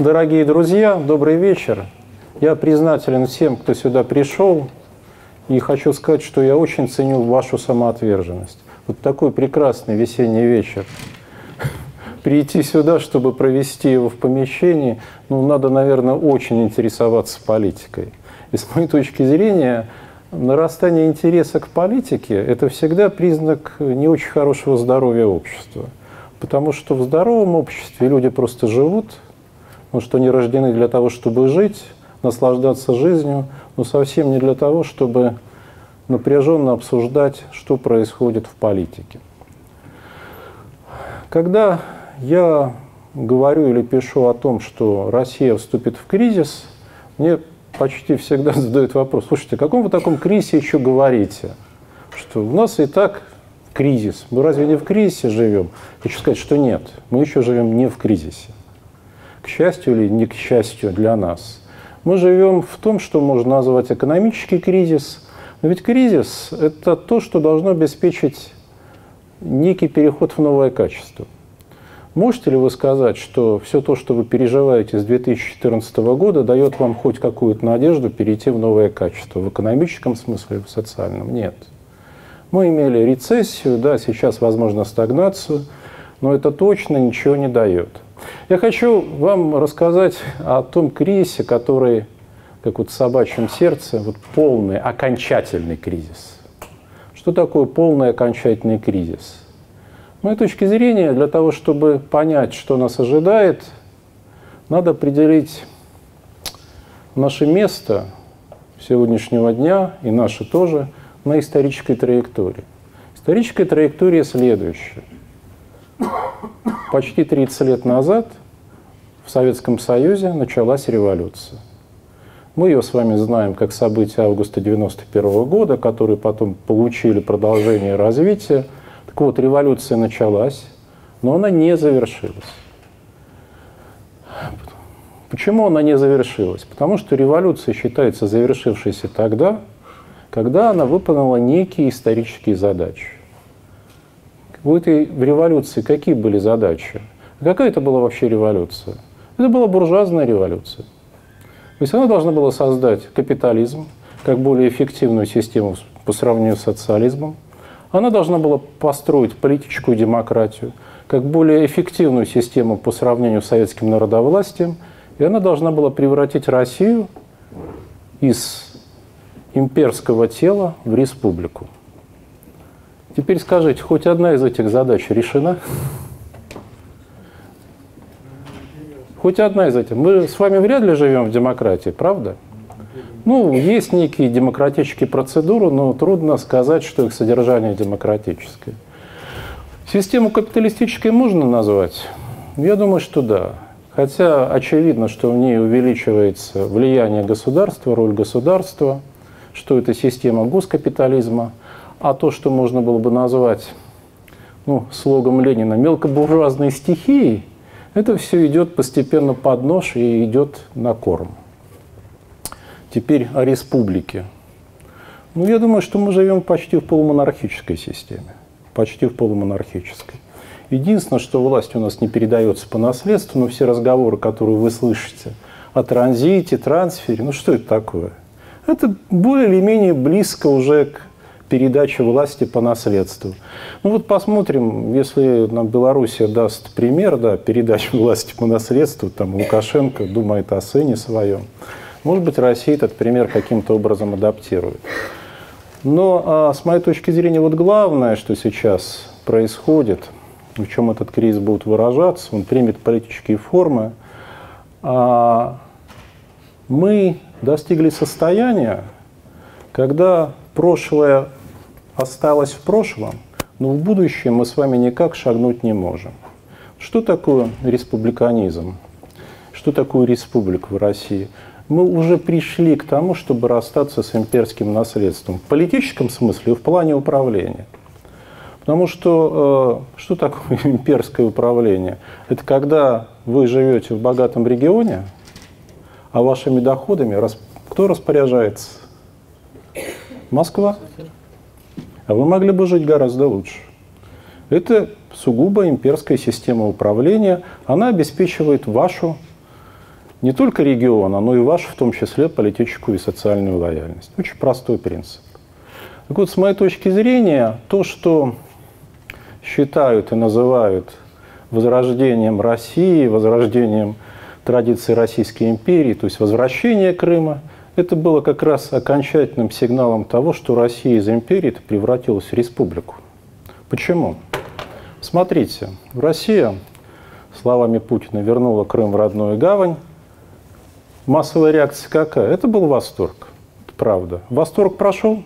Дорогие друзья, добрый вечер. Я признателен всем, кто сюда пришел, и хочу сказать, что я очень ценю вашу самоотверженность. Вот такой прекрасный весенний вечер. Прийти сюда, чтобы провести его в помещении, ну, надо, наверное, очень интересоваться политикой. И с моей точки зрения, нарастание интереса к политике – это всегда признак не очень хорошего здоровья общества. Потому что в здоровом обществе люди просто живут – потому что они рождены для того, чтобы жить, наслаждаться жизнью, но совсем не для того, чтобы напряженно обсуждать, что происходит в политике. Когда я говорю или пишу о том, что Россия вступит в кризис, мне почти всегда задают вопрос, слушайте, о каком вы таком кризисе еще говорите? Что у нас и так кризис. Мы разве не в кризисе живем? Хочу сказать, что нет, мы еще живем не в кризисе к счастью или не к счастью для нас. Мы живем в том, что можно назвать экономический кризис. Но ведь кризис – это то, что должно обеспечить некий переход в новое качество. Можете ли вы сказать, что все то, что вы переживаете с 2014 года, дает вам хоть какую-то надежду перейти в новое качество в экономическом смысле, в социальном? Нет. Мы имели рецессию, да, сейчас, возможно, стагнацию, но это точно ничего не дает – я хочу вам рассказать о том кризисе, который, как вот в собачьем сердце, вот полный, окончательный кризис. Что такое полный окончательный кризис? С моей точки зрения, для того, чтобы понять, что нас ожидает, надо определить наше место сегодняшнего дня и наше тоже на исторической траектории. Историческая траектория следующая – Почти 30 лет назад в Советском Союзе началась революция. Мы ее с вами знаем как событие августа 1991 года, которые потом получили продолжение развития. Так вот, революция началась, но она не завершилась. Почему она не завершилась? Потому что революция считается завершившейся тогда, когда она выполнила некие исторические задачи у этой революции какие были задачи? Какая это была вообще революция? Это была буржуазная революция. То есть она должна была создать капитализм как более эффективную систему по сравнению с социализмом. Она должна была построить политическую демократию как более эффективную систему по сравнению с советским народовластием. И она должна была превратить Россию из имперского тела в республику. Теперь скажите, хоть одна из этих задач решена? Хоть одна из этих. Мы с вами вряд ли живем в демократии, правда? Ну, есть некие демократические процедуры, но трудно сказать, что их содержание демократическое. Систему капиталистической можно назвать? Я думаю, что да. Хотя очевидно, что в ней увеличивается влияние государства, роль государства, что это система госкапитализма – а то, что можно было бы назвать ну, слогом Ленина мелкобуржуазной стихией, это все идет постепенно под нож и идет на корм. Теперь о республике. Ну, я думаю, что мы живем почти в полумонархической системе. Почти в полумонархической. Единственное, что власть у нас не передается по наследству, но все разговоры, которые вы слышите о транзите, трансфере, ну что это такое? Это более или менее близко уже к передача власти по наследству. Ну вот посмотрим, если нам Белоруссия даст пример, да, передачи власти по наследству, там Лукашенко думает о сыне своем, может быть, Россия этот пример каким-то образом адаптирует. Но а, с моей точки зрения, вот главное, что сейчас происходит, в чем этот кризис будет выражаться, он примет политические формы, а, мы достигли состояния, когда прошлое осталось в прошлом, но в будущее мы с вами никак шагнуть не можем. Что такое республиканизм? Что такое республика в России? Мы уже пришли к тому, чтобы расстаться с имперским наследством. В политическом смысле и в плане управления. Потому что э, что такое имперское управление? Это когда вы живете в богатом регионе, а вашими доходами кто распоряжается? Москва а вы могли бы жить гораздо лучше. Это сугубо имперская система управления. Она обеспечивает вашу не только региона, но и вашу, в том числе, политическую и социальную лояльность. Очень простой принцип. Так вот, с моей точки зрения, то, что считают и называют возрождением России, возрождением традиции Российской империи, то есть возвращение Крыма, это было как раз окончательным сигналом того, что Россия из империи превратилась в республику. Почему? Смотрите, Россия, словами Путина, вернула Крым в родную гавань. Массовая реакция какая? Это был восторг. Это правда. Восторг прошел.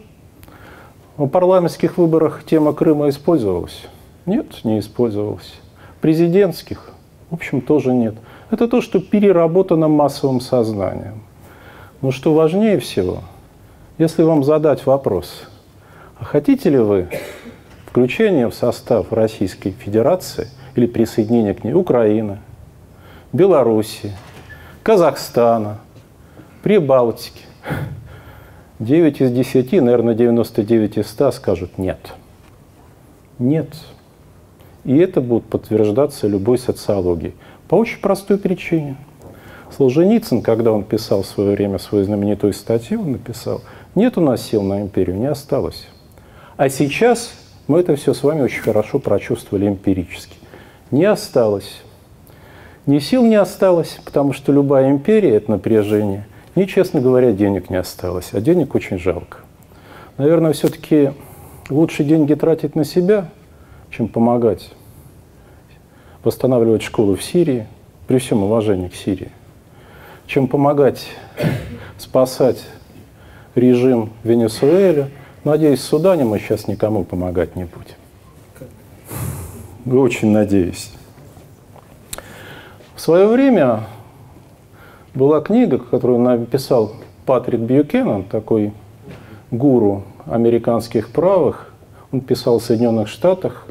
В парламентских выборах тема Крыма использовалась? Нет, не использовалась. Президентских, в общем, тоже нет. Это то, что переработано массовым сознанием. Но что важнее всего, если вам задать вопрос, а хотите ли вы включение в состав Российской Федерации или присоединение к ней Украины, Белоруссии, Казахстана, Прибалтики, 9 из 10, наверное, 99 из 100 скажут «нет». Нет. И это будет подтверждаться любой социологией. По очень простой причине. Солженицын, когда он писал в свое время свою знаменитую статью, он написал, нет у нас сил на империю, не осталось. А сейчас мы это все с вами очень хорошо прочувствовали эмпирически. Не осталось. Ни сил не осталось, потому что любая империя – это напряжение. Ни, честно говоря, денег не осталось, а денег очень жалко. Наверное, все-таки лучше деньги тратить на себя, чем помогать восстанавливать школы в Сирии, при всем уважении к Сирии, чем помогать спасать режим Венесуэле. Надеюсь, Судане мы сейчас никому помогать не будем. Очень надеюсь. В свое время была книга, которую написал Патрик Бьюкеннон, такой гуру американских правых. Он писал в Соединенных Штатах.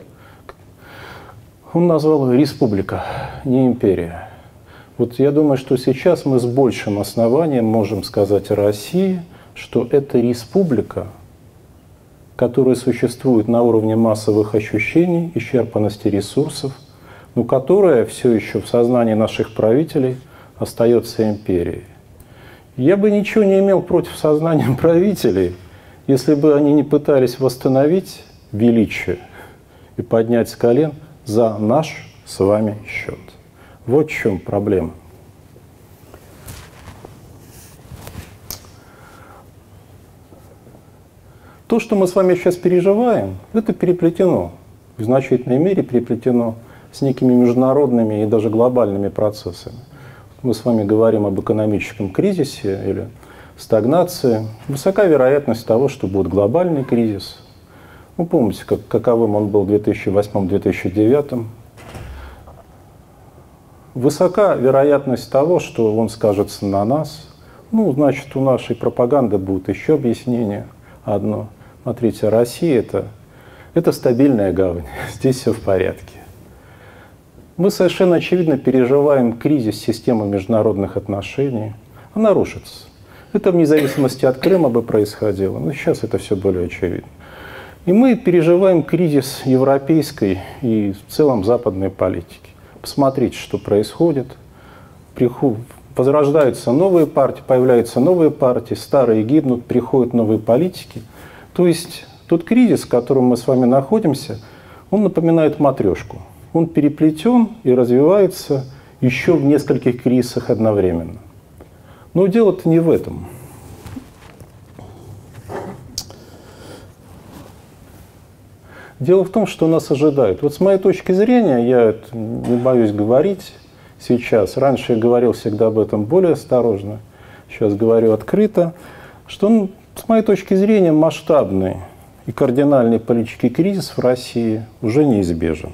Он назвал ее «Республика, не империя». Вот я думаю, что сейчас мы с большим основанием можем сказать о России, что это республика, которая существует на уровне массовых ощущений, исчерпанности ресурсов, но которая все еще в сознании наших правителей остается империей. Я бы ничего не имел против сознания правителей, если бы они не пытались восстановить величие и поднять с колен за наш с вами счет. Вот в чем проблема. То, что мы с вами сейчас переживаем, это переплетено, в значительной мере переплетено с некими международными и даже глобальными процессами. Мы с вами говорим об экономическом кризисе или стагнации. Высока вероятность того, что будет глобальный кризис. Вы помните, как, каковым он был в 2008-2009 Высока вероятность того, что он скажется на нас. Ну, значит, у нашей пропаганды будет еще объяснение одно. Смотрите, Россия это, это стабильная гавань, здесь все в порядке. Мы совершенно очевидно переживаем кризис системы международных отношений. Она рушится. Это вне зависимости от Крыма бы происходило, но сейчас это все более очевидно. И мы переживаем кризис европейской и в целом западной политики посмотрите, что происходит. Возрождаются новые партии, появляются новые партии, старые гибнут, приходят новые политики. То есть тот кризис, в котором мы с вами находимся, он напоминает матрешку. Он переплетен и развивается еще в нескольких кризисах одновременно. Но дело-то не в этом. Дело в том, что нас ожидает. Вот с моей точки зрения, я не боюсь говорить сейчас, раньше я говорил всегда об этом более осторожно, сейчас говорю открыто, что он, с моей точки зрения масштабный и кардинальный политический кризис в России уже неизбежен.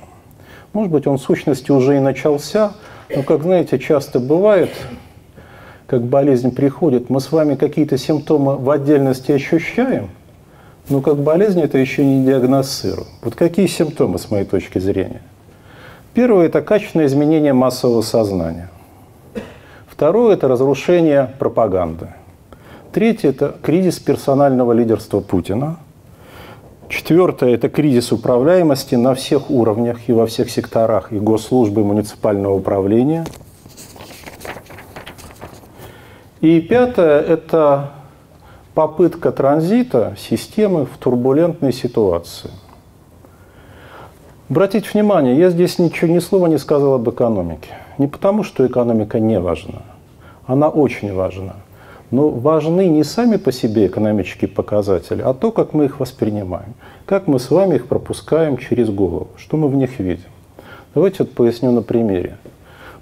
Может быть, он в сущности уже и начался, но, как знаете, часто бывает, как болезнь приходит, мы с вами какие-то симптомы в отдельности ощущаем – но как болезнь это еще не диагностируем. Вот какие симптомы, с моей точки зрения? Первое – это качественное изменение массового сознания. Второе – это разрушение пропаганды. Третье – это кризис персонального лидерства Путина. Четвертое – это кризис управляемости на всех уровнях и во всех секторах и госслужбы, и муниципального управления. И пятое – это попытка транзита системы в турбулентной ситуации. Обратите внимание, я здесь ничего, ни слова не сказал об экономике. Не потому, что экономика не важна. Она очень важна. Но важны не сами по себе экономические показатели, а то, как мы их воспринимаем, как мы с вами их пропускаем через голову, что мы в них видим. Давайте вот поясню на примере.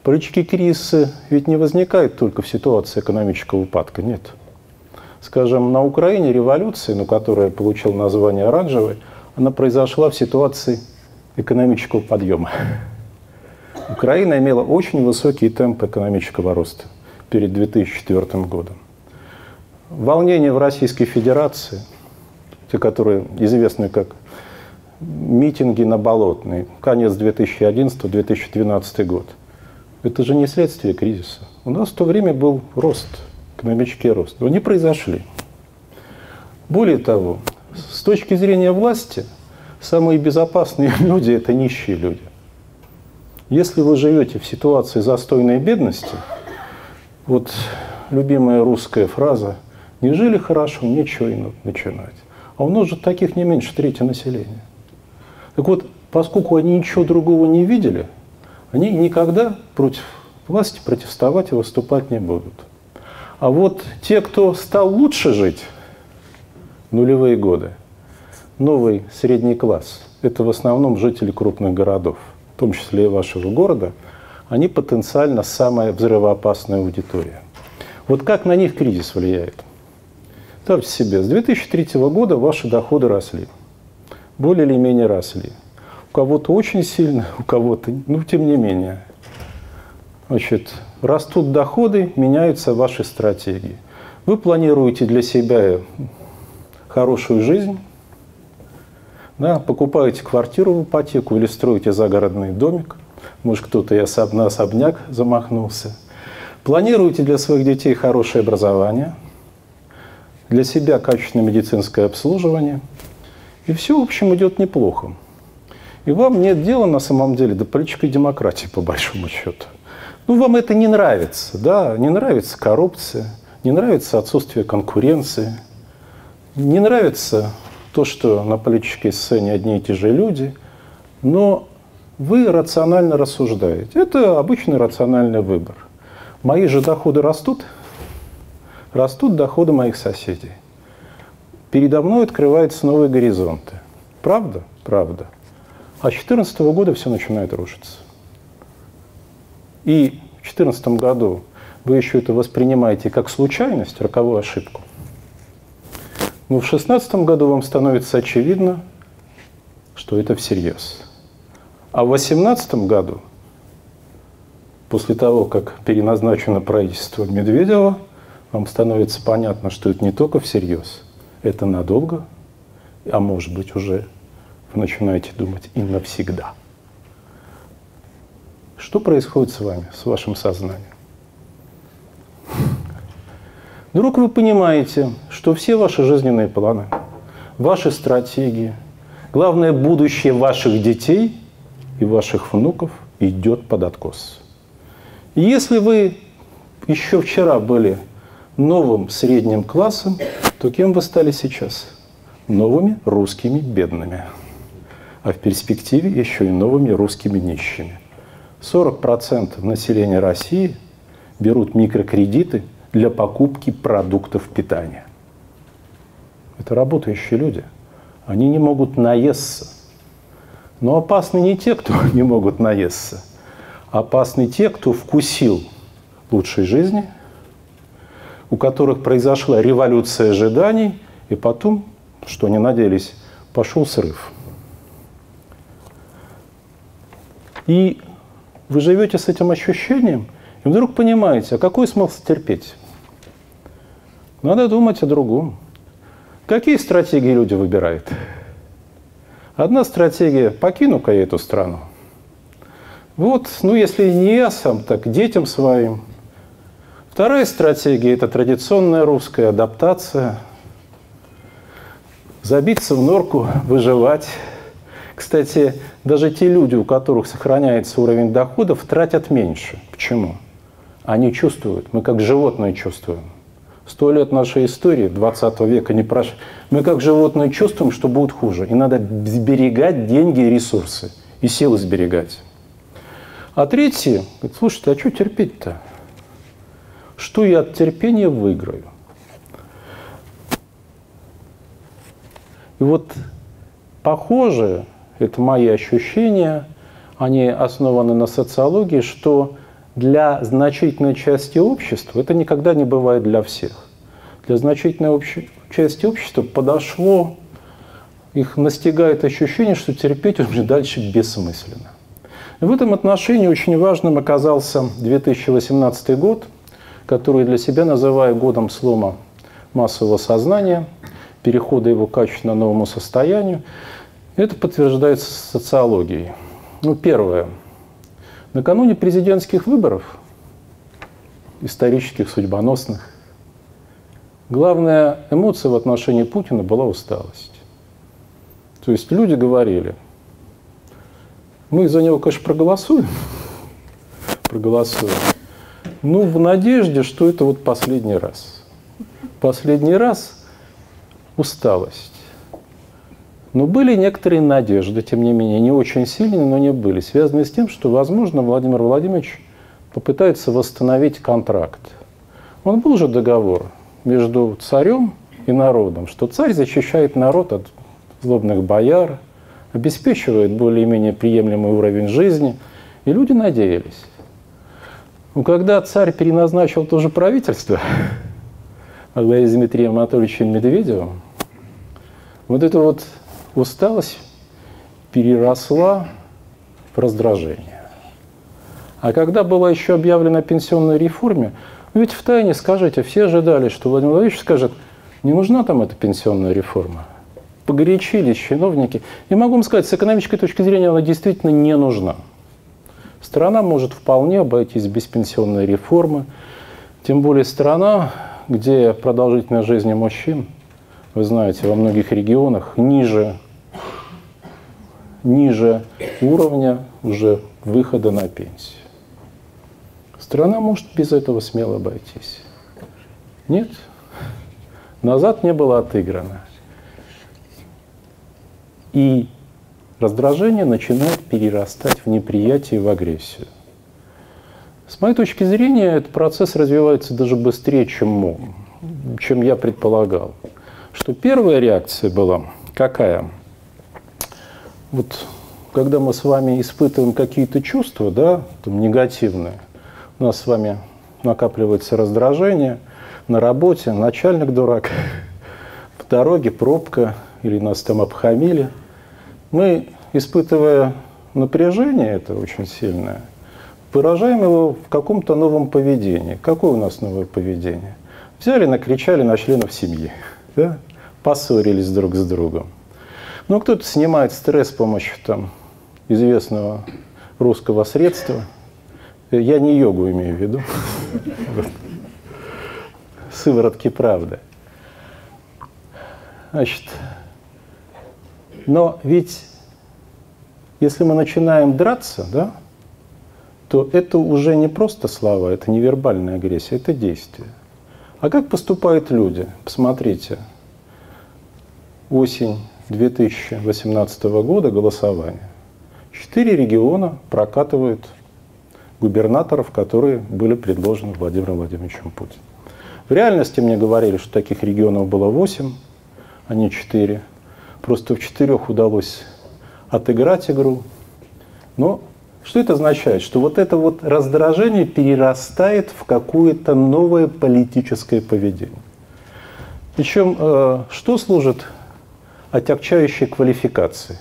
Политические кризисы ведь не возникают только в ситуации экономического упадка, нет. Скажем, на Украине революция, ну, которая получила название оранжевой, она произошла в ситуации экономического подъема. Украина имела очень высокий темп экономического роста перед 2004 годом. Волнения в Российской Федерации, те, которые известны как митинги на Болотной, конец 2011-2012 год, это же не следствие кризиса. У нас в то время был рост, экономический рост. Но не произошли. Более того, с точки зрения власти, самые безопасные люди – это нищие люди. Если вы живете в ситуации застойной бедности, вот любимая русская фраза «не жили хорошо, нечего и начинать». А у нас же таких не меньше трети населения. Так вот, поскольку они ничего другого не видели, они никогда против власти протестовать и выступать не будут. А вот те, кто стал лучше жить нулевые годы, новый средний класс, это в основном жители крупных городов, в том числе и вашего города, они потенциально самая взрывоопасная аудитория. Вот как на них кризис влияет? Ставьте себе, с 2003 года ваши доходы росли. Более или менее росли. У кого-то очень сильно, у кого-то, ну, тем не менее. Значит, растут доходы, меняются ваши стратегии. Вы планируете для себя хорошую жизнь, да, покупаете квартиру в ипотеку или строите загородный домик, может кто-то и особ, на особняк замахнулся. Планируете для своих детей хорошее образование, для себя качественное медицинское обслуживание. И все, в общем, идет неплохо. И вам нет дела на самом деле до политической демократии, по большому счету. Ну, вам это не нравится, да, не нравится коррупция, не нравится отсутствие конкуренции, не нравится то, что на политической сцене одни и те же люди, но вы рационально рассуждаете. Это обычный рациональный выбор. Мои же доходы растут, растут доходы моих соседей. Передо мной открываются новые горизонты. Правда? Правда. А с 2014 года все начинает рушиться и в 2014 году вы еще это воспринимаете как случайность, роковую ошибку, но в 2016 году вам становится очевидно, что это всерьез. А в 2018 году, после того, как переназначено правительство Медведева, вам становится понятно, что это не только всерьез, это надолго, а может быть уже вы начинаете думать и навсегда. Что происходит с вами, с вашим сознанием? Вдруг вы понимаете, что все ваши жизненные планы, ваши стратегии, главное будущее ваших детей и ваших внуков идет под откос. И если вы еще вчера были новым средним классом, то кем вы стали сейчас? Новыми русскими бедными. А в перспективе еще и новыми русскими нищими – 40% населения России берут микрокредиты для покупки продуктов питания. Это работающие люди. Они не могут наесться. Но опасны не те, кто не могут наесться. Опасны те, кто вкусил лучшей жизни, у которых произошла революция ожиданий, и потом, что они надеялись, пошел срыв. И вы живете с этим ощущением, и вдруг понимаете, а какой смысл терпеть? Надо думать о другом. Какие стратегии люди выбирают? Одна стратегия – покину-ка я эту страну. Вот, ну если не я сам, так детям своим. Вторая стратегия – это традиционная русская адаптация. Забиться в норку, выживать – кстати, даже те люди, у которых сохраняется уровень доходов, тратят меньше. Почему? Они чувствуют, мы как животные чувствуем. Сто лет нашей истории, 20 века не прошло. Мы как животные чувствуем, что будет хуже. И надо сберегать деньги и ресурсы. И силы сберегать. А третий говорит, слушайте, а что терпеть-то? Что я от терпения выиграю? И вот похоже, это мои ощущения, они основаны на социологии, что для значительной части общества, это никогда не бывает для всех, для значительной общ... части общества подошло, их настигает ощущение, что терпеть уже дальше бессмысленно. И в этом отношении очень важным оказался 2018 год, который для себя называю годом слома массового сознания, перехода его качественно новому состоянию. Это подтверждается социологией. Ну, первое. Накануне президентских выборов, исторических, судьбоносных, главная эмоция в отношении Путина была усталость. То есть люди говорили, мы за него, конечно, проголосуем, проголосуем, ну, в надежде, что это вот последний раз. Последний раз усталость. Но были некоторые надежды, тем не менее, не очень сильные, но не были, связанные с тем, что, возможно, Владимир Владимирович попытается восстановить контракт. Он был же договор между царем и народом, что царь защищает народ от злобных бояр, обеспечивает более-менее приемлемый уровень жизни, и люди надеялись. Но когда царь переназначил тоже правительство во главе Дмитрием Анатольевичем Медведевым, вот это вот усталость переросла в раздражение. А когда была еще объявлена пенсионная реформе, ну ведь в тайне, скажите, все ожидали, что Владимир Владимирович скажет, не нужна там эта пенсионная реформа. Погорячились чиновники. И могу вам сказать, с экономической точки зрения она действительно не нужна. Страна может вполне обойтись без пенсионной реформы. Тем более страна, где продолжительность жизни мужчин, вы знаете, во многих регионах ниже ниже уровня уже выхода на пенсию. Страна может без этого смело обойтись. Нет. Назад не было отыграно. И раздражение начинает перерастать в неприятие и в агрессию. С моей точки зрения, этот процесс развивается даже быстрее, чем, чем я предполагал. Что первая реакция была какая? Вот когда мы с вами испытываем какие-то чувства, да, там, негативные, у нас с вами накапливается раздражение на работе, начальник дурак, по дороге пробка или нас там обхамили. Мы, испытывая напряжение, это очень сильное, выражаем его в каком-то новом поведении. Какое у нас новое поведение? Взяли, накричали на членов семьи, да? поссорились друг с другом. Ну, кто-то снимает стресс с помощью там, известного русского средства. Я не йогу имею в виду. Сыворотки правды. Значит, но ведь если мы начинаем драться, да, то это уже не просто слова, это не вербальная агрессия, это действие. А как поступают люди? Посмотрите. Осень, 2018 года голосование. Четыре региона прокатывают губернаторов, которые были предложены Владимиром Владимировичем Путиным. В реальности мне говорили, что таких регионов было восемь, а не четыре. Просто в четырех удалось отыграть игру. Но что это означает? Что вот это вот раздражение перерастает в какое-то новое политическое поведение. Причем, э, что служит отягчающей квалификации,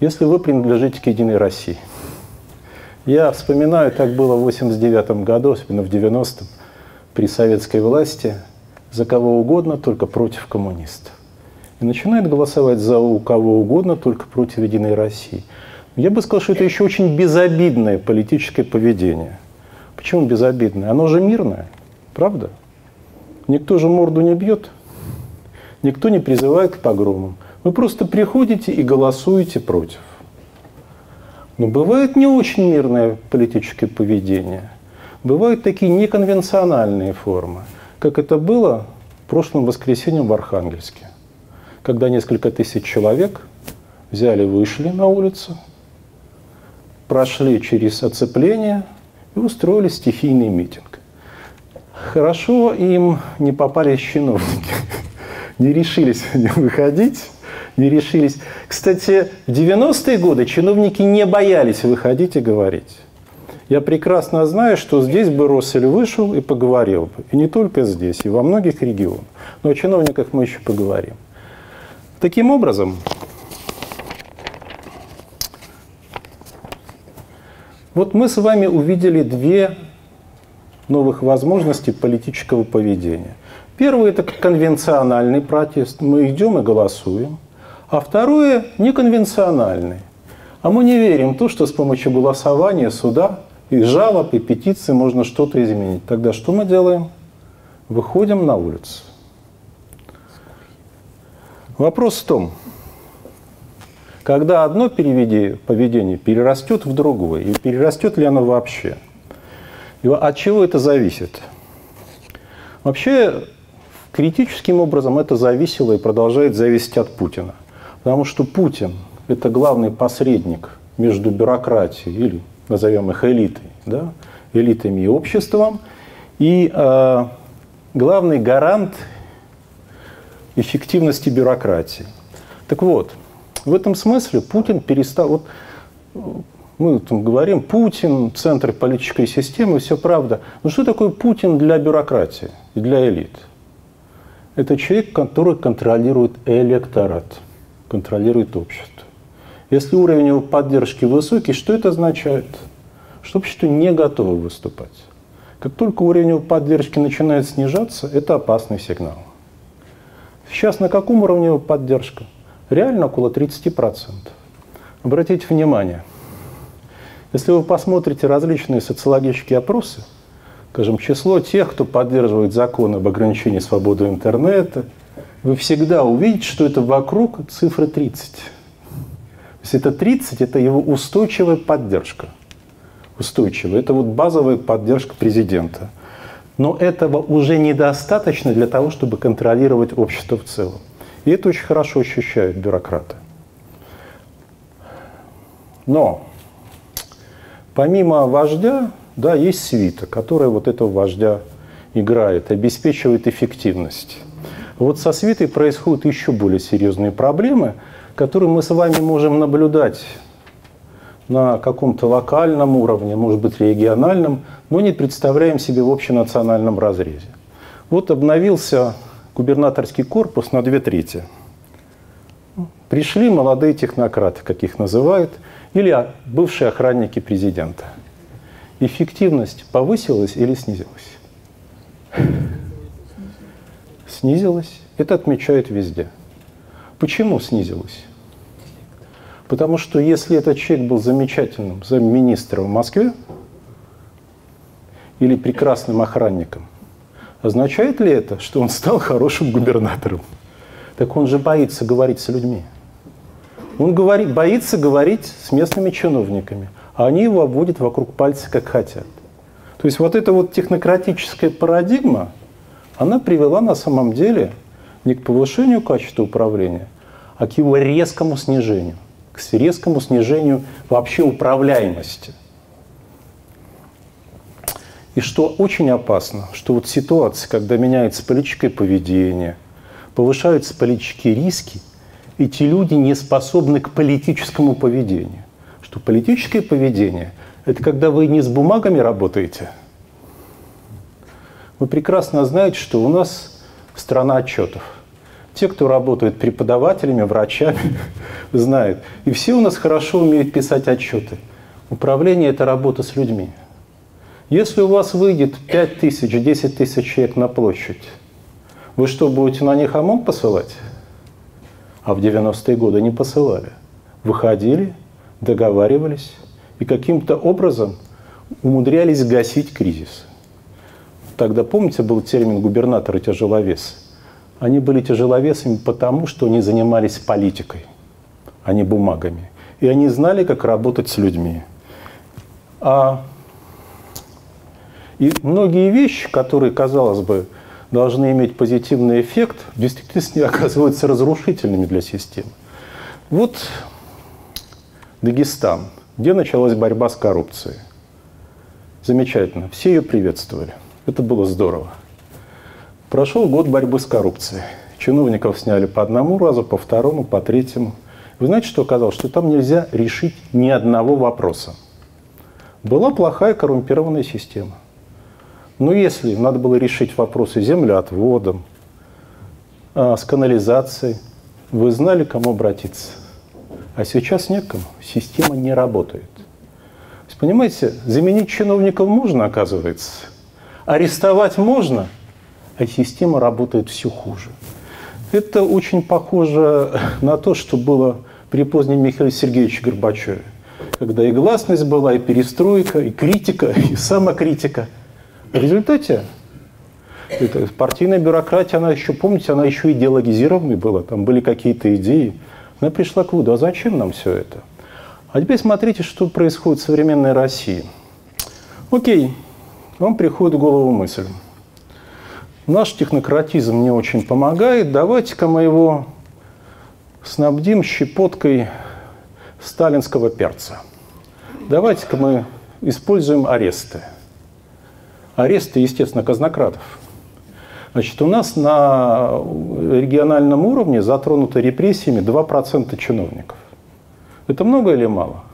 если вы принадлежите к «Единой России». Я вспоминаю, так было в 89 году, особенно в 90-м, при советской власти, за кого угодно, только против коммунистов. И начинает голосовать за у кого угодно, только против «Единой России». Я бы сказал, что это еще очень безобидное политическое поведение. Почему безобидное? Оно же мирное, правда? Никто же морду не бьет, никто не призывает к погромам. Вы просто приходите и голосуете против. Но бывает не очень мирное политическое поведение. бывают такие неконвенциональные формы, как это было прошлым воскресеньем в Архангельске, когда несколько тысяч человек взяли, вышли на улицу, прошли через оцепление и устроили стихийный митинг. Хорошо им не попались чиновники, не решились они выходить, не решились. Кстати, в 90-е годы чиновники не боялись выходить и говорить. Я прекрасно знаю, что здесь бы Россель вышел и поговорил бы. И не только здесь, и во многих регионах. Но о чиновниках мы еще поговорим. Таким образом, вот мы с вами увидели две новых возможностей политического поведения. Первый – это конвенциональный протест. Мы идем и голосуем. А второе – неконвенциональный. А мы не верим в то, что с помощью голосования, суда, и жалоб, и петиций можно что-то изменить. Тогда что мы делаем? Выходим на улицу. Вопрос в том, когда одно поведение перерастет в другое, и перерастет ли оно вообще? И от чего это зависит? Вообще, критическим образом это зависело и продолжает зависеть от Путина – Потому что Путин – это главный посредник между бюрократией, или назовем их элитой, да, элитами и обществом, и э, главный гарант эффективности бюрократии. Так вот, в этом смысле Путин перестал... Вот, мы там говорим, Путин, центр политической системы, все правда. Но что такое Путин для бюрократии и для элит? Это человек, который контролирует электорат – контролирует общество. Если уровень его поддержки высокий, что это означает? Что общество не готово выступать. Как только уровень его поддержки начинает снижаться, это опасный сигнал. Сейчас на каком уровне его поддержка? Реально около 30%. Обратите внимание, если вы посмотрите различные социологические опросы, скажем, число тех, кто поддерживает закон об ограничении свободы интернета – вы всегда увидите, что это вокруг цифры 30. То есть это 30 – это его устойчивая поддержка. Устойчивая. Это вот базовая поддержка президента. Но этого уже недостаточно для того, чтобы контролировать общество в целом. И это очень хорошо ощущают бюрократы. Но помимо вождя, да, есть свита, которая вот этого вождя играет, обеспечивает эффективность. Вот со свитой происходят еще более серьезные проблемы, которые мы с вами можем наблюдать на каком-то локальном уровне, может быть, региональном, но не представляем себе в общенациональном разрезе. Вот обновился губернаторский корпус на две трети. Пришли молодые технократы, как их называют, или бывшие охранники президента. Эффективность повысилась или снизилась? Снизилась. Это отмечают везде. Почему снизилась? Потому что если этот человек был замечательным замминистром в Москве или прекрасным охранником, означает ли это, что он стал хорошим губернатором? Так он же боится говорить с людьми. Он говорит, боится говорить с местными чиновниками, а они его обводят вокруг пальца, как хотят. То есть вот эта вот технократическая парадигма – она привела на самом деле не к повышению качества управления, а к его резкому снижению, к резкому снижению вообще управляемости. И что очень опасно, что вот ситуация, когда меняется политическое поведение, повышаются политические риски, эти люди не способны к политическому поведению. Что политическое поведение – это когда вы не с бумагами работаете – вы прекрасно знаете, что у нас страна отчетов. Те, кто работают преподавателями, врачами, знают. И все у нас хорошо умеют писать отчеты. Управление – это работа с людьми. Если у вас выйдет 5 тысяч, 10 тысяч человек на площадь, вы что, будете на них ОМОН посылать? А в 90-е годы не посылали. Выходили, договаривались и каким-то образом умудрялись гасить кризис. Тогда, помните, был термин губернатор и тяжеловес. Они были тяжеловесами потому, что они занимались политикой, а не бумагами. И они знали, как работать с людьми. А И многие вещи, которые, казалось бы, должны иметь позитивный эффект, в действительности оказываются разрушительными для системы. Вот Дагестан, где началась борьба с коррупцией. Замечательно, все ее приветствовали. Это было здорово. Прошел год борьбы с коррупцией. Чиновников сняли по одному разу, по второму, по третьему. Вы знаете, что оказалось? Что там нельзя решить ни одного вопроса. Была плохая коррумпированная система. Но если надо было решить вопросы землеотводом, а, с канализацией, вы знали, к кому обратиться. А сейчас некому. Система не работает. Понимаете, заменить чиновников можно, оказывается. Арестовать можно, а система работает все хуже. Это очень похоже на то, что было при позднем Михаиле Сергеевиче Горбачеве, когда и гласность была, и перестройка, и критика, и самокритика. В результате это, партийная бюрократия, она еще, помните, она еще идеологизированной была, там были какие-то идеи. Она пришла к выводу, а зачем нам все это? А теперь смотрите, что происходит в современной России. Окей, вам приходит в голову мысль – Наш технократизм не очень помогает. Давайте-ка мы его снабдим щепоткой сталинского перца. Давайте-ка мы используем аресты. Аресты, естественно, казнократов. Значит, у нас на региональном уровне затронуты репрессиями 2% чиновников. Это много или мало?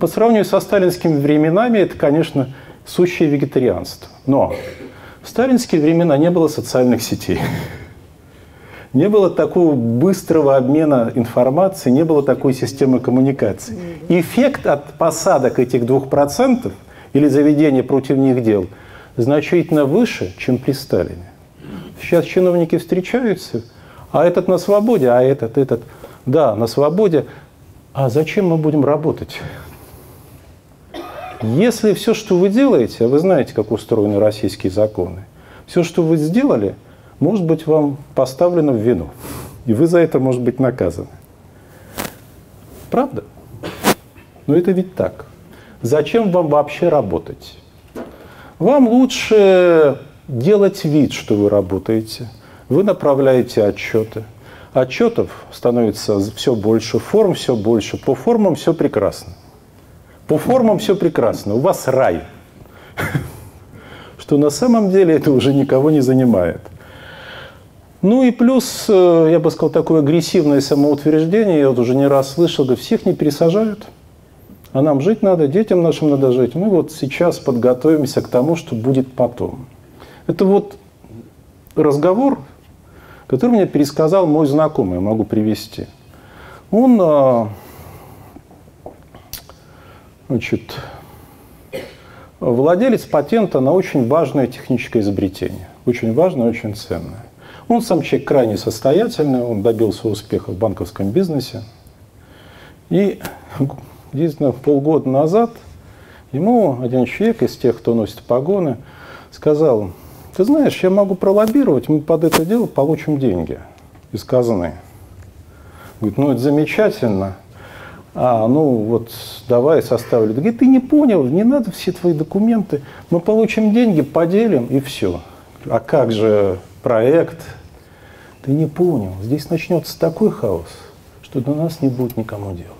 По сравнению со сталинскими временами это, конечно, сущее вегетарианство. Но в сталинские времена не было социальных сетей. Не было такого быстрого обмена информацией, не было такой системы коммуникации. Эффект от посадок этих двух процентов или заведения против них дел значительно выше, чем при Сталине. Сейчас чиновники встречаются, а этот на свободе, а этот, этот, да, на свободе. А зачем мы будем работать? Если все, что вы делаете, а вы знаете, как устроены российские законы, все, что вы сделали, может быть вам поставлено в вину. И вы за это, может быть, наказаны. Правда? Но это ведь так. Зачем вам вообще работать? Вам лучше делать вид, что вы работаете. Вы направляете отчеты. Отчетов становится все больше, форм все больше. По формам все прекрасно. По формам все прекрасно, у вас рай. Что на самом деле это уже никого не занимает. Ну и плюс, э, я бы сказал, такое агрессивное самоутверждение, я вот уже не раз слышал, говорю, всех не пересажают, а нам жить надо, детям нашим надо жить. Мы вот сейчас подготовимся к тому, что будет потом. Это вот разговор, который мне пересказал мой знакомый, могу привести. Он а, Значит, владелец патента на очень важное техническое изобретение. Очень важное, очень ценное. Он сам человек крайне состоятельный, он добился успеха в банковском бизнесе. И, действительно, полгода назад ему один человек из тех, кто носит погоны, сказал, ты знаешь, я могу пролоббировать, мы под это дело получим деньги из казны. Говорит, ну это замечательно, а, ну вот давай составлю. Говорит, ты не понял, не надо все твои документы, мы получим деньги, поделим и все. А как же проект? Ты не понял, здесь начнется такой хаос, что до нас не будет никому дела.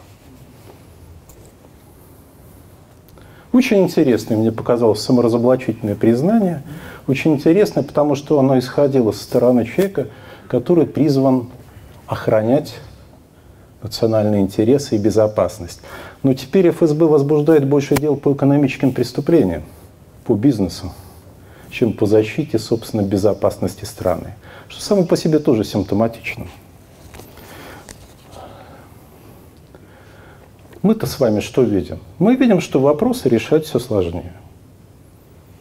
Очень интересное мне показалось саморазоблачительное признание. Очень интересное, потому что оно исходило со стороны человека, который призван охранять национальные интересы и безопасность. Но теперь ФСБ возбуждает больше дел по экономическим преступлениям, по бизнесу, чем по защите, собственно, безопасности страны. Что само по себе тоже симптоматично. Мы-то с вами что видим? Мы видим, что вопросы решать все сложнее.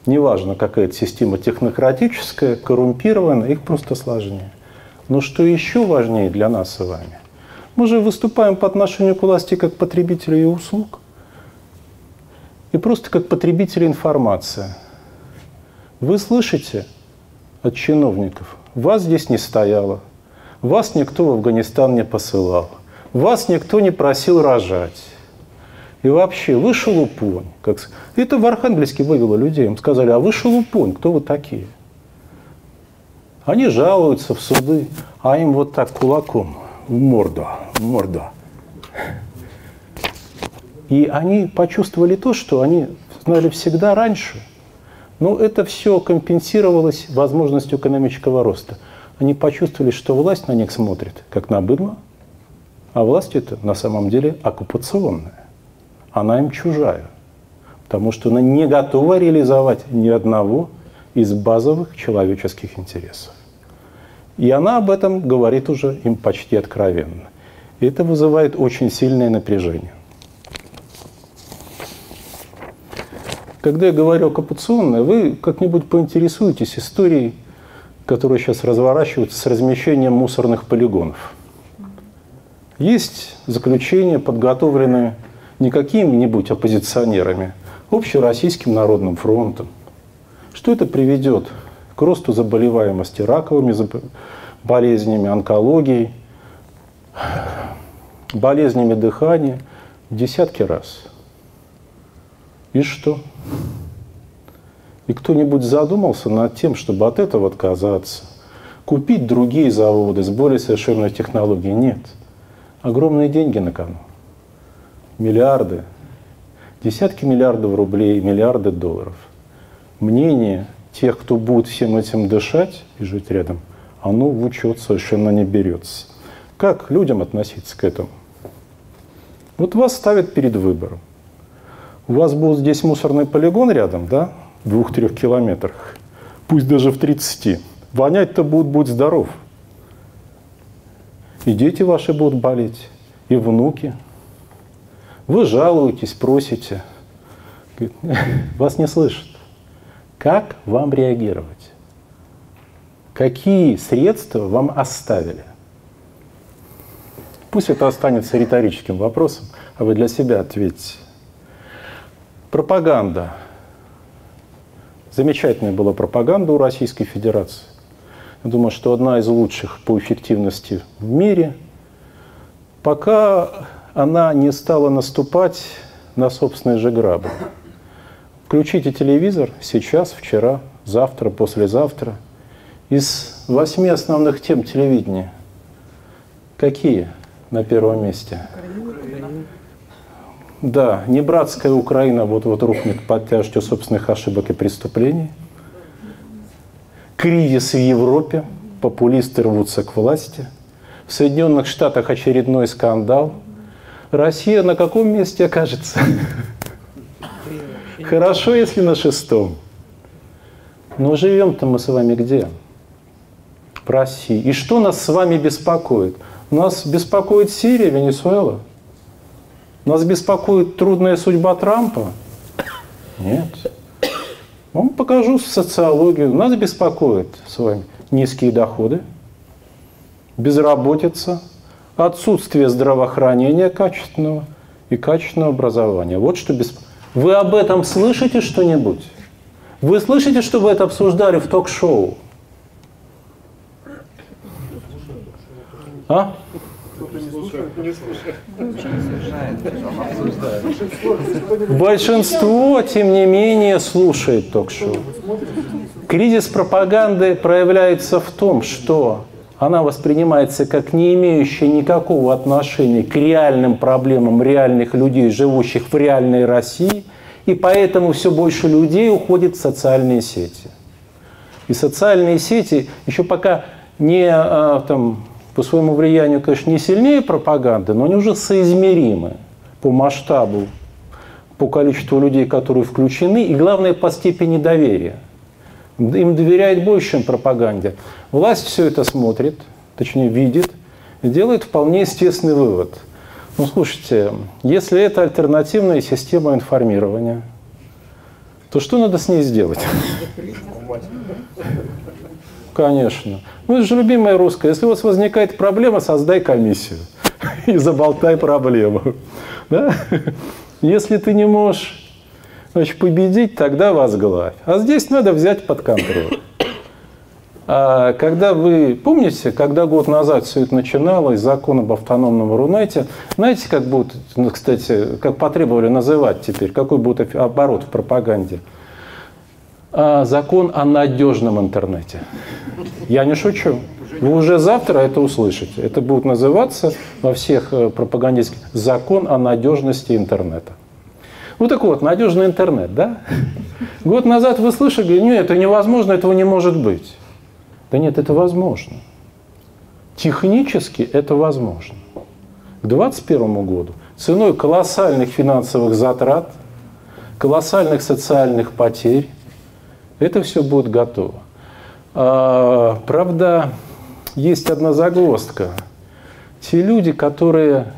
Неважно, какая это система технократическая, коррумпированная, их просто сложнее. Но что еще важнее для нас с вами? Мы же выступаем по отношению к власти как потребители и услуг. И просто как потребители информации. Вы слышите от чиновников, вас здесь не стояло, вас никто в Афганистан не посылал, вас никто не просил рожать. И вообще, вы шелупонь. Как... Это в Архангельске вывело людей. Им сказали, а вы шелупонь, кто вы такие? Они жалуются в суды, а им вот так кулаком в морду, в морду. И они почувствовали то, что они знали всегда раньше. Но это все компенсировалось возможностью экономического роста. Они почувствовали, что власть на них смотрит, как на быдло, а власть это на самом деле оккупационная. Она им чужая, потому что она не готова реализовать ни одного из базовых человеческих интересов. И она об этом говорит уже им почти откровенно. И это вызывает очень сильное напряжение. Когда я говорю оккупационное, вы как-нибудь поинтересуетесь историей, которая сейчас разворачивается с размещением мусорных полигонов. Есть заключения, подготовленные не какими-нибудь оппозиционерами, общероссийским народным фронтом. Что это приведет к росту заболеваемости раковыми болезнями, онкологией, болезнями дыхания десятки раз. И что? И кто-нибудь задумался над тем, чтобы от этого отказаться? Купить другие заводы с более совершенной технологией? Нет. Огромные деньги на кону. Миллиарды. Десятки миллиардов рублей, миллиарды долларов. Мнение тех, кто будет всем этим дышать и жить рядом, оно в учет совершенно не берется. Как людям относиться к этому? Вот вас ставят перед выбором. У вас будет здесь мусорный полигон рядом, да, в двух-трех километрах, пусть даже в 30. Вонять-то будет, будь здоров. И дети ваши будут болеть, и внуки. Вы жалуетесь, просите. Вас не слышат. Как вам реагировать? Какие средства вам оставили? Пусть это останется риторическим вопросом, а вы для себя ответьте. Пропаганда. Замечательная была пропаганда у Российской Федерации. Я думаю, что одна из лучших по эффективности в мире. Пока она не стала наступать на собственные же грабы. Включите телевизор сейчас, вчера, завтра, послезавтра. Из восьми основных тем телевидения какие на первом месте? Да, не братская Украина вот-вот рухнет под тяжестью собственных ошибок и преступлений. Кризис в Европе, популисты рвутся к власти. В Соединенных Штатах очередной скандал. Россия на каком месте окажется? Хорошо, если на шестом. Но живем-то мы с вами где? В России. И что нас с вами беспокоит? Нас беспокоит Сирия, Венесуэла – нас беспокоит трудная судьба Трампа? Нет. Вам покажу социологию. Нас беспокоит с вами низкие доходы, безработица, отсутствие здравоохранения качественного и качественного образования. Вот что беспокоит. Вы об этом слышите что-нибудь? Вы слышите, что вы это обсуждали в ток-шоу? А? Большинство, тем не менее, слушает ток-шоу. Кризис пропаганды проявляется в том, что она воспринимается как не имеющая никакого отношения к реальным проблемам реальных людей, живущих в реальной России, и поэтому все больше людей уходит в социальные сети. И социальные сети еще пока не а, там, по своему влиянию, конечно, не сильнее пропаганды, но они уже соизмеримы по масштабу, по количеству людей, которые включены, и главное, по степени доверия. Им доверяет больше, чем пропаганде. Власть все это смотрит, точнее видит, и делает вполне естественный вывод. Ну, слушайте, если это альтернативная система информирования, то что надо с ней сделать? Конечно. Ну, это же любимая русская. Если у вас возникает проблема, создай комиссию и заболтай проблему. Да? Если ты не можешь значит, победить, тогда возглавь. А здесь надо взять под контроль. А когда вы помните, когда год назад все это начиналось, закон об автономном Рунете, знаете, как будут, ну, кстати, как потребовали называть теперь, какой будет оборот в пропаганде? А, закон о надежном интернете. Я не шучу. Вы уже завтра это услышите. Это будет называться во всех э, пропагандистских закон о надежности интернета. Ну так вот, надежный интернет, да? Год назад вы слышали, нет, это невозможно, этого не может быть. Да нет, это возможно. Технически это возможно. К 2021 году ценой колоссальных финансовых затрат, колоссальных социальных потерь, это все будет готово. А, правда, есть одна загвоздка. Те люди, которые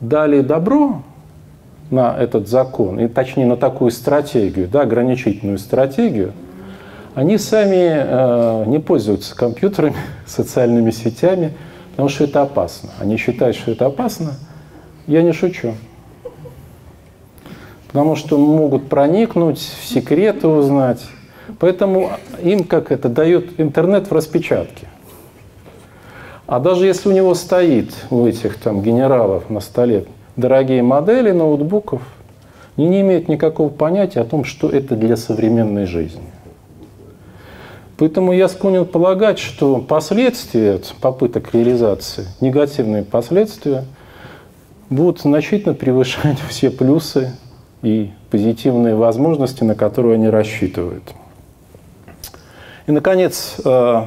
дали добро на этот закон, и точнее на такую стратегию, да, ограничительную стратегию – они сами э, не пользуются компьютерами, социальными сетями, потому что это опасно. Они считают, что это опасно. Я не шучу. Потому что могут проникнуть, секреты узнать. Поэтому им как это дает интернет в распечатке. А даже если у него стоит, у этих там генералов на столе, дорогие модели ноутбуков, они не имеют никакого понятия о том, что это для современной жизни. Поэтому я склонен полагать, что последствия попыток реализации, негативные последствия, будут значительно превышать все плюсы и позитивные возможности, на которые они рассчитывают. И, наконец, э,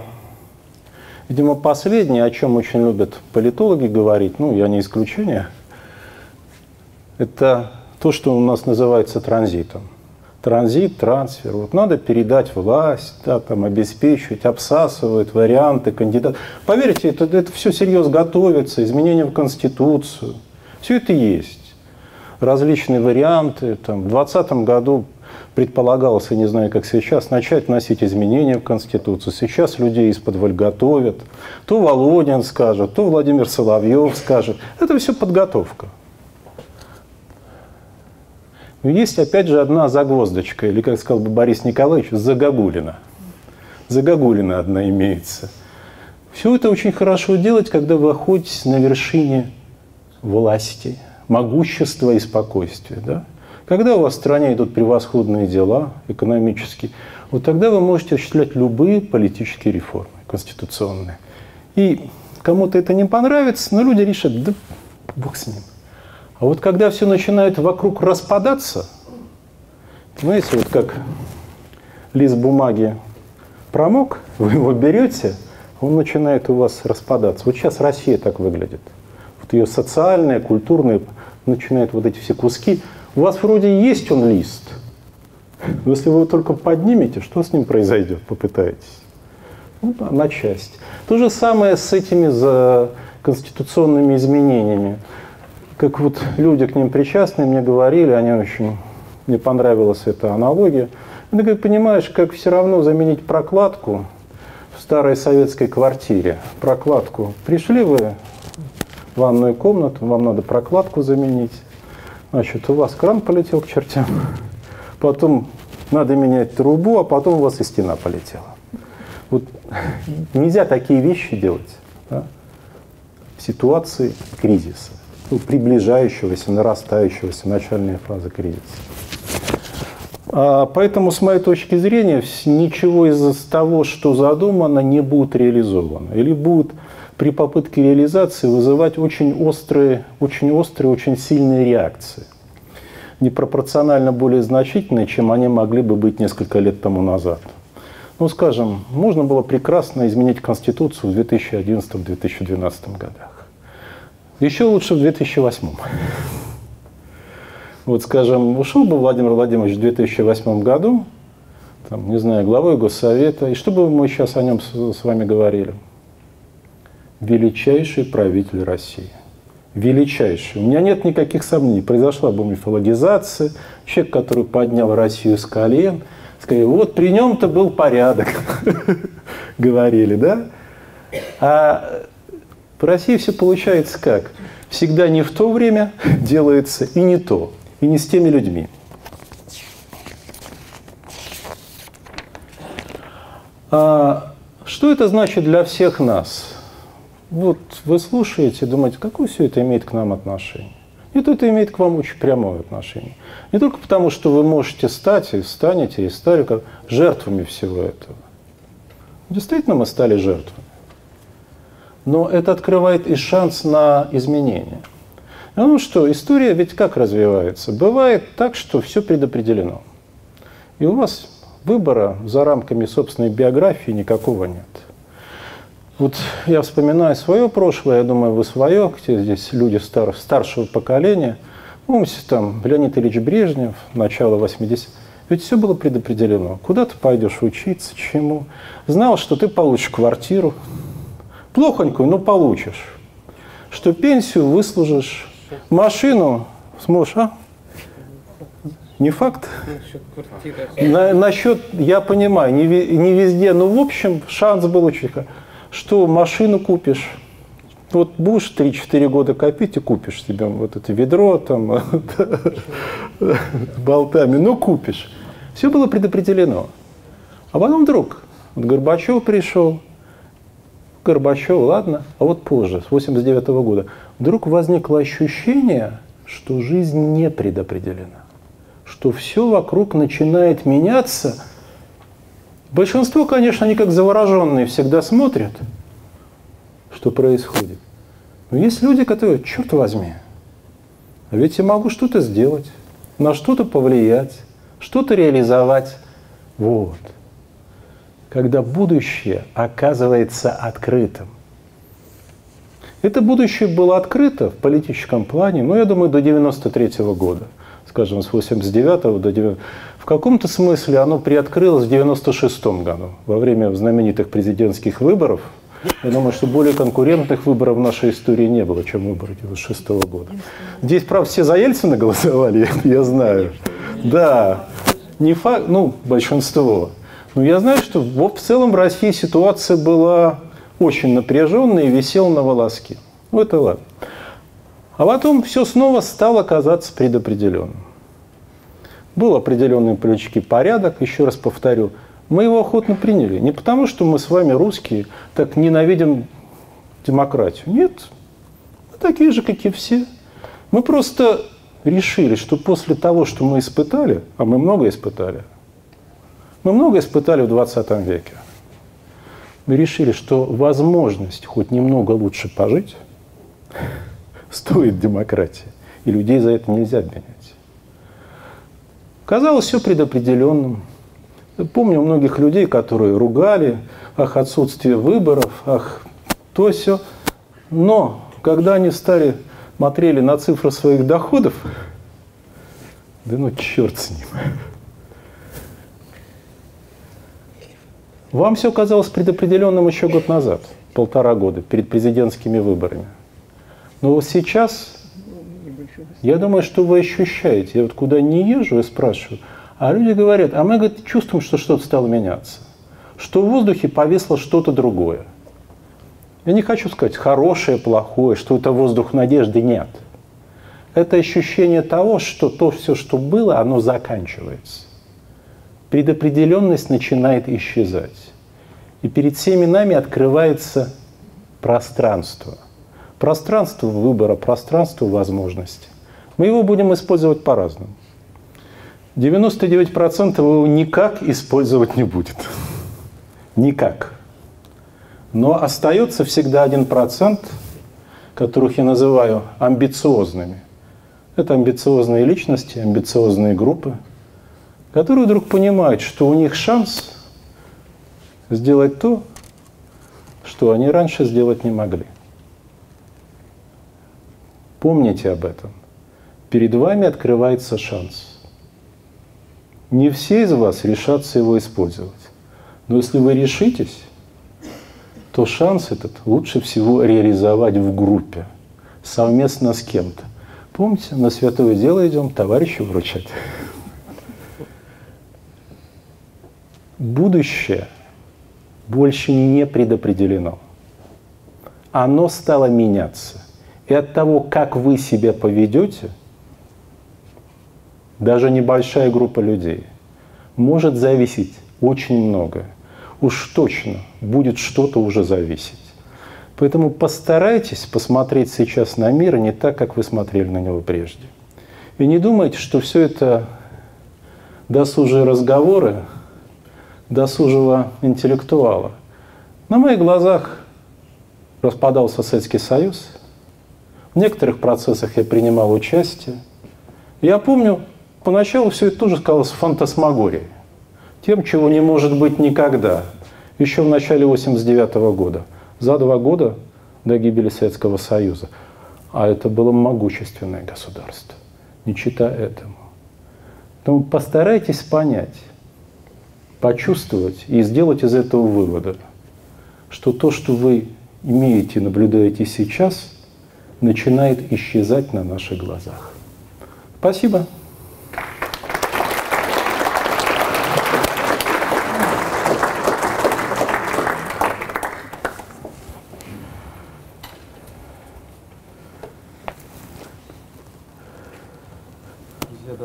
видимо, последнее, о чем очень любят политологи говорить, ну, я не исключение, это то, что у нас называется транзитом транзит, трансфер. Вот надо передать власть, да, там, обеспечивать, обсасывают варианты, кандидат. Поверьте, это, это все серьезно готовится, изменения в Конституцию. Все это есть. Различные варианты. Там, в 2020 году предполагалось, я не знаю, как сейчас, начать вносить изменения в Конституцию. Сейчас людей из-под готовят. То Володин скажет, то Владимир Соловьев скажет. Это все подготовка. Но есть, опять же, одна загвоздочка, или, как сказал бы Борис Николаевич, загогулина. Загогулина одна имеется. Все это очень хорошо делать, когда вы находитесь на вершине власти, могущества и спокойствия. Да? Когда у вас в стране идут превосходные дела экономические, вот тогда вы можете осуществлять любые политические реформы конституционные. И кому-то это не понравится, но люди решат, да бог с ним. А вот когда все начинает вокруг распадаться, знаете, вот как лист бумаги промок, вы его берете, он начинает у вас распадаться. Вот сейчас Россия так выглядит. Вот ее социальная, культурная, начинает вот эти все куски. У вас вроде есть он лист, но если вы его только поднимете, что с ним произойдет, попытаетесь? Ну, на часть. То же самое с этими за конституционными изменениями как вот люди к ним причастные мне говорили, они очень, мне понравилась эта аналогия. Ты как понимаешь, как все равно заменить прокладку в старой советской квартире. Прокладку. Пришли вы в ванную комнату, вам надо прокладку заменить. Значит, у вас кран полетел к чертям. Потом надо менять трубу, а потом у вас и стена полетела. Вот нельзя такие вещи делать да, в ситуации кризиса ну, приближающегося, нарастающегося начальной фазы кризиса. А, поэтому, с моей точки зрения, ничего из того, что задумано, не будет реализовано. Или будет при попытке реализации вызывать очень острые, очень острые, очень сильные реакции. Непропорционально более значительные, чем они могли бы быть несколько лет тому назад. Ну, скажем, можно было прекрасно изменить Конституцию в 2011-2012 годах. Еще лучше в 2008. Вот, скажем, ушел бы Владимир Владимирович в 2008 году, там, не знаю, главой Госсовета, и что бы мы сейчас о нем с, с вами говорили? Величайший правитель России. Величайший. У меня нет никаких сомнений. Произошла бы мифологизация. Человек, который поднял Россию с колен. Сказали, вот при нем-то был порядок. Говорили, да? А по России все получается как? Всегда не в то время делается и не то, и не с теми людьми. А что это значит для всех нас? Вот вы слушаете, думаете, какое все это имеет к нам отношение? Нет, это имеет к вам очень прямое отношение. Не только потому, что вы можете стать и станете, и стали как жертвами всего этого. Действительно, мы стали жертвами. Но это открывает и шанс на изменение. Ну что, история ведь как развивается? Бывает так, что все предопределено. И у вас выбора за рамками собственной биографии никакого нет. Вот я вспоминаю свое прошлое, я думаю, вы свое, где здесь люди стар, старшего поколения. Помните, там Леонид Ильич Брежнев, начало 80 ведь все было предопределено. Куда ты пойдешь учиться, чему? Знал, что ты получишь квартиру. Плохонькую, но получишь. Что пенсию выслужишь. Машину сможешь, а? Не факт. На, насчет, я понимаю, не, не везде, но в общем шанс был очень что машину купишь. Вот будешь 3-4 года копить и купишь себе вот это ведро там болтами, ну купишь. Все было предопределено. А потом вдруг вот Горбачев пришел, Горбачев, ладно, а вот позже, с 89 -го года, вдруг возникло ощущение, что жизнь не предопределена что все вокруг начинает меняться. Большинство, конечно, они как завороженные всегда смотрят, что происходит. Но есть люди, которые, черт возьми, а ведь я могу что-то сделать, на что-то повлиять, что-то реализовать. Вот. Когда будущее оказывается открытым. Это будущее было открыто в политическом плане, ну, я думаю, до 93 -го года – скажем, с 89 до 90 в каком-то смысле оно приоткрылось в 96 году, во время знаменитых президентских выборов. Я думаю, что более конкурентных выборов в нашей истории не было, чем выборы 96 года. Здесь, правда, все за Ельцина голосовали, я знаю. Да, не факт, ну, большинство. Но я знаю, что в целом в России ситуация была очень напряженная и висела на волоске. Ну, это ладно. А потом все снова стало казаться предопределенным. Был определенный политический порядок, еще раз повторю. Мы его охотно приняли. Не потому, что мы с вами, русские, так ненавидим демократию. Нет, мы такие же, как и все. Мы просто решили, что после того, что мы испытали, а мы много испытали, мы много испытали в 20 веке, мы решили, что возможность хоть немного лучше пожить стоит демократия. И людей за это нельзя обвинять. Казалось все предопределенным. помню многих людей, которые ругали, ах, отсутствие выборов, ах, то все. Но когда они стали, смотрели на цифры своих доходов, да ну черт с ним. Вам все казалось предопределенным еще год назад, полтора года, перед президентскими выборами. Но вот сейчас, я думаю, что вы ощущаете. Я вот куда не езжу и спрашиваю, а люди говорят, а мы говорит, чувствуем, что что-то стало меняться. Что в воздухе повисло что-то другое. Я не хочу сказать хорошее, плохое, что это воздух надежды, нет. Это ощущение того, что то все, что было, оно заканчивается. Предопределенность начинает исчезать. И перед всеми нами открывается пространство – пространство выбора, пространство возможностей. Мы его будем использовать по-разному. 99% его никак использовать не будет. Никак. Но остается всегда 1%, которых я называю амбициозными. Это амбициозные личности, амбициозные группы, которые вдруг понимают, что у них шанс сделать то, что они раньше сделать не могли. Помните об этом. Перед вами открывается шанс. Не все из вас решатся его использовать. Но если вы решитесь, то шанс этот лучше всего реализовать в группе, совместно с кем-то. Помните, на святое дело идем товарищу вручать. Будущее больше не предопределено. Оно стало меняться – и от того, как вы себя поведете, даже небольшая группа людей, может зависеть очень многое. уж точно будет что-то уже зависеть. Поэтому постарайтесь посмотреть сейчас на мир не так, как вы смотрели на него прежде. И не думайте, что все это досужие разговоры досужего интеллектуала. На моих глазах распадался Советский Союз. В некоторых процессах я принимал участие. Я помню, поначалу все это тоже казалось фантасмагорией. Тем, чего не может быть никогда. Еще в начале 89 года. За два года до гибели Советского Союза. А это было могущественное государство. Не чита этому. Поэтому постарайтесь понять, почувствовать и сделать из этого вывода, что то, что вы имеете, наблюдаете сейчас, начинает исчезать на наших глазах. Спасибо.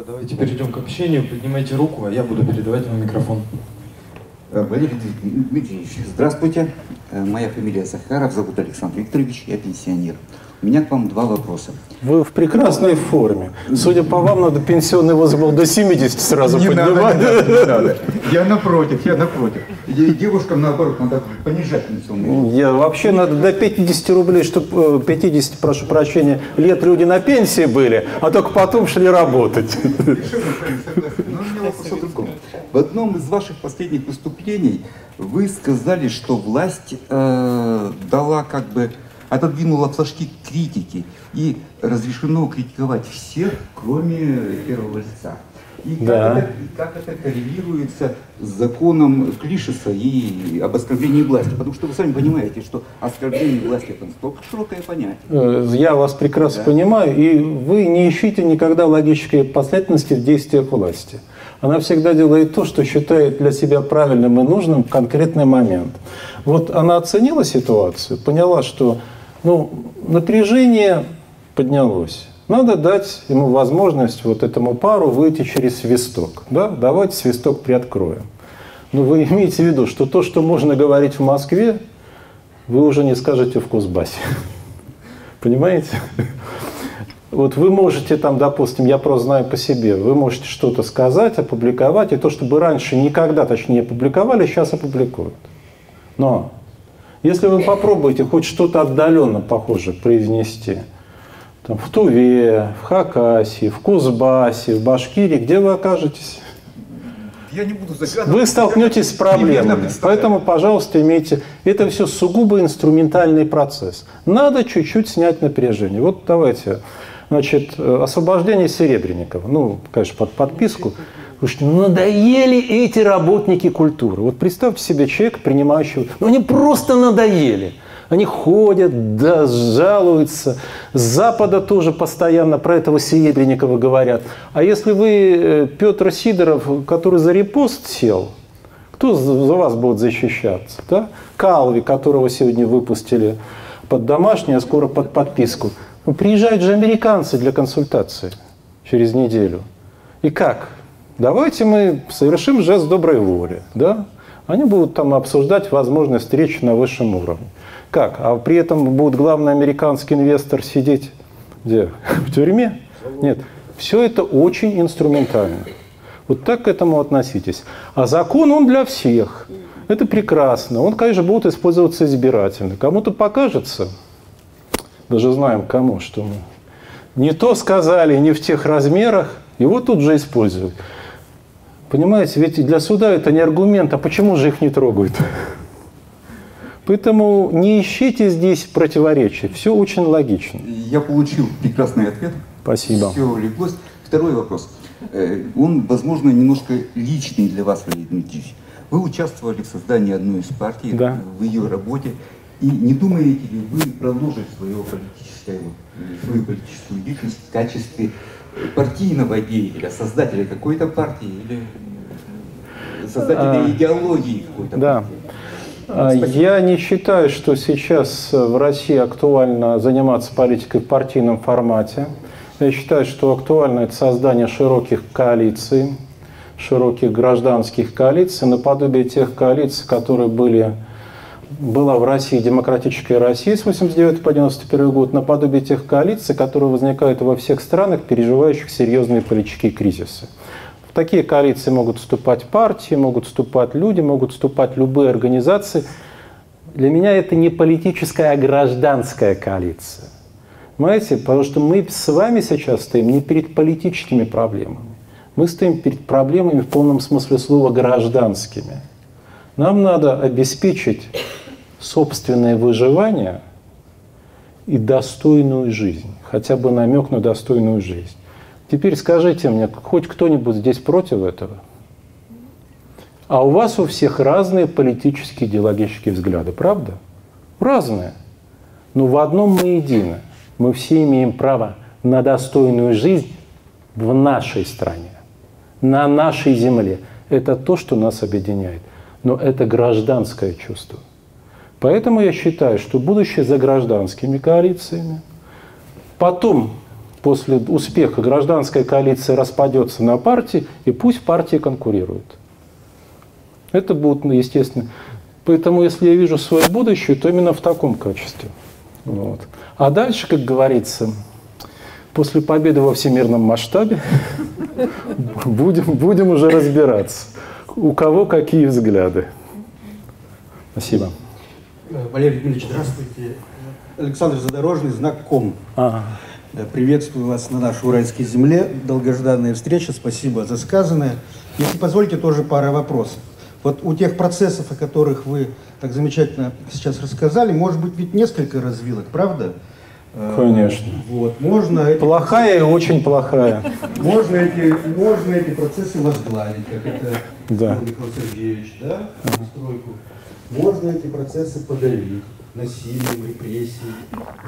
Давайте перейдем к общению. Поднимайте руку, а я буду передавать вам микрофон. Э, Валерий Дмитриевич, здравствуйте. Э, Моя фамилия Сахаров, зовут Александр Викторович, я пенсионер. У меня к вам два вопроса. Вы в прекрасной форме. Судя по вам, надо пенсионный возраст до 70 сразу не поднимать. надо, не надо, не надо. Я напротив, я напротив. И девушкам, наоборот, надо понижать пенсионный возраст. Я вообще надо до 50 рублей, чтобы 50, прошу прощения, лет люди на пенсии были, а только потом шли работать. В одном из ваших последних выступлений вы сказали, что власть э, дала как бы отодвинула флажки критики и разрешено критиковать всех, кроме первого лица. И как, Да. это, как это коррелируется с законом Клишеса и об оскорблении власти? Потому что вы сами понимаете, что оскорбление власти это настолько широкое понятие. Э, Я вас прекрасно Да. понимаю, и вы не ищите никогда логической последовательности в действиях власти. Она всегда делает то, что считает для себя правильным и нужным в конкретный момент. Вот она оценила ситуацию, поняла, что ну, напряжение поднялось. Надо дать ему возможность вот этому пару выйти через свисток. Да? Давайте свисток приоткроем. Но вы имеете в виду, что то, что можно говорить в Москве, вы уже не скажете в Кузбассе. Понимаете? Вот вы можете там, допустим, я просто знаю по себе, вы можете что-то сказать, опубликовать, и то, что бы раньше никогда, точнее, опубликовали, сейчас опубликуют. Но если вы попробуете хоть что-то отдаленно похожее произнести, там, в Туве, в Хакасии, в Кузбассе, в Башкирии, где вы окажетесь? Я не буду. Вы столкнетесь с проблемами. Поэтому, пожалуйста, имейте... Это все сугубо инструментальный процесс. Надо чуть-чуть снять напряжение. Вот давайте. Значит, э, освобождение Серебренникова. Ну, конечно, под подписку. Слушайте, ну надоели эти работники культуры. Вот представьте себе человека, принимающего... Ну, они просто надоели. Они ходят, да, жалуются. С Запада тоже постоянно про этого Серебренникова говорят. А если вы э, Петр Сидоров, который за репост сел, кто за вас будет защищаться? Да? Калви, которого сегодня выпустили под домашний, а скоро под подписку. Ну, приезжают же американцы для консультации через неделю. И как? Давайте мы совершим жест доброй воли. Да? Они будут там обсуждать возможность встречи на высшем уровне. Как? А при этом будет главный американский инвестор сидеть где? В тюрьме? Нет. Все это очень инструментально. Вот так к этому относитесь. А закон, он для всех. Это прекрасно. Он, конечно, будет использоваться избирательно. Кому-то покажется, даже знаем кому, что мы не то сказали, не в тех размерах, его тут же используют. Понимаете, ведь для суда это не аргумент, а почему же их не трогают? Поэтому не ищите здесь противоречий, все очень логично. Я получил прекрасный ответ. Спасибо. Все леглось. Второй вопрос. Э, Он, возможно, немножко личный для вас, Валерий Дмитриевич. Вы участвовали в создании одной из партий, Да. в ее работе. И не думаете ли вы продолжить свое политическое, свою политическую деятельность в качестве партийного деятеля, создателя какой-то партии или э, создателя А, идеологии какой-то Да. партии? А, Я не считаю, что сейчас в России актуально заниматься политикой в партийном формате. Я считаю, что актуально это создание широких коалиций. широких гражданских коалиций, наподобие тех коалиций, которые были была в России демократическая Россия с 89 по 91 год, наподобие тех коалиций, которые возникают во всех странах, переживающих серьезные политические кризисы. В такие коалиции могут вступать партии, могут вступать люди, могут вступать любые организации. Для меня это не политическая, а гражданская коалиция. Понимаете, потому что мы с вами сейчас стоим не перед политическими проблемами. Мы стоим перед проблемами в полном смысле слова гражданскими. Нам надо обеспечить собственное выживание и достойную жизнь, хотя бы намек на достойную жизнь. Теперь скажите мне, хоть кто-нибудь здесь против этого? А у вас у всех разные политические идеологические взгляды, правда? Разные. Но в одном мы едины. Мы все имеем право на достойную жизнь в нашей стране, на нашей земле. Это то, что нас объединяет. Но это гражданское чувство. Поэтому я считаю, что будущее за гражданскими коалициями. Потом, после успеха, гражданская коалиция распадется на партии, и пусть партии конкурируют. Это будет, ну, естественно. Поэтому, если я вижу свое будущее, то именно в таком качестве. Вот. А дальше, как говорится, после победы во всемирном масштабе будем, будем уже разбираться, у кого какие взгляды. Спасибо. Валерий Дмитриевич, здравствуйте. Александр Задорожный, знак Ком. Ага. Приветствую вас на нашей уральской земле. Долгожданная встреча. Спасибо за сказанное. Если позволите, тоже пара вопросов. Вот у тех процессов, о которых вы так замечательно сейчас рассказали, может быть ведь несколько развилок, правда? Конечно. Вот. Можно плохая эти... и очень плохая. Можно эти, можно эти процессы возглавить, как это да. Михаил Сергеевич, да, стройку. Можно эти процессы подавить насилием, репрессией,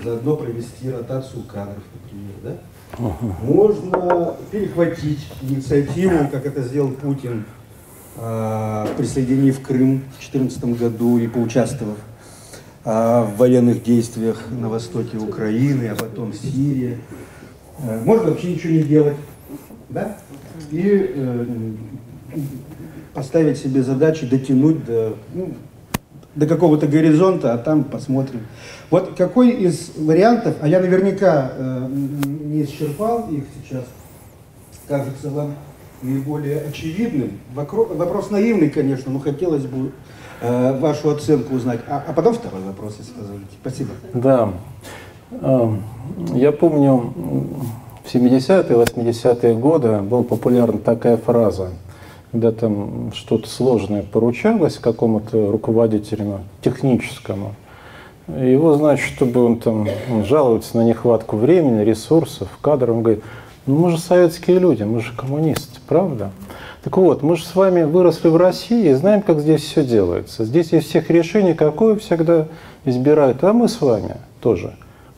заодно провести ротацию кадров, например, да? Ага. Можно перехватить инициативу, как это сделал Путин, э, присоединив Крым в 2014 году и поучаствовав э, в военных действиях на востоке Украины, а потом Сирии. Э, можно вообще ничего не делать, да? И э, поставить себе задачи дотянуть до ну, до какого-то горизонта, а там посмотрим. Вот какой из вариантов, а я наверняка э, не исчерпал их сейчас, кажется вам наиболее очевидным. Вопрос, наивный, конечно, но хотелось бы вашу оценку узнать. А, а потом второй вопрос, если позволите. Спасибо. Да. Эм, я помню, в 70-е, 80-е годы была популярна такая фраза – когда там что-то сложное поручалось какому-то руководителю техническому, его, значит, чтобы он там жалуется на нехватку времени, ресурсов, кадров, он говорит, ну мы же советские люди, мы же коммунисты, правда? Так вот, мы же с вами выросли в России и знаем, как здесь все делается. Здесь из всех решений какое всегда избирают, а мы с вами тоже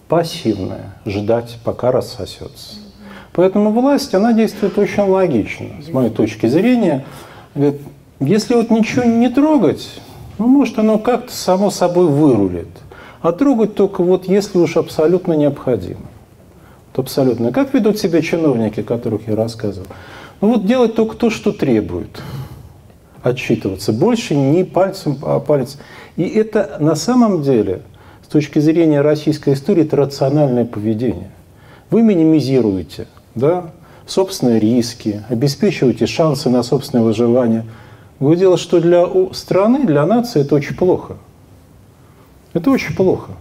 пассивное, ждать, пока рассосется. Поэтому власть, она действует очень логично, с моей точки зрения. Если вот ничего не трогать, ну, может, оно как-то само собой вырулит. А трогать только вот если уж абсолютно необходимо. Вот абсолютно. Как ведут себя чиновники, которых я рассказывал? Ну вот делать только то, что требует. Отчитываться. Больше не пальцем, а палец. И это на самом деле, с точки зрения российской истории, это рациональное поведение. Вы минимизируете да, собственные риски, обеспечиваете шансы на собственное выживание. Вы дело, что для страны, для нации это очень плохо. Это очень плохо.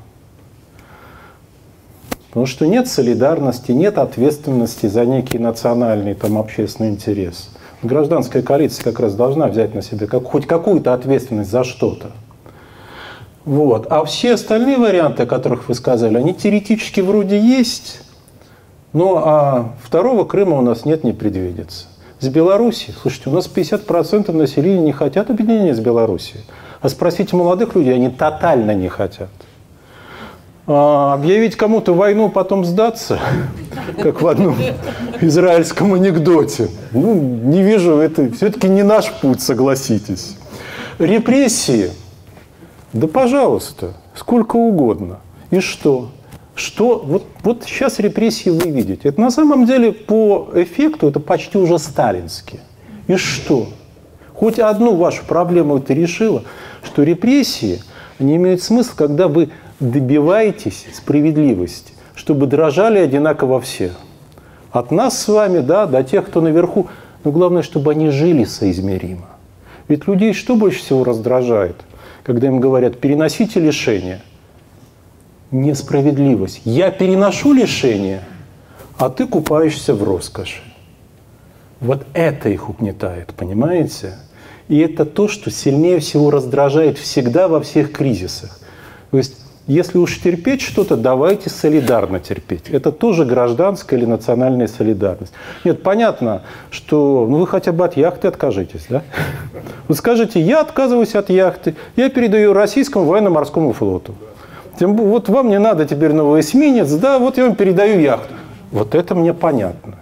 Потому что нет солидарности, нет ответственности за некий национальный там, общественный интерес. Гражданская коалиция как раз должна взять на себя как, хоть какую-то ответственность за что-то. Вот. А все остальные варианты, о которых вы сказали, они теоретически вроде есть, ну, а второго Крыма у нас нет, не предвидится. С Белоруссией, слушайте, у нас 50% населения не хотят объединения с Белоруссией. А спросите молодых людей, они тотально не хотят. А объявить кому-то войну, потом сдаться, как в одном израильском анекдоте. Ну, не вижу, это все-таки не наш путь, согласитесь. Репрессии, да пожалуйста, сколько угодно. И что? что вот, вот сейчас репрессии вы видите. Это на самом деле по эффекту это почти уже сталинские. И что? Хоть одну вашу проблему ты решила, что репрессии не имеют смысла, когда вы добиваетесь справедливости, чтобы дрожали одинаково все. От нас с вами, да, до тех, кто наверху. Но главное, чтобы они жили соизмеримо. Ведь людей что больше всего раздражает, когда им говорят, переносите лишение? Несправедливость. Я переношу лишение, а ты купаешься в роскоши. Вот это их угнетает, понимаете? И это то, что сильнее всего раздражает всегда во всех кризисах. То есть если уж терпеть что-то, давайте солидарно терпеть. Это тоже гражданская или национальная солидарность. Нет, понятно, что ну, вы хотя бы от яхты откажитесь, да? Вы скажете, я отказываюсь от яхты, я передаю российскому военно-морскому флоту. Тем, вот вам не надо теперь новый эсминец, да, вот я вам передаю яхту. Вот это мне понятно.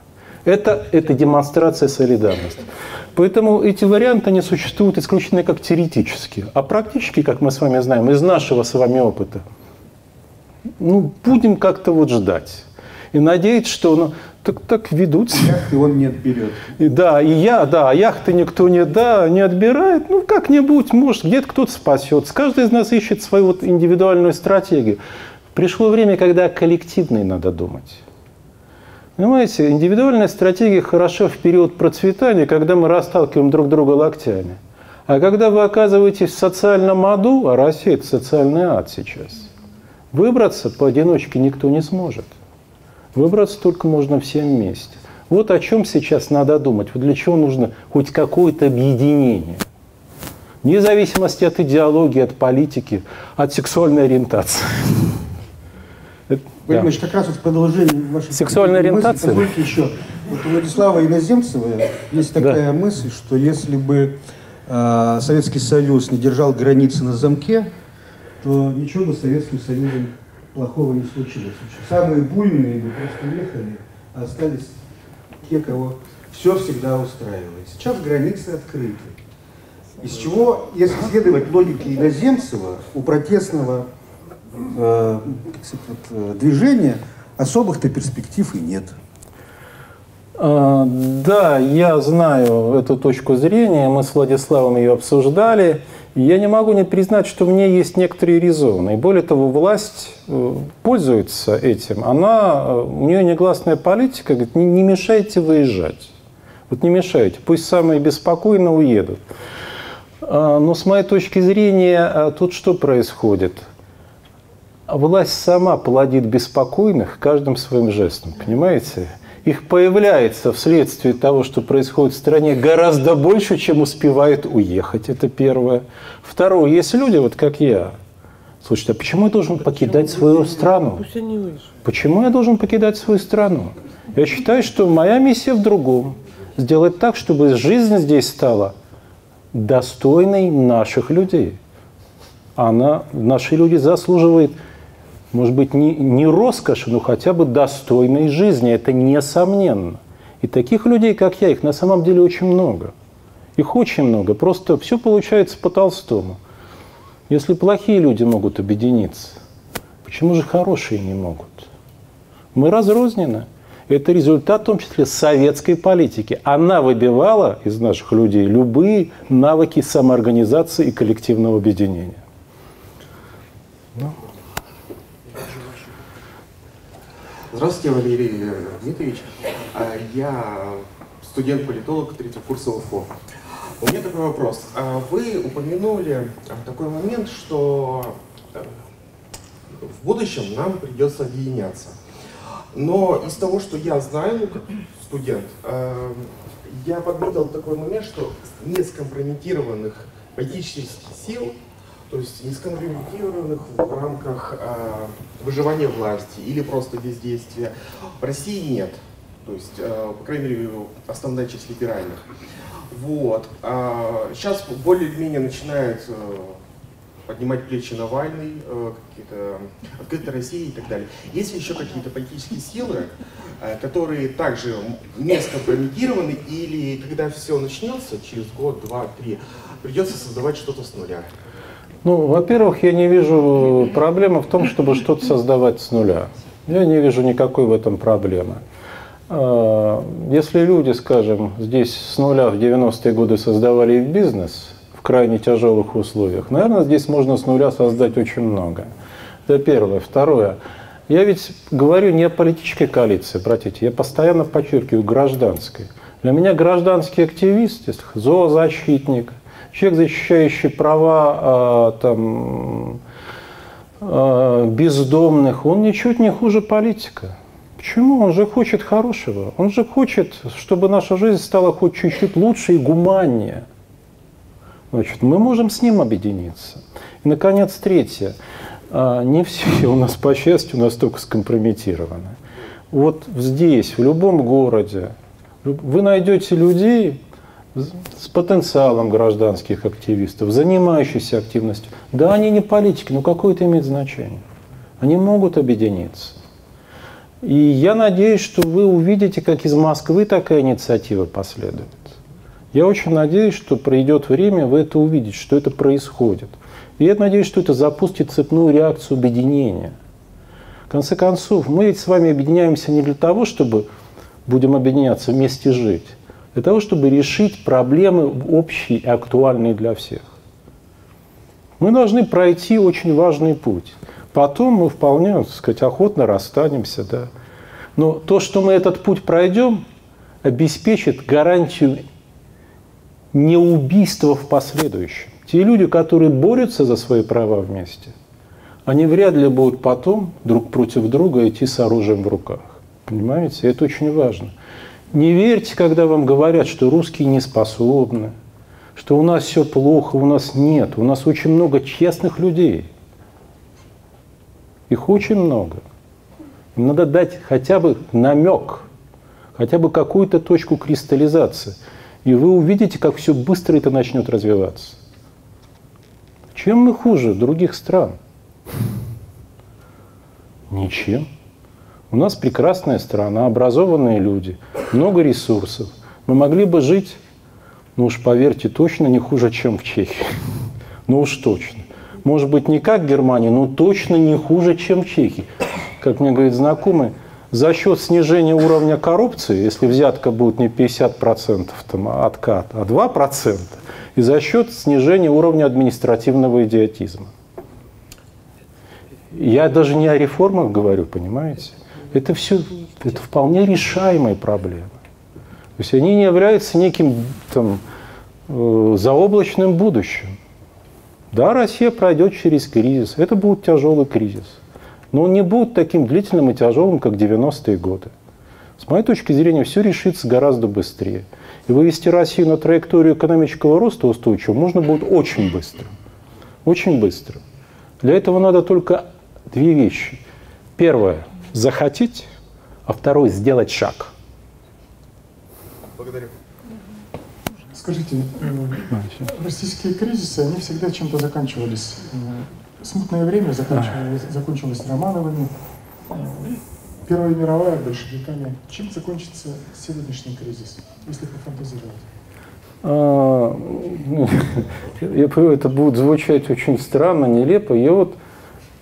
Это, это демонстрация солидарности. Поэтому эти варианты, они существуют исключительно как теоретические. А практически, как мы с вами знаем, из нашего с вами опыта, ну, будем как-то вот ждать. И надеяться, что ну, так, так ведут Яхты он не отберет. И, да, и я, да, яхты никто не, да, не отбирает. Ну, как-нибудь, может, где-то кто-то спасется. Каждый из нас ищет свою вот индивидуальную стратегию. Пришло время, когда коллективной надо думать. Понимаете, индивидуальная стратегия хороша в период процветания, когда мы расталкиваем друг друга локтями. А когда вы оказываетесь в социальном аду, а Россия – это социальный ад сейчас, выбраться поодиночке никто не сможет. Выбраться только можно всем вместе. Вот о чем сейчас надо думать. Вот для чего нужно хоть какое-то объединение. Вне зависимости от идеологии, от политики, от сексуальной ориентации. Владимир да. как раз вот в продолжении вашей сексуальной ориентации. Мысли, еще. Вот у Владислава Иноземцева есть такая да. мысль, что если бы э, Советский Союз не держал границы на замке, то ничего бы с Советским Союзом плохого не случилось. Самые буйные бы просто уехали, а остались те, кого все всегда устраивает. Сейчас границы открыты. Из чего, если следовать логике Иноземцева, у протестного э, сказать, э, движения особых-то перспектив и нет. А, да, я знаю эту точку зрения, мы с Владиславом ее обсуждали. Я не могу не признать, что в ней есть некоторые резоны. И более того, власть э, пользуется этим. Она, э, у нее негласная политика, говорит, не, мешайте выезжать. Вот не мешайте, пусть самые беспокойно уедут. А, но с моей точки зрения, тут что происходит? А власть сама плодит беспокойных каждым своим жестом, понимаете? Их появляется вследствие того, что происходит в стране, гораздо больше, чем успевает уехать. Это первое. Второе. Есть люди, вот как я. Слушайте, а почему я должен почему покидать свою страну? Почему я должен покидать свою страну? Я считаю, что моя миссия в другом. Сделать так, чтобы жизнь здесь стала достойной наших людей. Она, наши люди заслуживают может быть, не, не роскоши, но хотя бы достойной жизни. Это несомненно. И таких людей, как я, их на самом деле очень много. Их очень много. Просто все получается по Толстому. Если плохие люди могут объединиться, почему же хорошие не могут? Мы разрознены. Это результат, в том числе, советской политики. Она выбивала из наших людей любые навыки самоорганизации и коллективного объединения. Ну. Здравствуйте, Валерий Дмитриевич. А, я студент-политолог третьего курса УФО. У меня такой вопрос. А, вы упомянули такой момент, что э, в будущем нам придется объединяться. Но из того, что я знаю, студент, э, я подметил такой момент, что не скомпрометированных политических сил то есть не скомпрометированных в рамках э, выживания власти или просто бездействия, в России нет. То есть, э, по крайней мере, основная часть либеральных. Вот. А сейчас более-менее начинает э, поднимать плечи Навальный, э, какие-то открытая Россия и так далее. Есть еще какие-то политические силы, э, которые также не скомпрометированы, или когда все начнется, через год, два, три, придется создавать что-то с нуля? Ну, во-первых, я не вижу проблемы в том, чтобы что-то создавать с нуля. Я не вижу никакой в этом проблемы. А, если люди, скажем, здесь с нуля в 90-е годы создавали бизнес в крайне тяжелых условиях, наверное, здесь можно с нуля создать очень много. Это первое. Второе. Я ведь говорю не о политической коалиции, братья, я постоянно подчеркиваю гражданской. Для меня гражданский активист, зоозащитник, человек, защищающий права э, там, э, бездомных, он ничуть не хуже политика. Почему? Он же хочет хорошего. Он же хочет, чтобы наша жизнь стала хоть чуть-чуть лучше и гуманнее. Значит, мы можем с ним объединиться. И, наконец, третье. А, не все у нас, по счастью, настолько скомпрометированы. Вот здесь, в любом городе, вы найдете людей с потенциалом гражданских активистов, занимающихся активностью. Да, они не политики, но какое это имеет значение? Они могут объединиться. И я надеюсь, что вы увидите, как из Москвы такая инициатива последует. Я очень надеюсь, что пройдет время, вы это увидите, что это происходит – и я надеюсь, что это запустит цепную реакцию объединения. В конце концов, мы ведь с вами объединяемся не для того, чтобы будем объединяться вместе жить, для того, чтобы решить проблемы общие и актуальные для всех. Мы должны пройти очень важный путь. Потом мы вполне, так сказать, охотно расстанемся. Да. Но то, что мы этот путь пройдем, обеспечит гарантию неубийства в последующем. Те люди, которые борются за свои права вместе, они вряд ли будут потом друг против друга идти с оружием в руках. Понимаете? Это очень важно. Не верьте, когда вам говорят, что русские не способны, что у нас все плохо, у нас нет. У нас очень много честных людей. Их очень много. Им надо дать хотя бы намек, хотя бы какую-то точку кристаллизации. И вы увидите, как все быстро это начнет развиваться. Чем мы хуже других стран? Ничем. У нас прекрасная страна, образованные люди, много ресурсов. Мы могли бы жить, ну уж поверьте, точно не хуже, чем в Чехии. Ну уж точно. Может быть, не как Германия, но точно не хуже, чем в Чехии. Как мне говорит знакомый, за счет снижения уровня коррупции, если взятка будет не 50% там, откат, а 2%, и за счет снижения уровня административного идиотизма. Я даже не о реформах говорю, понимаете? Это все, это вполне решаемые проблемы. То есть они не являются неким там, э, заоблачным будущим. Да, Россия пройдет через кризис. Это будет тяжелый кризис. Но он не будет таким длительным и тяжелым, как 90-е годы. С моей точки зрения, все решится гораздо быстрее. И вывести Россию на траекторию экономического роста устойчивого можно будет очень быстро. Очень быстро. Для этого надо только две вещи. Первое – захотеть, а второе – сделать шаг. Благодарю. Скажите, э, российские кризисы, они всегда чем-то заканчивались. Э, смутное время заканчивалось, закончилось Романовыми, Первая мировая большевиками. Чем закончится сегодняшний кризис, если пофантазировать? А, я понимаю, это будет звучать очень странно, нелепо. Я вот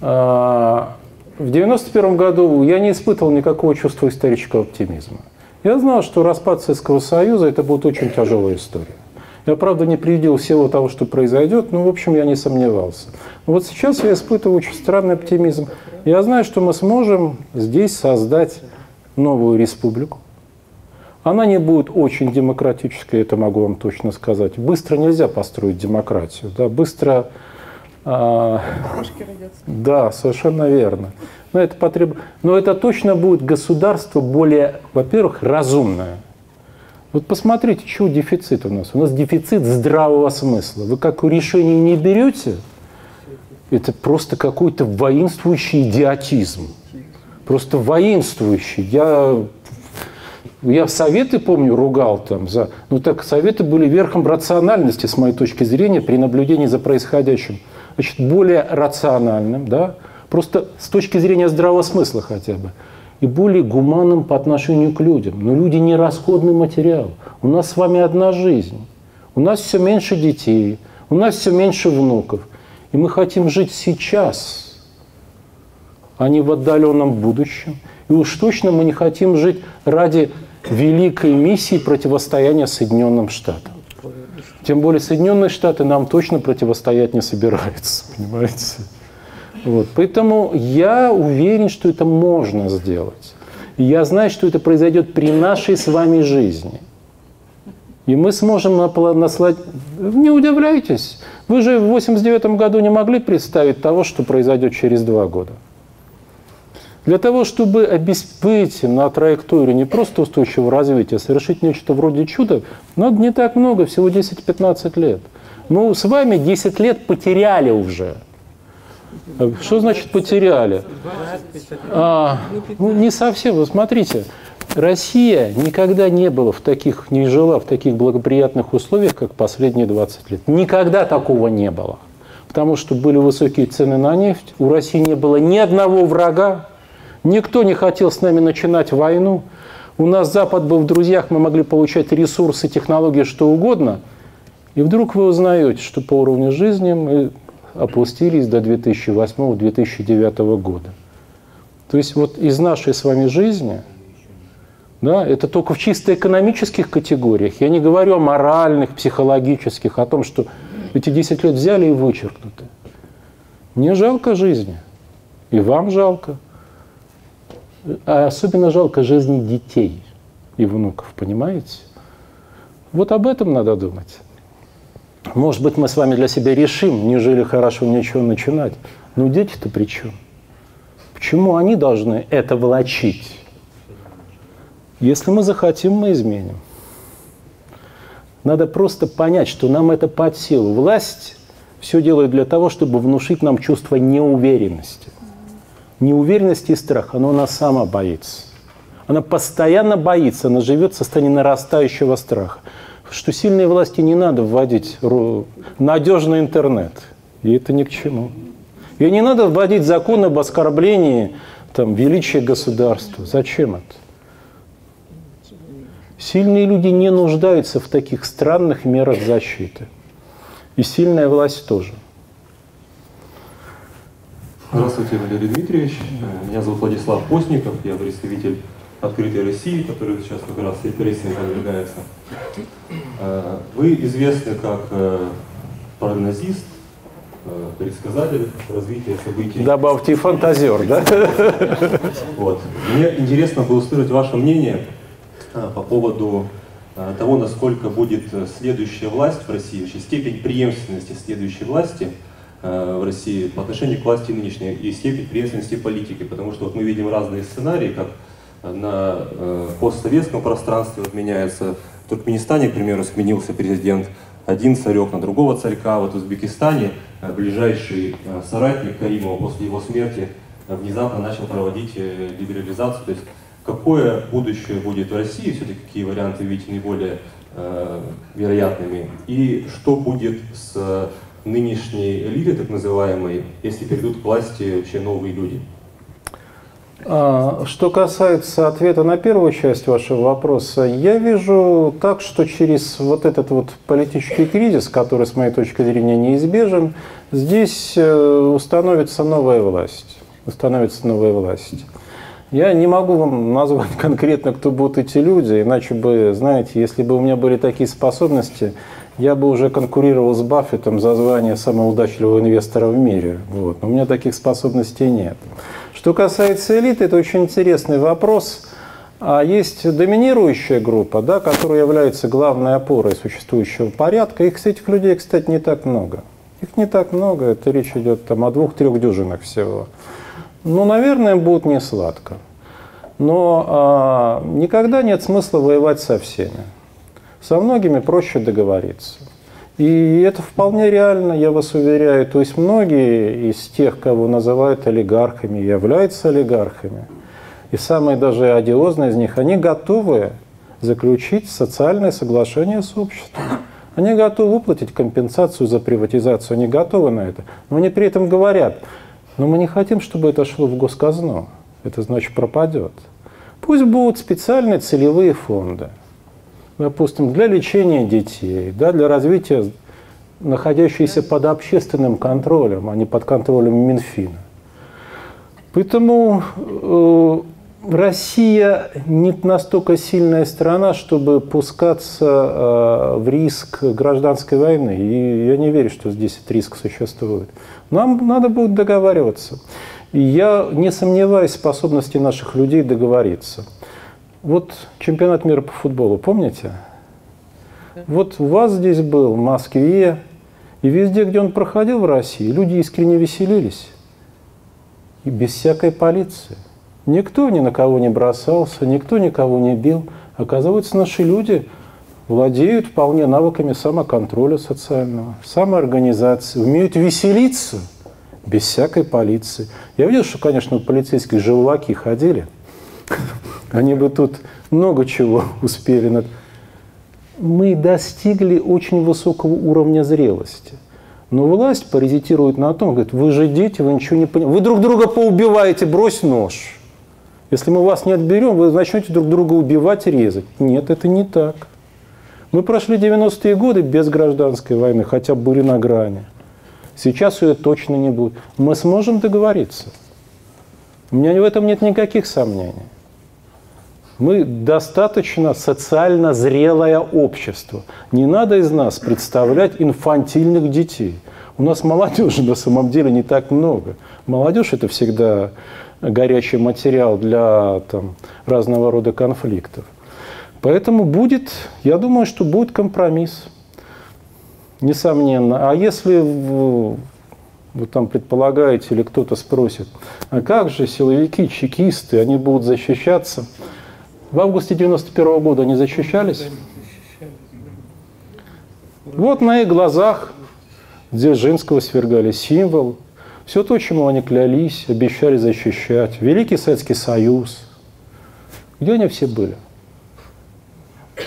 а, в 91 году я не испытывал никакого чувства исторического оптимизма. Я знал, что распад Советского Союза – это будет очень тяжелая история. Я, правда, не предвидел всего того, что произойдет, но, в общем, я не сомневался. Но вот сейчас я испытываю очень странный оптимизм. Я знаю, что мы сможем здесь создать новую республику. Она не будет очень демократической, это могу вам точно сказать. Быстро нельзя построить демократию. Да, быстро... А, да, совершенно верно. Но это, потреб... Но это точно будет государство более, во-первых, разумное. Вот посмотрите, что дефицит у нас. У нас дефицит здравого смысла. Вы как решение не берете – это просто какой-то воинствующий идиотизм. Просто воинствующий. Я, я советы, помню, ругал там за... Ну так, советы были верхом рациональности, с моей точки зрения, при наблюдении за происходящим. Значит, более рациональным, да, просто с точки зрения здравого смысла хотя бы, и более гуманным по отношению к людям. Но люди не расходный материал. У нас с вами одна жизнь. У нас все меньше детей, у нас все меньше внуков – и мы хотим жить сейчас, а не в отдаленном будущем. И уж точно мы не хотим жить ради великой миссии противостояния Соединенным Штатам. Тем более Соединенные Штаты нам точно противостоять не собираются, понимаете? Вот. Поэтому я уверен, что это можно сделать. И я знаю, что это произойдет при нашей с вами жизни. И мы сможем наслать... Не удивляйтесь, вы же в 89 году не могли представить того, что произойдет через два года. Для того, чтобы обеспечить на траекторию не просто устойчивого развития, совершить нечто вроде чуда, надо не так много, всего 10-15 лет. Мы с вами 10 лет потеряли уже. Что значит потеряли? А, ну, не совсем. Вы смотрите, Россия никогда не была в таких, не жила в таких благоприятных условиях, как последние 20 лет. Никогда такого не было. Потому что были высокие цены на нефть, у России не было ни одного врага, Никто не хотел с нами начинать войну. У нас Запад был в друзьях, мы могли получать ресурсы, технологии, что угодно. И вдруг вы узнаете, что по уровню жизни мы опустились до 2008-2009 года. То есть вот из нашей с вами жизни, да, это только в чисто экономических категориях. Я не говорю о моральных, психологических, о том, что эти 10 лет взяли и вычеркнуты. Мне жалко жизни. И вам жалко. А особенно жалко жизни детей и внуков, понимаете? Вот об этом надо думать. Может быть, мы с вами для себя решим, нежели хорошо ничего начинать. Но дети-то при чем? Почему они должны это волочить? Если мы захотим, мы изменим. Надо просто понять, что нам это под силу. Власть все делает для того, чтобы внушить нам чувство неуверенности неуверенность и страх, она сама боится. Она постоянно боится, она живет в состоянии нарастающего страха. Что сильные власти не надо вводить надежный интернет. И это ни к чему. И не надо вводить закон об оскорблении там, величия государства. Зачем это? Сильные люди не нуждаются в таких странных мерах защиты. И сильная власть тоже. Здравствуйте, Валерий Дмитриевич. Меня зовут Владислав Постников, я представитель «Открытой России», который сейчас как раз репрессиями подвергается. Э, вы известны как э, прогнозист, э, предсказатель развития событий. Добавьте фантазер, да? Вот. Мне интересно было услышать ваше мнение по поводу того, насколько будет следующая власть в России, вообще степень преемственности следующей власти – Э, в России по отношению к власти нынешней и степень преемственности политики, потому что вот мы видим разные сценарии, как на э, постсоветском пространстве вот меняется. В Туркменистане, к примеру, сменился президент, один царек на другого царька. Вот в Узбекистане э, ближайший соратник Каримова после его смерти внезапно начал проводить либерализацию. То есть какое будущее будет в России, все-таки какие варианты видите наиболее э, вероятными, и что будет с нынешней элиты, так называемой, если перейдут к власти вообще новые люди? А, что касается ответа на первую часть вашего вопроса, я вижу так, что через вот этот вот политический кризис, который, с моей точки зрения, неизбежен, здесь э, установится новая власть. Установится новая власть. Я не могу вам назвать конкретно, кто будут эти люди, иначе бы, знаете, если бы у меня были такие способности, я бы уже конкурировал с Баффетом за звание самого удачливого инвестора в мире. Вот. Но у меня таких способностей нет. Что касается элиты, это очень интересный вопрос. А есть доминирующая группа, да, которая является главной опорой существующего порядка. Их, этих людей, кстати, не так много. Их не так много, это речь идет там, о двух-трех дюжинах всего. Ну, наверное, будет не сладко. Но а, никогда нет смысла воевать со всеми. Со многими проще договориться. И это вполне реально, я вас уверяю. То есть многие из тех, кого называют олигархами, являются олигархами. И самые даже одиозные из них, они готовы заключить социальное соглашение с обществом. Они готовы выплатить компенсацию за приватизацию, они готовы на это. Но они при этом говорят, но мы не хотим, чтобы это шло в госказну. Это значит пропадет. Пусть будут специальные целевые фонды – допустим, для лечения детей, да, для развития находящиеся под общественным контролем, а не под контролем Минфина. Поэтому э, Россия не настолько сильная страна, чтобы пускаться э, в риск гражданской войны. И я не верю, что здесь этот риск существует. Нам надо будет договариваться. И я не сомневаюсь в способности наших людей договориться. Вот чемпионат мира по футболу, помните? Вот у вас здесь был, в Москве, и везде, где он проходил в России, люди искренне веселились. И без всякой полиции. Никто ни на кого не бросался, никто никого не бил. Оказывается, наши люди владеют вполне навыками самоконтроля социального, самоорганизации, умеют веселиться без всякой полиции. Я видел, что, конечно, полицейские живаки ходили. Они бы тут много чего успели. Мы достигли очень высокого уровня зрелости. Но власть паразитирует на том, говорит, вы же дети, вы ничего не понимаете. Вы друг друга поубиваете, брось нож. Если мы вас не отберем, вы начнете друг друга убивать резать. Нет, это не так. Мы прошли 90-е годы без гражданской войны, хотя были на грани. Сейчас ее точно не будет. Мы сможем договориться. У меня в этом нет никаких сомнений. Мы достаточно социально зрелое общество. Не надо из нас представлять инфантильных детей. У нас молодежи на самом деле не так много. Молодежь это всегда горячий материал для там, разного рода конфликтов. Поэтому будет, я думаю, что будет компромисс, несомненно. А если вы, там предполагаете или кто-то спросит, а как же силовики, чекисты, они будут защищаться? В августе 91 -го года они защищались? Вот на их глазах Дзержинского свергали символ, все то, чему они клялись, обещали защищать. Великий Советский Союз. Где они все были?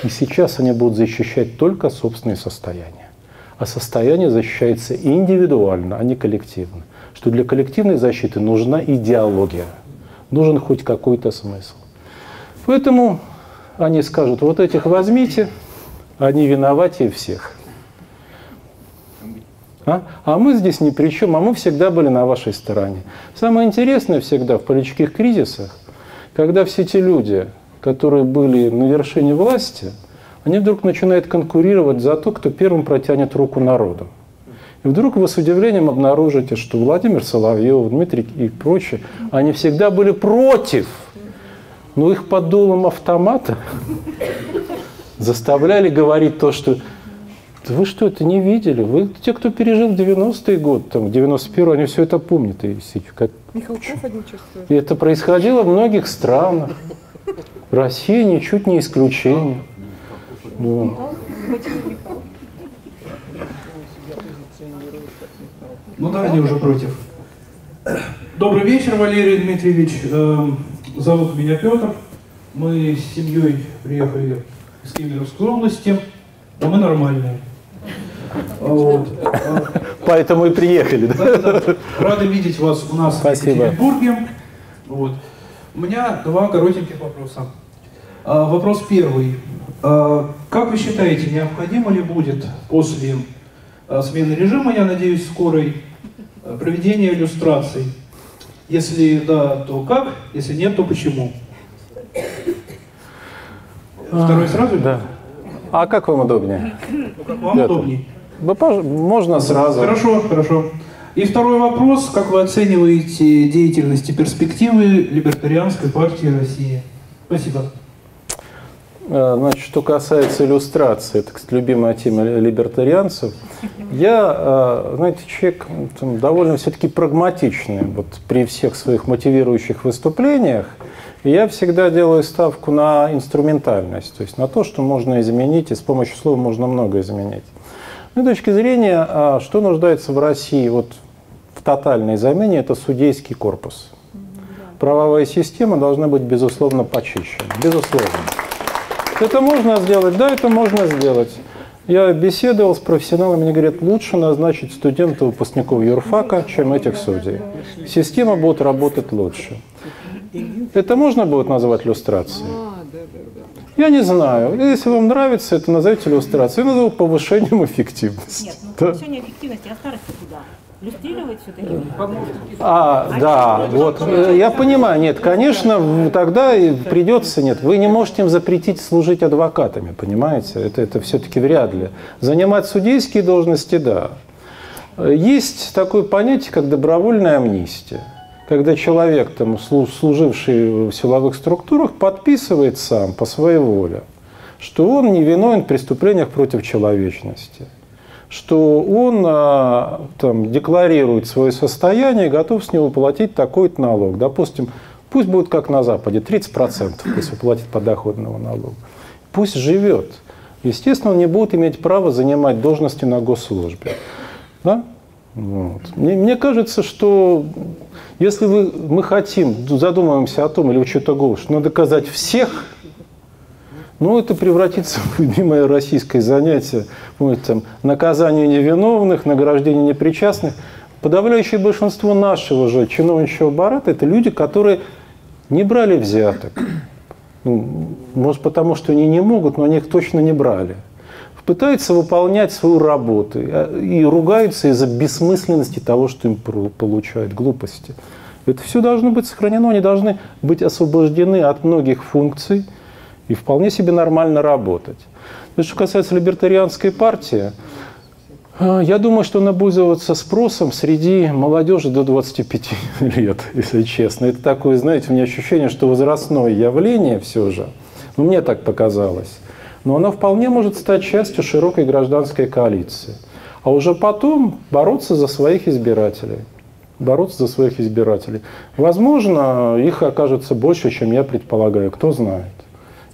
И сейчас они будут защищать только собственные состояния. А состояние защищается индивидуально, а не коллективно. Что для коллективной защиты нужна идеология, нужен хоть какой-то смысл. Поэтому они скажут, вот этих возьмите, они виноватее всех. А? а мы здесь ни при чем, а мы всегда были на вашей стороне. Самое интересное всегда в политических кризисах, когда все те люди, которые были на вершине власти, они вдруг начинают конкурировать за то, кто первым протянет руку народу. И вдруг вы с удивлением обнаружите, что Владимир Соловьев, Дмитрий и прочие, они всегда были против, но их под дулом автомата заставляли говорить то, что вы что, это не видели? Вы те, кто пережил 90-й год, там, 91-й, они все это помнят. И, как... Михалков один чувствует. И это происходило в многих странах. Россия ничуть не исключение. Да. Ну да, они уже против. Добрый вечер, Валерий Дмитриевич. Зовут меня Петр. Мы с семьей приехали из Кемеровской области. А мы нормальные. Вот. Поэтому и приехали. Да? Да, да. Рады видеть вас у нас Спасибо. в Екатеринбурге. Вот. У меня два коротеньких вопроса. А, вопрос первый. А, как вы считаете, необходимо ли будет после а, смены режима, я надеюсь, скорой, а, проведение иллюстраций? Если да, то как? Если нет, то почему? Второй сразу? Да. А как вам удобнее? Ну, как вам Это. удобнее. Да, можно сразу. Хорошо, хорошо. И второй вопрос. Как вы оцениваете деятельность и перспективы Либертарианской партии России? Спасибо. Э, значит, что касается иллюстрации, это, кстати, любимая тема либертарианцев, я, э, знаете, человек там, довольно все-таки прагматичный вот, при всех своих мотивирующих выступлениях. И я всегда делаю ставку на инструментальность, то есть на то, что можно изменить, и с помощью слова можно много изменить. С моей точки зрения, а, что нуждается в России вот в тотальной замене, это судейский корпус. Правовая система должна быть, безусловно, почищена. Безусловно. Это можно сделать? Да, это можно сделать. Я беседовал с профессионалами, они говорят, лучше назначить студента выпускников юрфака, чем этих судей. Система будет работать лучше. Это можно будет назвать иллюстрацией? Я не знаю. Если вам нравится, это назовите иллюстрацией. Я назову повышением эффективности. Нет, ну повышение эффективности, а старости куда? Люстрировать все-таки? А, да, вот. Я понимаю, нет, конечно, тогда придется, нет, вы не можете им запретить служить адвокатами, понимаете? Это, это все-таки вряд ли. Занимать судейские должности, да. Есть такое понятие, как добровольная амнистия. Когда человек, там, служивший в силовых структурах, подписывает сам по своей воле, что он не виновен в преступлениях против человечности – что он а, там, декларирует свое состояние готов с него платить такой-то налог. Допустим, пусть будет как на Западе, 30%, если платит подоходного налога. Пусть живет. Естественно, он не будет иметь права занимать должности на госслужбе. Да? Вот. Мне, мне кажется, что если вы, мы хотим, задумываемся о том, или учета голову, что надо доказать всех ну, это превратится в любимое российское занятие, вот, там, наказание невиновных, награждение непричастных. Подавляющее большинство нашего же чиновничьего барата – это люди, которые не брали взяток. Ну, может, потому что они не могут, но они их точно не брали. Пытаются выполнять свою работу а, и ругаются из-за бессмысленности того, что им получают, глупости. Это все должно быть сохранено, они должны быть освобождены от многих функций – и вполне себе нормально работать. То, что касается либертарианской партии, э, я думаю, что она будет пользоваться спросом среди молодежи до 25 лет, если честно. Это такое, знаете, у меня ощущение, что возрастное явление все же, ну, мне так показалось, но оно вполне может стать частью широкой гражданской коалиции. А уже потом бороться за своих избирателей. Бороться за своих избирателей. Возможно, их окажется больше, чем я предполагаю, кто знает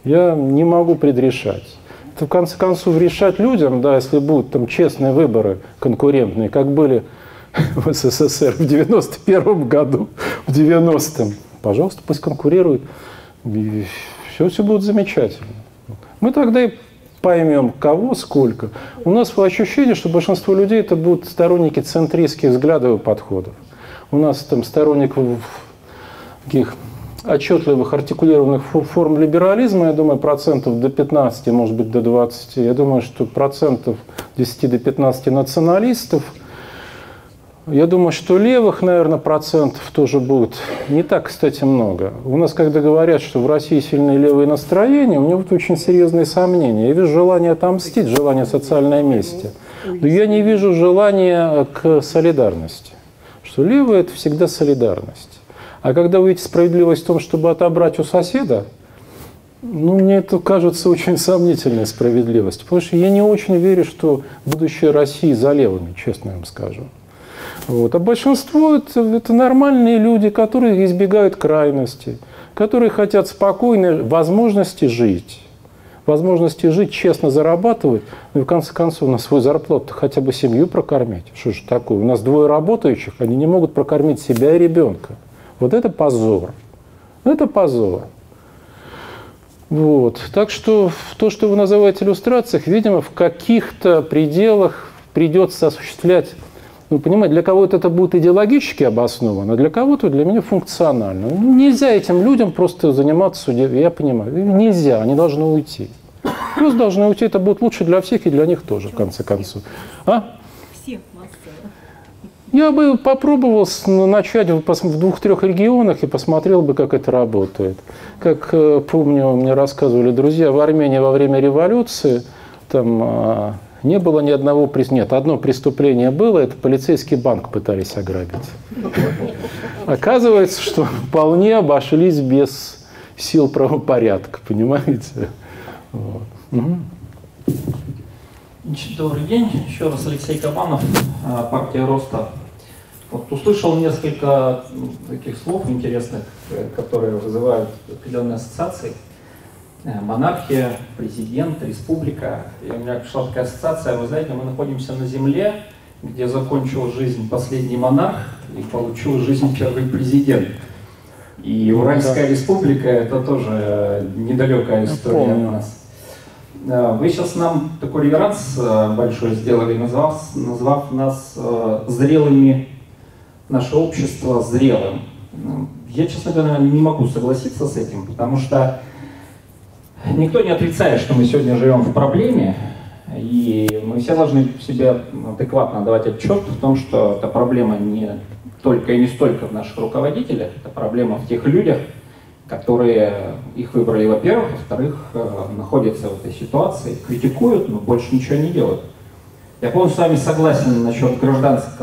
я не могу предрешать. Это в конце концов решать людям, да, если будут там честные выборы конкурентные, как были в СССР в 91 году, в 90-м. Пожалуйста, пусть конкурируют. И все, все будет замечательно. Мы тогда и поймем, кого, сколько. У нас ощущение, что большинство людей это будут сторонники центристских взглядов и подходов. У нас там сторонников таких отчетливых артикулированных форм либерализма, я думаю, процентов до 15, может быть, до 20. Я думаю, что процентов 10 до 15 националистов. Я думаю, что левых, наверное, процентов тоже будет не так, кстати, много. У нас, когда говорят, что в России сильные левые настроения, у меня вот очень серьезные сомнения. Я вижу желание отомстить, желание социальной мести. Но я не вижу желания к солидарности. Что левые – это всегда солидарность. А когда вы видите справедливость в том, чтобы отобрать у соседа, ну, мне это кажется очень сомнительной справедливостью. Потому что я не очень верю, что будущее России за левыми, честно вам скажу. Вот. А большинство это, это нормальные люди, которые избегают крайности, которые хотят спокойной возможности жить. Возможности жить, честно зарабатывать, ну и в конце концов на свою зарплату хотя бы семью прокормить. Что же такое? У нас двое работающих, они не могут прокормить себя и ребенка. Вот это позор. Это позор. Вот. Так что то, что вы называете иллюстрациях, видимо, в каких-то пределах придется осуществлять ну, понимаете, для кого-то это будет идеологически обосновано, а для кого-то для меня функционально. Ну, нельзя этим людям просто заниматься. Я понимаю, нельзя, они должны уйти. Просто должны уйти, это будет лучше для всех и для них тоже, в конце концов. А? Я бы попробовал начать в двух-трех регионах и посмотрел бы, как это работает. Как э, помню, мне рассказывали друзья, в Армении во время революции там а, не было ни одного преступления. Нет, одно преступление было, это полицейский банк пытались ограбить. Оказывается, что вполне обошлись без сил правопорядка, понимаете? Вот. Угу. Добрый день. Еще раз Алексей Кабанов, а, партия Роста. Вот услышал несколько ну, таких слов интересных, э, которые вызывают определенные ассоциации. Э, монархия, президент, республика. И у меня пришла такая ассоциация, вы знаете, мы находимся на земле, где закончил жизнь последний монарх и получил жизнь первый президент. И ну Уральская республика это тоже недалекая история от нас. Вы сейчас нам такой реверанс э, большой сделали, назвав, назвав нас зрелыми наше общество зрелым. Я, честно говоря, не могу согласиться с этим, потому что никто не отрицает, что мы сегодня живем в проблеме, И мы все должны себе адекватно давать отчет в том, что эта проблема не только и не столько в наших руководителях, это проблема в тех людях, которые их выбрали, во-первых, во-вторых, э, находятся в этой ситуации, критикуют, но больше ничего не делают. Я полностью с вами согласен насчет гражданских,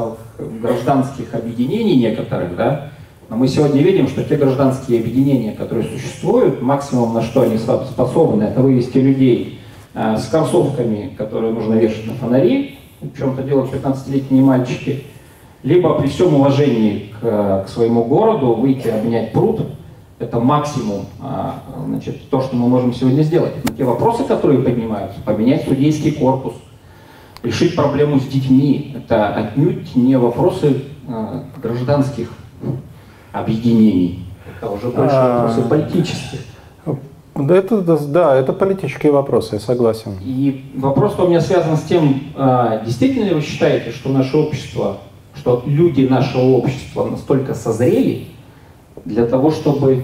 гражданских объединений некоторых, да, но мы сегодня видим, что те гражданские объединения, которые существуют, максимум на что они способны, это вывести людей э, с кроссовками, которые нужно вешать на фонари, в чем-то делают 15-летние мальчики, либо при всем уважении к, к своему городу выйти обнять пруд, это максимум, а, значит, то, что мы можем сегодня сделать. Но те вопросы, которые поднимаются, поменять судейский корпус, решить проблему с детьми, это отнюдь не вопросы а, гражданских объединений. Это уже больше а, вопросы политические. Да, это, да, это политические вопросы, я согласен. И вопрос у меня связан с тем, действительно ли вы считаете, что наше общество, что люди нашего общества настолько созрели, для того, чтобы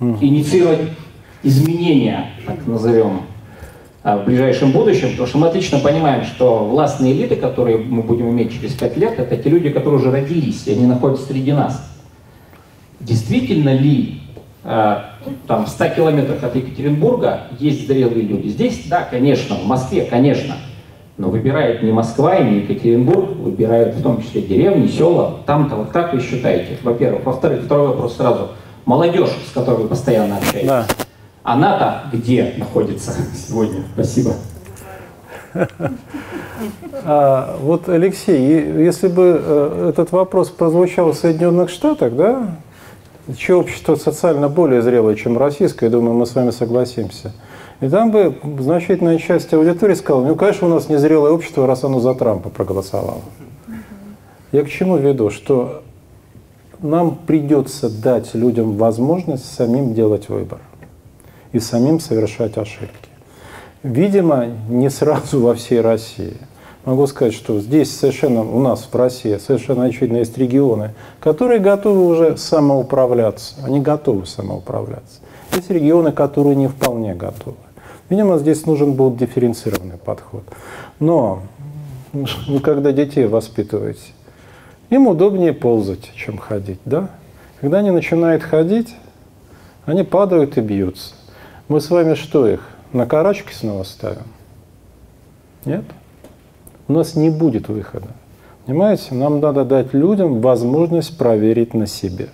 инициировать изменения, так назовем, а, в ближайшем будущем, потому что мы отлично понимаем, что властные элиты, которые мы будем иметь через пять лет, это те люди, которые уже родились, и они находятся среди нас. Действительно ли а, там, в 100 километрах от Екатеринбурга есть зрелые люди? Здесь, да, конечно, в Москве, конечно. Но выбирает не Москва и не Екатеринбург, выбирают в том числе деревни, села. Там-то вот как вы считаете? Во-первых. Во-вторых, второй вопрос сразу. Молодежь, с которой вы постоянно общаетесь, да. Она-то где находится сегодня? Спасибо. А, вот, Алексей, если бы э, этот вопрос прозвучал в Соединенных Штатах, да, чье общество социально более зрелое, чем российское, думаю, мы с вами согласимся – и там бы значительная часть аудитории сказала, ну, конечно, у нас незрелое общество, раз оно за Трампа проголосовало. Я к чему веду? Что нам придется дать людям возможность самим делать выбор и самим совершать ошибки. Видимо, не сразу во всей России. Могу сказать, что здесь совершенно, у нас в России совершенно очевидно есть регионы, которые готовы уже самоуправляться. Они готовы самоуправляться. Есть регионы, которые не вполне готовы. Видимо, здесь нужен был дифференцированный подход. Но вы когда детей воспитываете, им удобнее ползать, чем ходить, да? Когда они начинают ходить, они падают и бьются. Мы с вами что их, на карачки снова ставим? Нет? У нас не будет выхода. Понимаете, нам надо дать людям возможность проверить на себе.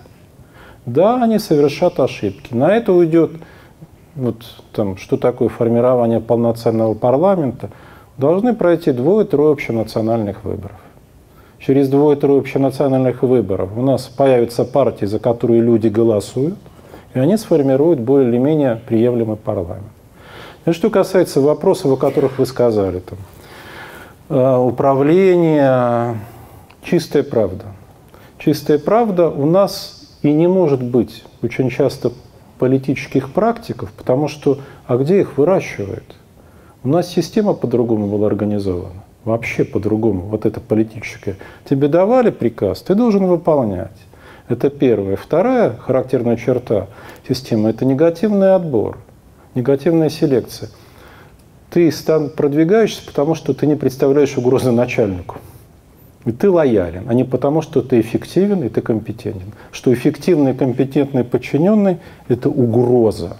Да, они совершат ошибки. На это уйдет вот там, что такое формирование полноценного парламента, должны пройти двое-трое общенациональных выборов. Через двое-трое общенациональных выборов у нас появятся партии, за которые люди голосуют, и они сформируют более или менее приемлемый парламент. И что касается вопросов, о которых вы сказали, там, э, управление, чистая правда. Чистая правда у нас и не может быть очень часто политических практиков, потому что, а где их выращивают? У нас система по-другому была организована, вообще по-другому, вот это политическое. Тебе давали приказ, ты должен выполнять. Это первое. Вторая характерная черта системы – это негативный отбор, негативная селекция. Ты продвигаешься, потому что ты не представляешь угрозы начальнику. И ты лоялен, а не потому, что ты эффективен и ты компетентен. Что эффективный компетентный подчиненный – это угроза.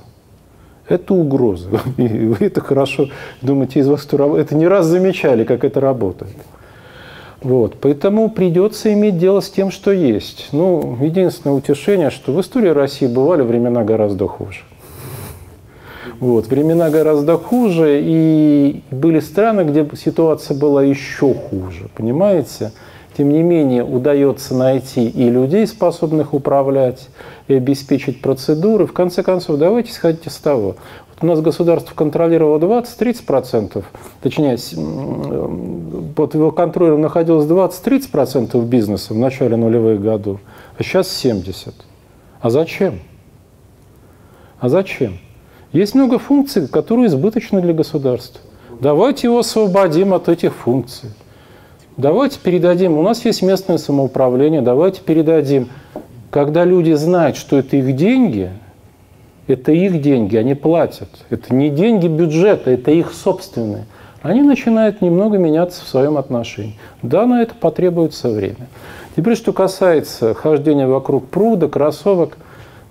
Это угроза. И вы это хорошо думаете из вас, кто это не раз замечали, как это работает. Вот. Поэтому придется иметь дело с тем, что есть. Ну, единственное утешение, что в истории России бывали времена гораздо хуже. Вот. Времена гораздо хуже, и были страны, где ситуация была еще хуже, понимаете? Тем не менее, удается найти и людей, способных управлять, и обеспечить процедуры. В конце концов, давайте исходить из того. У нас государство контролировало 20-30%, точнее, под его контролем находилось 20-30% бизнеса в начале нулевых годов, а сейчас 70%. А зачем? А зачем? Есть много функций, которые избыточны для государства. Давайте его освободим от этих функций. Давайте передадим, у нас есть местное самоуправление, давайте передадим, когда люди знают, что это их деньги, Это их деньги, они платят. Это не деньги бюджета, это их собственные. Они начинают немного меняться в своем отношении. Да, на это потребуется время. Теперь, что касается хождения вокруг пруда, кроссовок,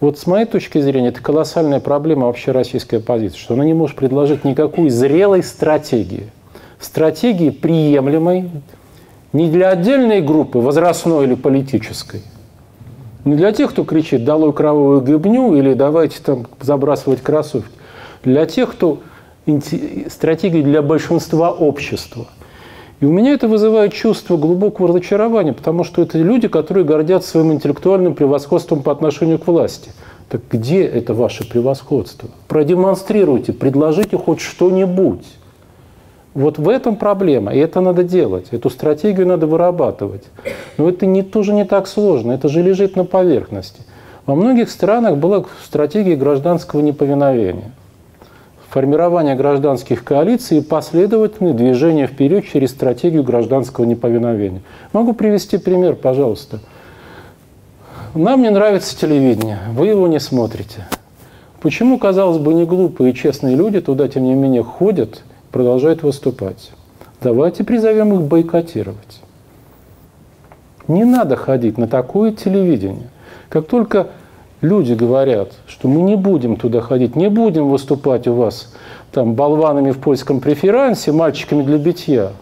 вот с моей точки зрения, это колоссальная проблема вообще российской оппозиции, что она не может предложить никакой зрелой стратегии. Стратегии приемлемой не для отдельной группы, возрастной или политической, не для тех, кто кричит «долой кровавую гибню» или «давайте там забрасывать кроссовки», для тех, кто стратегии для большинства общества. И у меня это вызывает чувство глубокого разочарования, потому что это люди, которые гордятся своим интеллектуальным превосходством по отношению к власти. Так где это ваше превосходство? Продемонстрируйте, предложите хоть что-нибудь. Вот в этом проблема, и это надо делать, эту стратегию надо вырабатывать. Но это не, тоже не так сложно, это же лежит на поверхности. Во многих странах была стратегия гражданского неповиновения. Формирование гражданских коалиций и последовательное движение вперед через стратегию гражданского неповиновения. Могу привести пример, пожалуйста. Нам не нравится телевидение, вы его не смотрите. Почему, казалось бы, не глупые и честные люди туда, тем не менее, ходят – продолжают выступать. Давайте призовем их бойкотировать. Не надо ходить на такое телевидение. Как только люди говорят, что мы не будем туда ходить, не будем выступать у вас там болванами в польском преферансе, мальчиками для битья,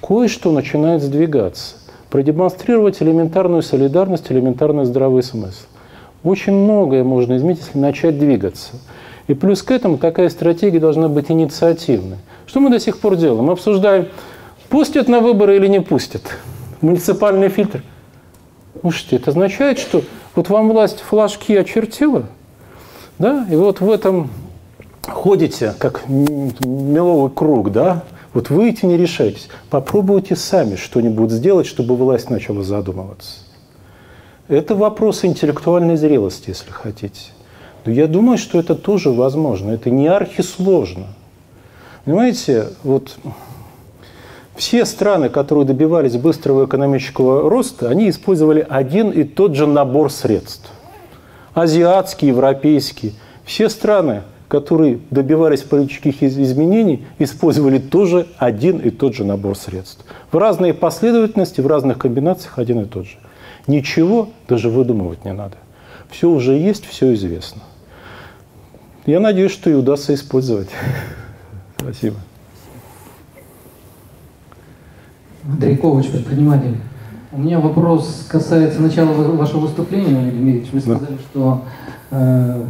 кое-что начинает сдвигаться. Продемонстрировать элементарную солидарность, элементарный здравый смысл. Очень многое можно изменить, если начать двигаться. И плюс к этому такая стратегия должна быть инициативной. Что мы до сих пор делаем? Мы обсуждаем, пустят на выборы или не пустят. Муниципальный фильтр. Слушайте, это означает, что вот вам власть флажки очертила, да, и вот в этом ходите, как меловый круг, да, вот выйти не решаетесь. Попробуйте сами что-нибудь сделать, чтобы власть начала задумываться. Это вопрос интеллектуальной зрелости, если хотите. Но я думаю, что это тоже возможно. Это не архисложно. Понимаете, вот все страны, которые добивались быстрого экономического роста, они использовали один и тот же набор средств. Азиатские, европейские. Все страны, которые добивались политических изменений, использовали тоже один и тот же набор средств. В разной последовательности, в разных комбинациях один и тот же. Ничего даже выдумывать не надо. Все уже есть, все известно. Я надеюсь, что и удастся использовать. Спасибо. Андрей Ковач, предприниматель. У меня вопрос касается начала вашего выступления, Леонид Дмитриевич. Вы сказали, да. что э,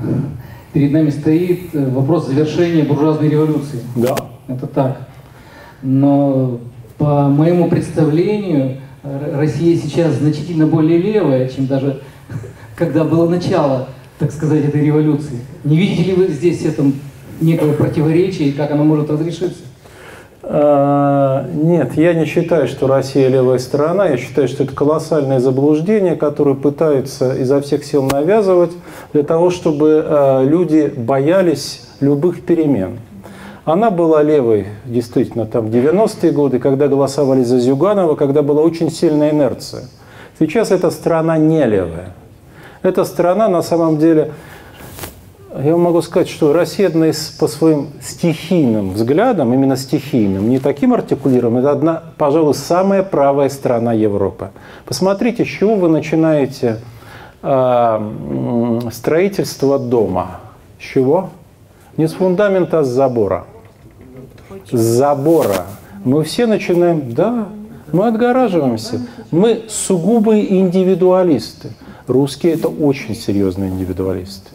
перед нами стоит вопрос завершения буржуазной революции. Да. Это так. Но по моему представлению, Россия сейчас значительно более левая, чем даже когда было начало так сказать, этой революции. Не видите ли вы здесь этом некого противоречия и как оно может разрешиться? А, нет, я не считаю, что Россия левая сторона. Я считаю, что это колоссальное заблуждение, которое пытаются изо всех сил навязывать для того, чтобы а, люди боялись любых перемен. Она была левой, действительно, там, в 90-е годы, когда голосовали за Зюганова, когда была очень сильная инерция. Сейчас эта страна не левая. Эта страна на самом деле, я могу сказать, что Россия одна из, по своим стихийным взглядам, именно стихийным, не таким артикулированным, это одна, пожалуй, самая правая страна Европы. Посмотрите, с чего вы начинаете э, строительство дома. С чего? Не с фундамента, а с забора. С забора. Мы все начинаем, да, мы отгораживаемся. Мы сугубые индивидуалисты. Русские – это очень серьезные индивидуалисты.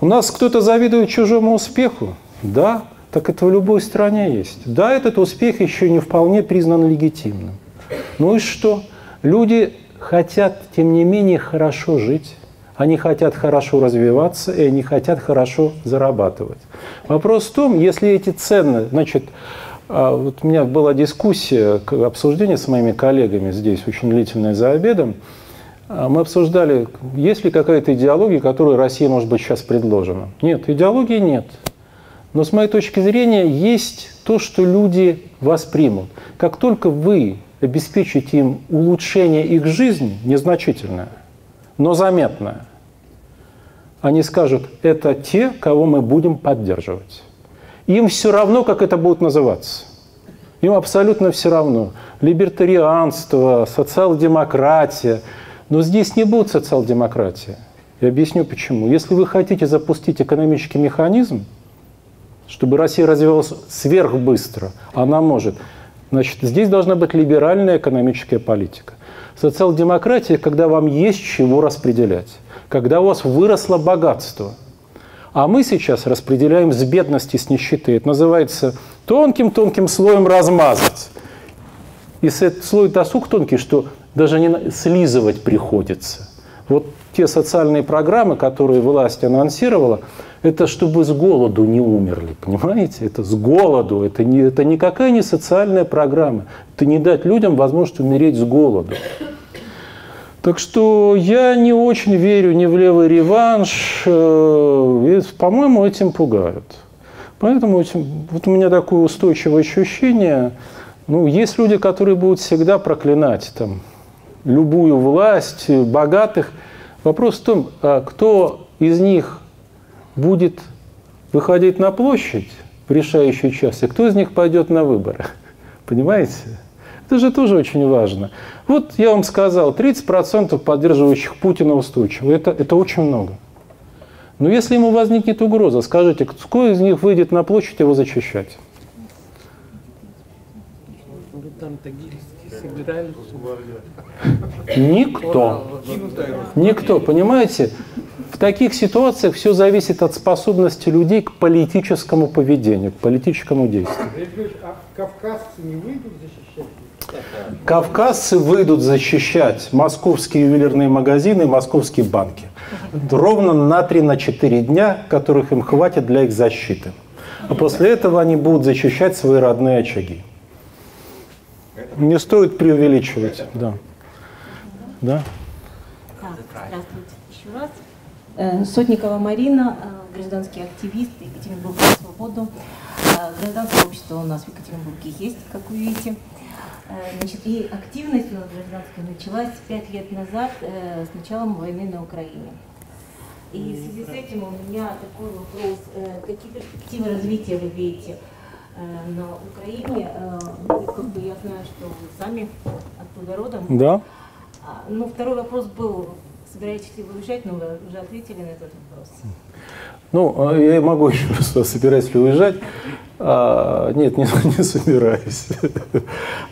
У нас кто-то завидует чужому успеху? Да, так это в любой стране есть. Да, этот успех еще не вполне признан легитимным. Ну и что? Люди хотят, тем не менее, хорошо жить. Они хотят хорошо развиваться, и они хотят хорошо зарабатывать. Вопрос в том, если эти цены, значит, а, вот у меня была дискуссия, обсуждение с моими коллегами здесь, очень длительное за обедом, мы обсуждали, есть ли какая-то идеология, которую Россия, может быть, сейчас предложена. Нет, идеологии нет. Но с моей точки зрения есть то, что люди воспримут. Как только вы обеспечите им улучшение их жизни, незначительное, но заметное, Они скажут, это те, кого мы будем поддерживать. Им все равно, как это будет называться. Им абсолютно все равно. Либертарианство, социал-демократия. Но здесь не будет социал-демократия. Я объясню почему. Если вы хотите запустить экономический механизм, чтобы Россия развивалась сверхбыстро, она может, значит, здесь должна быть либеральная экономическая политика. Социал-демократия, когда вам есть чего распределять, когда у вас выросло богатство. А мы сейчас распределяем с бедности, с нищеты. Это называется тонким-тонким слоем размазать. И слой досуг тонкий, что даже не слизывать приходится. Вот те социальные программы, которые власть анонсировала, это чтобы с голоду не умерли, понимаете? Это с голоду, это, не, это никакая не социальная программа. Это не дать людям возможность умереть с голоду. Так что я не очень верю ни в левый реванш, э, по-моему, этим пугают. Поэтому этим, вот у меня такое устойчивое ощущение, ну, есть люди, которые будут всегда проклинать там, любую власть, богатых. Вопрос в том, а кто из них будет выходить на площадь в решающий час, и кто из них пойдет на выборы. Понимаете? Это же тоже очень важно. Вот я вам сказал, 30% поддерживающих Путина устойчиво. Это, это очень много. Но если ему возникнет угроза, скажите, кто из них выйдет на площадь его защищать? Никто. Никто, понимаете? В таких ситуациях все зависит от способности людей к политическому поведению, к политическому действию. Кавказцы не выйдут защищать? Кавказцы выйдут защищать московские ювелирные магазины и московские банки. Ровно на 3-4 дня, которых им хватит для их защиты. А после этого они будут защищать свои родные очаги. Не стоит преувеличивать. Да. Да? Здравствуйте еще раз. Э, Сотникова Марина, э, гражданский активист Екатеринбург свободу. Э, гражданское общество у нас в Екатеринбурге есть, как вы видите. Значит, и активность у нас гражданская началась пять лет назад с началом войны на Украине. И в связи с этим у меня такой вопрос. Какие перспективы развития вы видите на Украине? Ну, как бы я знаю, что вы сами оттуда родом. Да. А, ну, второй вопрос был, Собираетесь ли вы уезжать, но вы уже ответили на этот вопрос. Ну, а я могу еще просто собираюсь ли уезжать. А, нет, не, не собираюсь.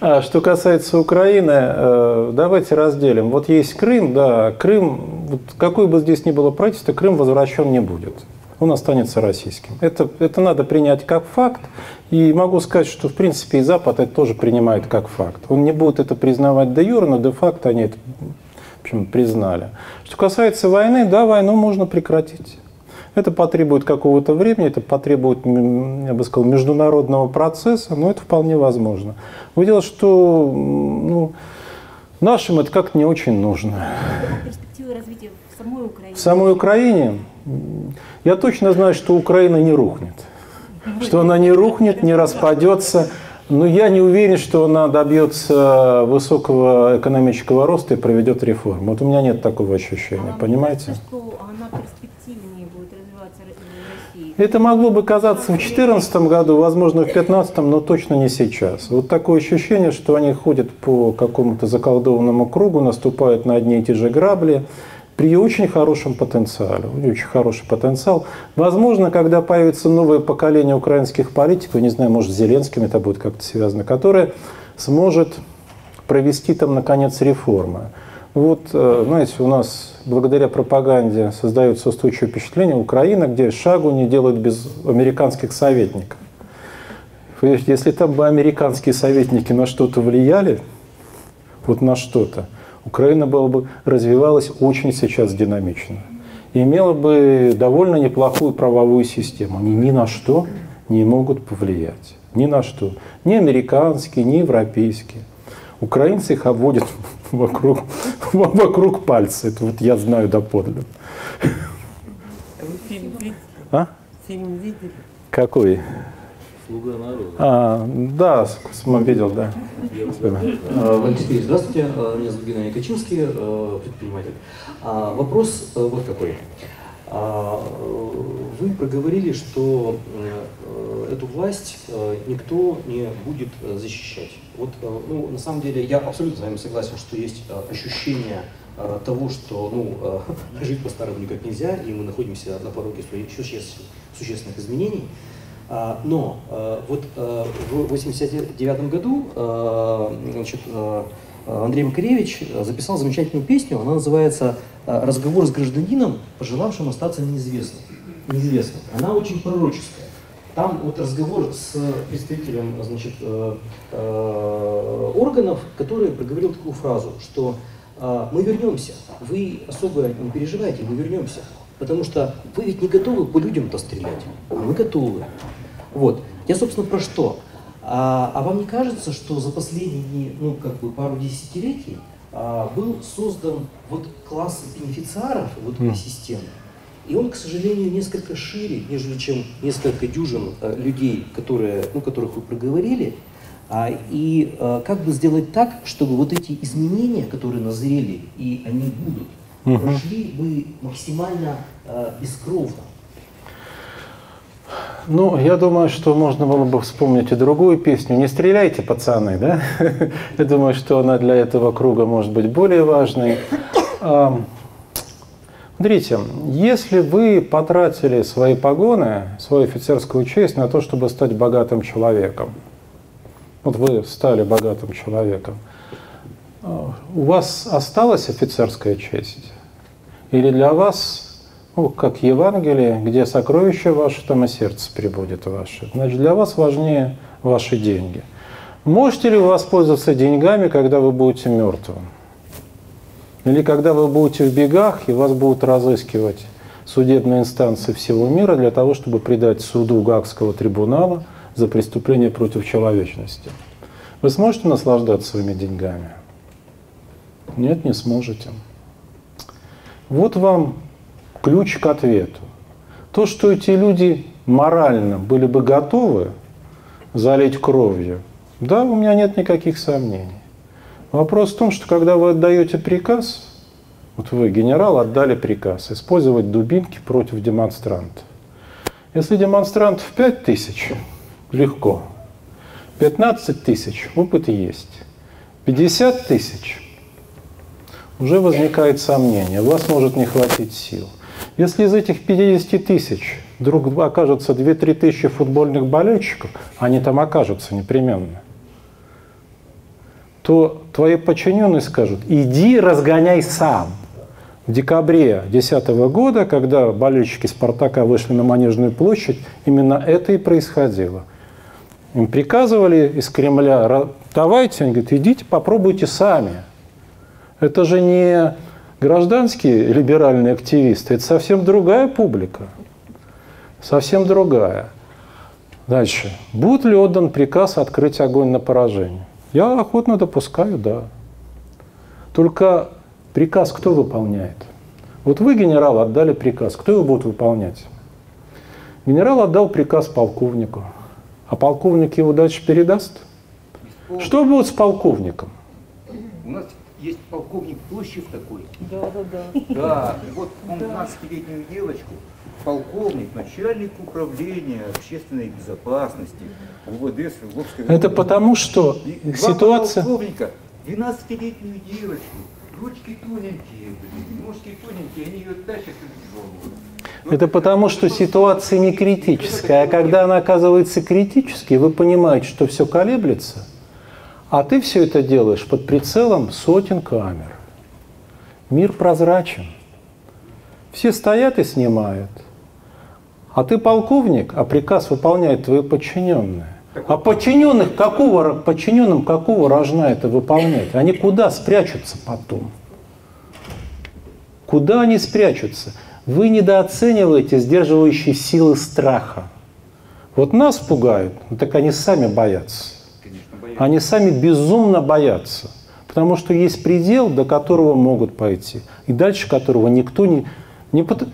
А что касается Украины, э, давайте разделим. Вот есть Крым, да, Крым, вот какой бы здесь ни было правительство, Крым возвращен не будет. Он останется российским. Это, это надо принять как факт. И могу сказать, что в принципе и Запад это тоже принимает как факт. Он не будет это признавать де юре, но де факто они это общем, признали. Что касается войны, да, войну можно прекратить. Это потребует какого-то времени, это потребует, я бы сказал, международного процесса, но это вполне возможно. Вы дело, что ну, нашим это как-то не очень нужно. Перспективы развития в самой Украине? В самой Украине? Я точно знаю, что Украина не рухнет. Что она не рухнет, не распадется. Ну, я не уверен, что она добьется высокого экономического роста и проведет реформу. Вот у меня нет такого ощущения, а понимаете? Кажется, что она перспективнее будет развиваться в России. Это могло бы казаться в 2014 году, возможно, в 2015, но точно не сейчас. Вот такое ощущение, что они ходят по какому-то заколдованному кругу, наступают на одни и те же грабли, при очень хорошем потенциале, очень хороший потенциал. Возможно, когда появится новое поколение украинских политиков, не знаю, может, с Зеленским это будет как-то связано, которое сможет провести там, наконец, реформы. Вот, э, знаете, у нас благодаря пропаганде создается устойчивое впечатление Украина, где шагу не делают без американских советников. Если там бы американские советники на что-то влияли, вот на что-то, Украина была бы, развивалась очень сейчас динамично. И имела бы довольно неплохую правовую систему. Они ни на что не могут повлиять. Ни на что. Ни американские, ни европейские. Украинцы их обводят вокруг, вокруг пальца. Это вот я знаю доподлинно. Вы фильм видели? А? Фильм видели? Какой? Слуга народа. А, да, видел, да. А, Валентин здравствуйте. А, меня зовут Геннадий Качинский, а, предприниматель. Вопрос вот какой. А, вы проговорили, что эту власть никто не будет защищать. Вот, ну, на самом деле, я абсолютно с вами согласен, что есть ощущение того, что ну, жить по-старому никак нельзя, и мы находимся на пороге существенных изменений. А, но а, вот а, в 1989 году значит, Андрей Макаревич записал замечательную песню, она называется «Разговор с гражданином, пожелавшим остаться неизвестным». неизвестным. Она очень пророческая. Там вот разговор с представителем значит, органов, который проговорил такую фразу, что мы вернемся, вы особо не переживайте, мы вернемся. Потому что вы ведь не готовы по людям-то стрелять, а мы готовы. Вот. Я, собственно, про что? А, а вам не кажется, что за последние, ну, как бы пару десятилетий а, был создан вот класс бенефициаров вот этой mm. системы? И он, к сожалению, несколько шире, нежели чем несколько дюжин а, людей, которые, ну, которых вы проговорили. А, и а, как бы сделать так, чтобы вот эти изменения, которые назрели, и они будут, угу. прошли бы максимально э, бескровно. Ну, я думаю, что можно было бы вспомнить и другую песню «Не стреляйте, пацаны», да? Я думаю, что она для этого круга может быть более важной. Смотрите, если вы потратили свои погоны, свою офицерскую честь на то, чтобы стать богатым человеком, вот вы стали богатым человеком, а, у вас осталась офицерская честь? Или для вас, ну, как Евангелие, где сокровище ваше, там и сердце прибудет ваше. Значит, для вас важнее ваши деньги. Можете ли вы воспользоваться деньгами, когда вы будете мертвым? Или когда вы будете в бегах, и вас будут разыскивать судебные инстанции всего мира для того, чтобы предать суду Гагского трибунала за преступление против человечности. Вы сможете наслаждаться своими деньгами? Нет, не сможете. Вот вам ключ к ответу. То, что эти люди морально были бы готовы залить кровью, да, у меня нет никаких сомнений. Вопрос в том, что когда вы отдаете приказ, вот вы, генерал, отдали приказ использовать дубинки против демонстрантов. Если демонстрантов 5 тысяч, легко. 15 тысяч, опыт есть. 50 тысяч, уже возникает сомнение, у вас может не хватить сил. Если из этих 50 тысяч вдруг окажется 2-3 тысячи футбольных болельщиков, они там окажутся непременно, то твои подчиненные скажут, иди разгоняй сам. В декабре 2010 года, когда болельщики «Спартака» вышли на Манежную площадь, именно это и происходило. Им приказывали из Кремля, давайте, они говорят, идите попробуйте сами. Это же не гражданские либеральные активисты, это совсем другая публика. Совсем другая. Дальше. Будет ли отдан приказ открыть огонь на поражение? Я охотно допускаю, да. Только приказ кто выполняет? Вот вы, генерал, отдали приказ. Кто его будет выполнять? Генерал отдал приказ полковнику. А полковник его дальше передаст? Что будет с полковником? У нас есть полковник Площев такой. Да, да, да. Да, вот он 12-летнюю девочку, полковник, начальник управления общественной безопасности УВД Свердловской Это потому что И ситуация... полковника, 12-летнюю девочку, ручки тоненькие, ножки тоненькие, они ее тащат ну, это потому, что ситуация не критическая. А когда она оказывается критической, вы понимаете, что все колеблется – а ты все это делаешь под прицелом сотен камер. Мир прозрачен. Все стоят и снимают. А ты полковник, а приказ выполняют твои подчиненные. А подчиненных какого, подчиненным какого рожна это выполнять? Они куда спрячутся потом? Куда они спрячутся? Вы недооцениваете сдерживающие силы страха. Вот нас пугают, ну так они сами боятся. Они сами безумно боятся, потому что есть предел, до которого могут пойти, и дальше которого никто не... не под...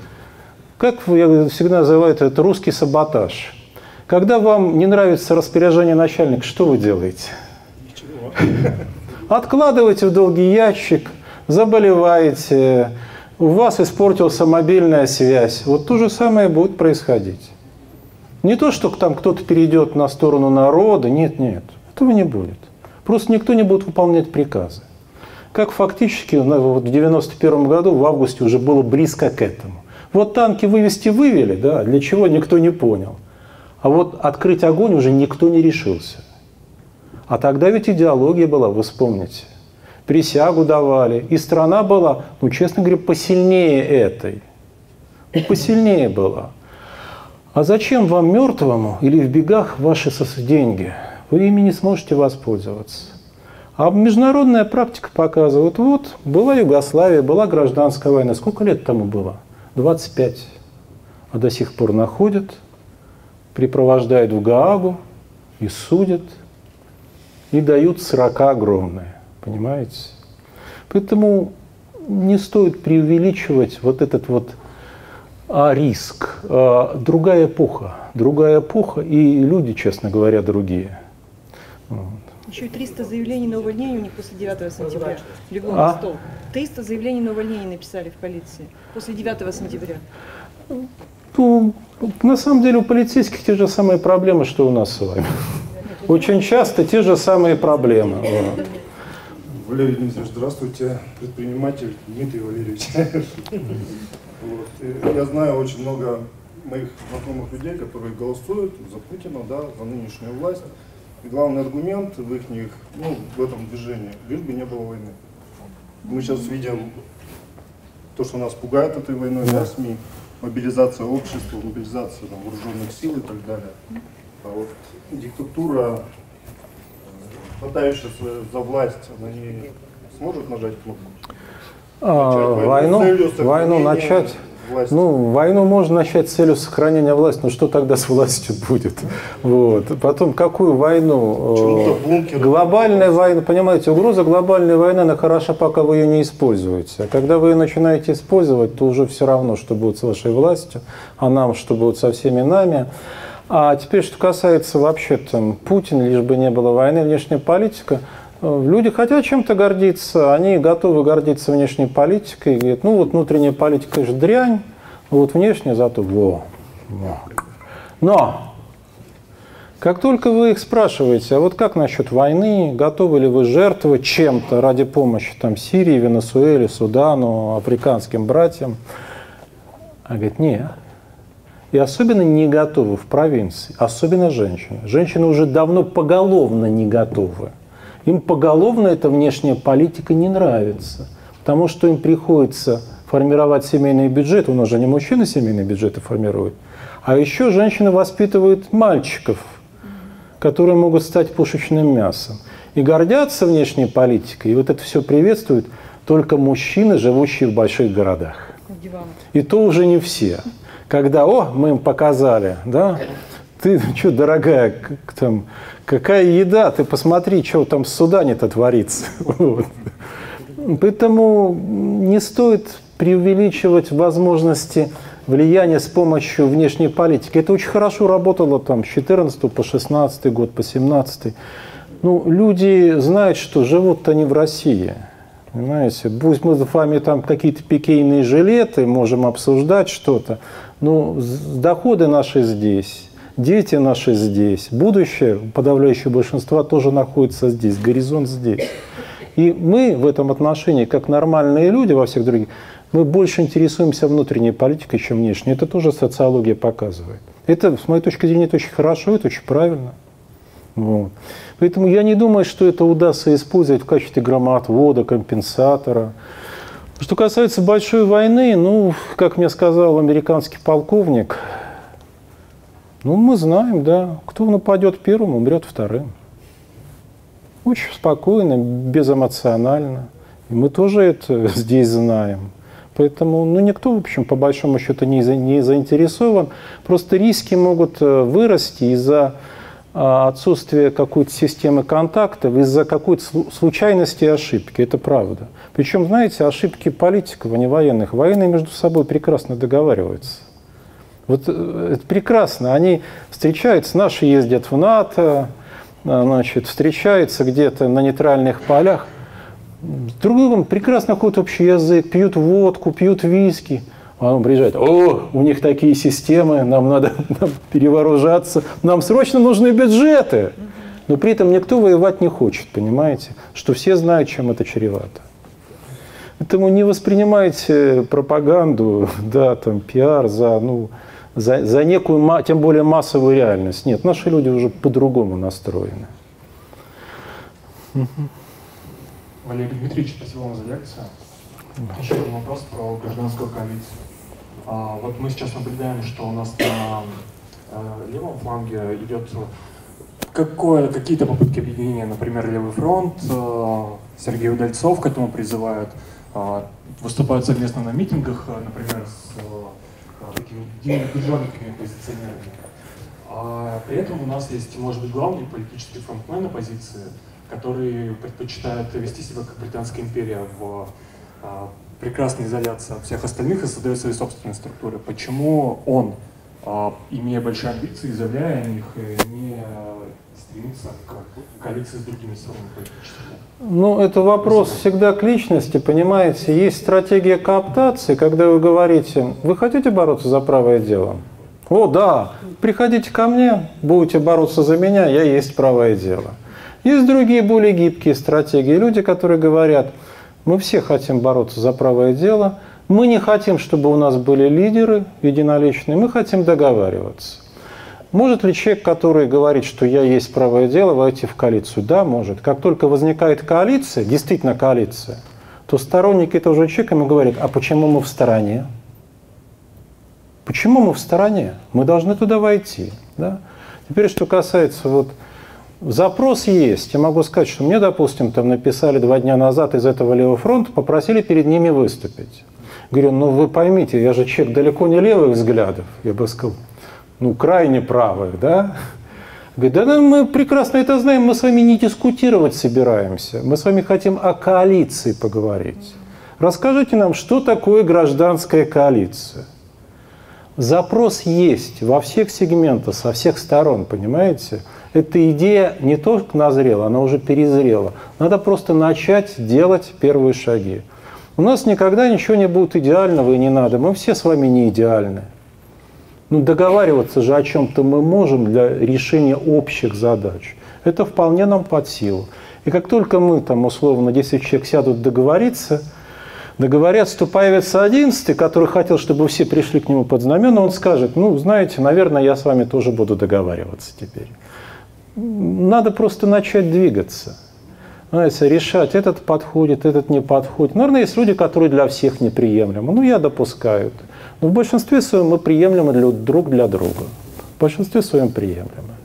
Как я всегда называю это, это русский саботаж. Когда вам не нравится распоряжение начальника, что вы делаете? Ничего. Откладываете в долгий ящик, заболеваете, у вас испортилась мобильная связь. Вот то же самое будет происходить. Не то, что там кто-то перейдет на сторону народа, нет, нет, этого не будет. Просто никто не будет выполнять приказы. Как фактически вот в 91 году, в августе, уже было близко к этому. Вот танки вывести вывели, да, для чего никто не понял. А вот открыть огонь уже никто не решился. А тогда ведь идеология была, вы вспомните. Присягу давали, и страна была, ну, честно говоря, посильнее этой. Ну, посильнее была. А зачем вам мертвому или в бегах ваши деньги? Вы ими не сможете воспользоваться. А международная практика показывает, вот, была Югославия, была гражданская война. Сколько лет тому было? 25. А до сих пор находят, припровождают в Гаагу и судят, и дают срока огромные. Понимаете? Поэтому не стоит преувеличивать вот этот вот а, риск. А, другая эпоха. Другая эпоха, и люди, честно говоря, другие. Вот. Еще и 300 заявлений на увольнение у них после 9 сентября. Легло а? на стол. 300 заявлений на увольнение написали в полиции после 9 сентября. Ну, на самом деле у полицейских те же самые проблемы, что у нас с вами. Очень часто те же самые проблемы. Валерий Дмитриевич, здравствуйте. Предприниматель Дмитрий Валерьевич. Вот. Я знаю очень много моих знакомых людей, которые голосуют за Путина, да, за нынешнюю власть. И главный аргумент в их, ну, в этом движении, лишь бы не было войны. Мы сейчас видим то, что нас пугает этой войной, да, СМИ, мобилизация общества, мобилизация там, вооруженных сил и так далее. А вот диктатура, хватающаяся за власть, она не сможет нажать кнопку? А, войну, войну начать власти. Ну, войну можно начать с целью сохранения власти, но что тогда с властью будет? Вот. Потом, какую войну? Глобальная война, понимаете, угроза глобальной войны, она хороша, пока вы ее не используете. А когда вы ее начинаете использовать, то уже все равно, что будет с вашей властью, а нам, что будет со всеми нами. А теперь, что касается вообще там Путина, лишь бы не было войны, внешняя политика, Люди хотят чем-то гордиться, они готовы гордиться внешней политикой. Говорят, ну вот внутренняя политика же дрянь, вот внешняя зато во, во. Но как только вы их спрашиваете, а вот как насчет войны, готовы ли вы жертвовать чем-то ради помощи там, Сирии, Венесуэле, Судану, африканским братьям, а говорит, нет. И особенно не готовы в провинции, особенно женщины. Женщины уже давно поголовно не готовы. Им поголовно эта внешняя политика не нравится, потому что им приходится формировать семейный бюджет, у нас же не мужчины семейные бюджеты формируют, а еще женщины воспитывают мальчиков, которые могут стать пушечным мясом. И гордятся внешней политикой, и вот это все приветствуют только мужчины, живущие в больших городах. И то уже не все. Когда, о, мы им показали, да, ты что, дорогая, там, какая еда, ты посмотри, что там в Судане-то творится. Вот. Поэтому не стоит преувеличивать возможности влияния с помощью внешней политики. Это очень хорошо работало там с 14 по 16 год, по 17. Ну, люди знают, что живут они в России. Понимаете, пусть мы с вами там какие-то пикейные жилеты можем обсуждать что-то, но доходы наши здесь дети наши здесь, будущее подавляющее большинство тоже находится здесь, горизонт здесь. И мы в этом отношении, как нормальные люди во всех других, мы больше интересуемся внутренней политикой, чем внешней. Это тоже социология показывает. Это, с моей точки зрения, это очень хорошо, это очень правильно. Вот. Поэтому я не думаю, что это удастся использовать в качестве громоотвода, компенсатора. Что касается большой войны, ну, как мне сказал американский полковник, ну, мы знаем, да. Кто нападет первым, умрет вторым. Очень спокойно, безэмоционально. И мы тоже это здесь знаем. Поэтому ну, никто, в общем, по большому счету не, не заинтересован. Просто риски могут э, вырасти из-за а, отсутствия какой-то системы контактов, из-за какой-то случайности и ошибки. Это правда. Причем, знаете, ошибки политиков, а не военных. Военные между собой прекрасно договариваются. Вот э, это прекрасно. Они встречаются, наши ездят в НАТО, а, значит, встречаются где-то на нейтральных полях. с друг другом прекрасно ходят общий язык, пьют водку, пьют виски. А он приезжает, о, у них такие системы, нам надо нам перевооружаться, нам срочно нужны бюджеты. Но при этом никто воевать не хочет, понимаете? Что все знают, чем это чревато. Поэтому не воспринимайте пропаганду, да, там, пиар за, ну, за, за некую, тем более массовую реальность. Нет, наши люди уже по-другому настроены. Валерий Дмитриевич, спасибо вам за лекцию. Еще один вопрос про гражданскую коалицию. А, вот мы сейчас наблюдаем, что у нас на э, левом фланге идет какое, какие-то попытки объединения, например, Левый фронт, э, Сергей Удальцов к этому призывает, э, выступают совместно на митингах, э, например, с э, такими державниками позиционерами. А при этом у нас есть, может быть, главный политический фронтмен оппозиции, который предпочитает вести себя как Британская империя в а, прекрасной изоляции от всех остальных и создает свои собственные структуры. Почему он, а, имея большие амбиции, заявляя о них, не стремится к коалиции с другими силами политическими? Ну, это вопрос всегда к личности, понимаете. Есть стратегия кооптации, когда вы говорите, вы хотите бороться за правое дело? О, да, приходите ко мне, будете бороться за меня, я есть правое дело. Есть другие более гибкие стратегии. Люди, которые говорят, мы все хотим бороться за правое дело, мы не хотим, чтобы у нас были лидеры единоличные, мы хотим договариваться. Может ли человек, который говорит, что я есть правое дело, войти в коалицию? Да, может. Как только возникает коалиция, действительно коалиция, то сторонники этого же человека ему говорят, а почему мы в стороне? Почему мы в стороне? Мы должны туда войти. Да? Теперь, что касается вот Запрос есть. Я могу сказать, что мне, допустим, там написали два дня назад из этого левого фронта, попросили перед ними выступить. Говорю, ну вы поймите, я же человек далеко не левых взглядов, я бы сказал, ну крайне правых, да? Говорит, да мы прекрасно это знаем, мы с вами не дискутировать собираемся, мы с вами хотим о коалиции поговорить. Расскажите нам, что такое гражданская коалиция? Запрос есть во всех сегментах, со всех сторон, понимаете? эта идея не только назрела, она уже перезрела. Надо просто начать делать первые шаги. У нас никогда ничего не будет идеального и не надо. Мы все с вами не идеальны. Ну, договариваться же о чем-то мы можем для решения общих задач. Это вполне нам под силу. И как только мы, там, условно, 10 человек сядут договориться, договорятся, то появится одиннадцатый, который хотел, чтобы все пришли к нему под знамена, он скажет, ну, знаете, наверное, я с вами тоже буду договариваться теперь надо просто начать двигаться. Знаете, решать, этот подходит, этот не подходит. Наверное, есть люди, которые для всех неприемлемы. Ну, я допускаю это. Но в большинстве своем мы приемлемы для, друг для друга. В большинстве своем приемлемы.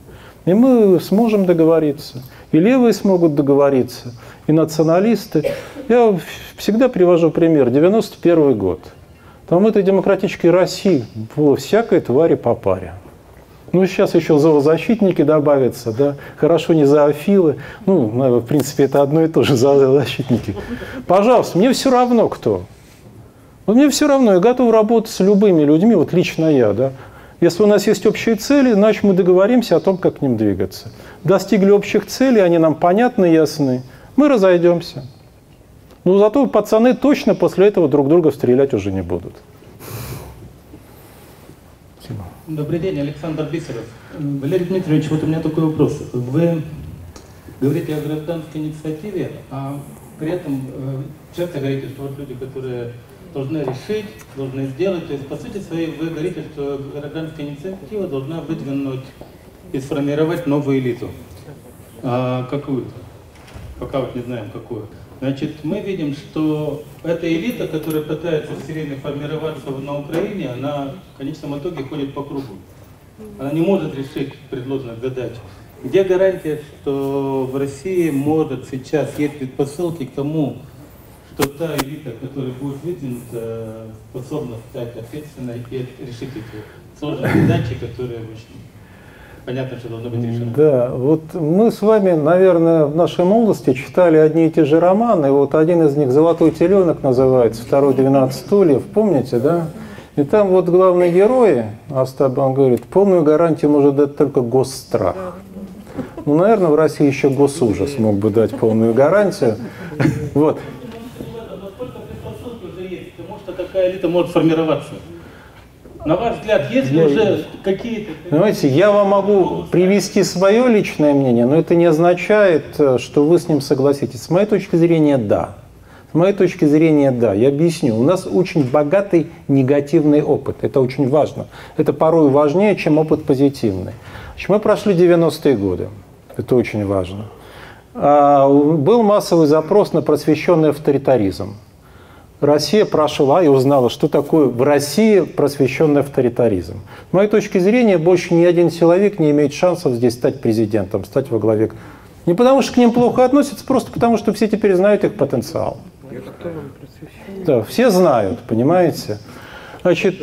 И мы сможем договориться. И левые смогут договориться, и националисты. Я всегда привожу пример. 91 год. Там в этой демократической России было всякой твари по паре. Ну, сейчас еще зоозащитники добавятся, да, хорошо не зоофилы. Ну, в принципе, это одно и то же, зоозащитники. Пожалуйста, мне все равно кто. Вот мне все равно, я готов работать с любыми людьми, вот лично я, да. Если у нас есть общие цели, значит мы договоримся о том, как к ним двигаться. Достигли общих целей, они нам понятны, ясны, мы разойдемся. Но зато пацаны точно после этого друг друга стрелять уже не будут. Добрый день, Александр Бисеров. Валерий Дмитриевич, вот у меня такой вопрос. Вы говорите о гражданской инициативе, а при этом э, часто говорите, что вот люди, которые должны решить, должны сделать. То есть, по сути своей, вы говорите, что гражданская инициатива должна выдвинуть и сформировать новую элиту. А какую-то. Пока вот не знаем, какую. Значит, мы видим, что эта элита, которая пытается все время формироваться на Украине, она в конечном итоге ходит по кругу. Она не может решить предложенных задач. Где гарантия, что в России может сейчас есть предпосылки к тому, что та элита, которая будет выдвинута, способна стать ответственной и решить эти сложные задачи, которые очень понятно, что должно быть решено. Да, вот мы с вами, наверное, в нашей молодости читали одни и те же романы. Вот один из них «Золотой теленок» называется, второй «12 стульев». Помните, да? И там вот главный герой, Остап, он говорит, полную гарантию может дать только госстрах. Ну, наверное, в России еще госужас мог бы дать полную гарантию. Вот. Такая элита может формироваться? На ваш взгляд, есть ли уже какие-то... Понимаете, я вам могу привести свое личное мнение, но это не означает, э, что вы с ним согласитесь. С моей точки зрения, да. С моей точки зрения, да. Я объясню. У нас очень богатый негативный опыт. Это очень важно. Это порой важнее, чем опыт позитивный. Значит, мы прошли 90-е годы. Это очень важно. А, был массовый запрос на просвещенный авторитаризм. Россия прошла и узнала, что такое в России просвещенный авторитаризм. С моей точки зрения, больше ни один человек не имеет шансов здесь стать президентом, стать во главе. Не потому, что к ним плохо относятся, просто потому, что все теперь знают их потенциал. Да, все знают, понимаете? Значит,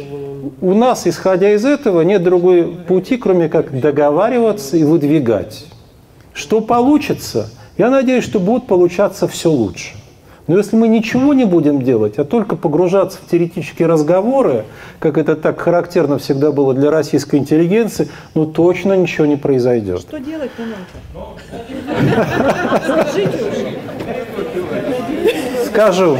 у нас, исходя из этого, нет другой пути, кроме как договариваться и выдвигать. Что получится, я надеюсь, что будет получаться все лучше. Но если мы ничего не будем делать, а только погружаться в теоретические разговоры, как это так характерно всегда было для российской интеллигенции, ну точно ничего не произойдет. Что делать-то надо? Скажите уже. Скажу.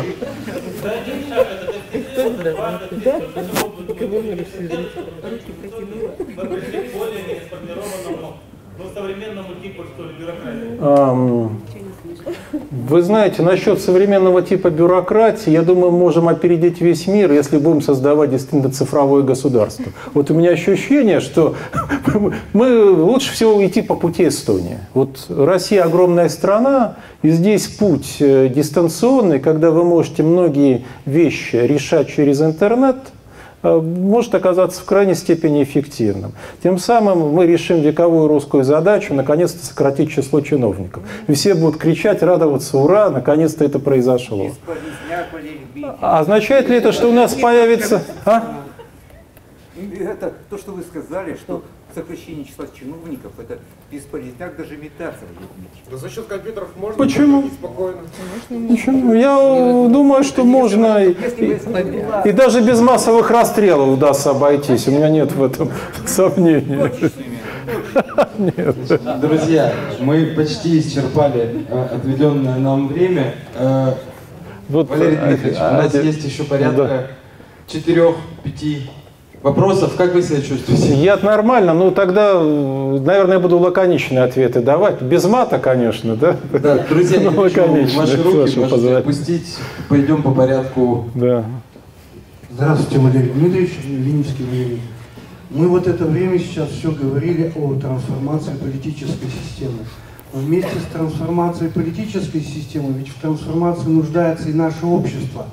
современному типу, что ли, бюрократии? Вы знаете, насчет современного типа бюрократии, я думаю, мы можем опередить весь мир, если будем создавать действительно цифровое государство. Вот у меня ощущение, что мы лучше всего идти по пути Эстонии. Вот Россия огромная страна, и здесь путь э, дистанционный, когда вы можете многие вещи решать через интернет – может оказаться в крайней степени эффективным. Тем самым мы решим вековую русскую задачу, наконец-то сократить число чиновников. И все будут кричать, радоваться, ура, наконец-то это произошло. А означает ли это, что у нас появится... А? Это то, что вы сказали, что сокращение числа чиновников, это бесполезняк даже метаться. Да за счет компьютеров можно Почему? спокойно. Почему? Я думаю, что можно и, и, и даже без массовых расстрелов удастся обойтись. У меня нет в этом сомнений. Нет. Друзья, мы почти исчерпали э, отведенное нам время. Э, вот, Валерий э, Дмитриевич, у нас есть еще порядка четырех-пяти вопросов. Как вы себя чувствуете? Я нормально. Ну, тогда, наверное, я буду лаконичные ответы давать. Без мата, конечно, да? Да, друзья, я хочу ваши руки можете опустить. Пойдем по порядку. Да. Здравствуйте, Валерий Дмитриевич, Ленинский Валерий. Мы вот это время сейчас все говорили о трансформации политической системы. Но вместе с трансформацией политической системы, ведь в трансформации нуждается и наше общество.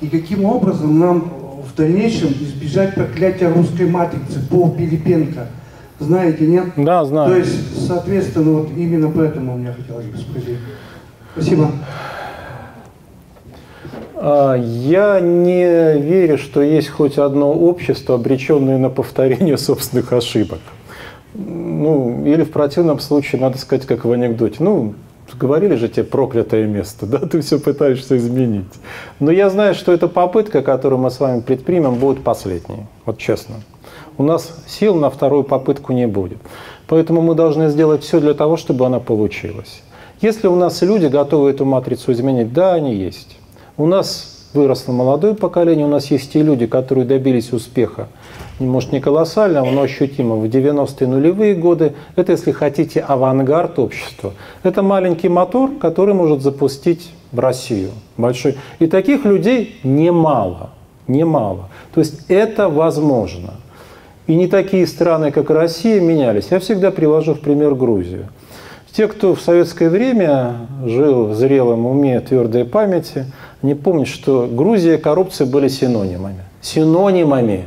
И каким образом нам в дальнейшем избежать проклятия русской матрицы по Пилипенко. Знаете, нет? Да, знаю. То есть, соответственно, вот именно поэтому у меня хотелось бы спросить. Спасибо. А, я не верю, что есть хоть одно общество, обреченное на повторение собственных ошибок. Ну, или в противном случае, надо сказать, как в анекдоте. Ну, говорили же тебе проклятое место, да, ты все пытаешься изменить. Но я знаю, что эта попытка, которую мы с вами предпримем, будет последней, вот честно. У нас сил на вторую попытку не будет. Поэтому мы должны сделать все для того, чтобы она получилась. Если у нас люди готовы эту матрицу изменить, да, они есть. У нас выросло молодое поколение, у нас есть те люди, которые добились успеха может не колоссального, но ощутимого в 90-е нулевые годы. Это, если хотите, авангард общества. Это маленький мотор, который может запустить в Россию большой. И таких людей немало, немало. То есть это возможно. И не такие страны, как Россия, менялись. Я всегда привожу в пример Грузию. Те, кто в советское время жил в зрелом уме, твердой памяти, не помнят, что Грузия и коррупция были синонимами. Синонимами.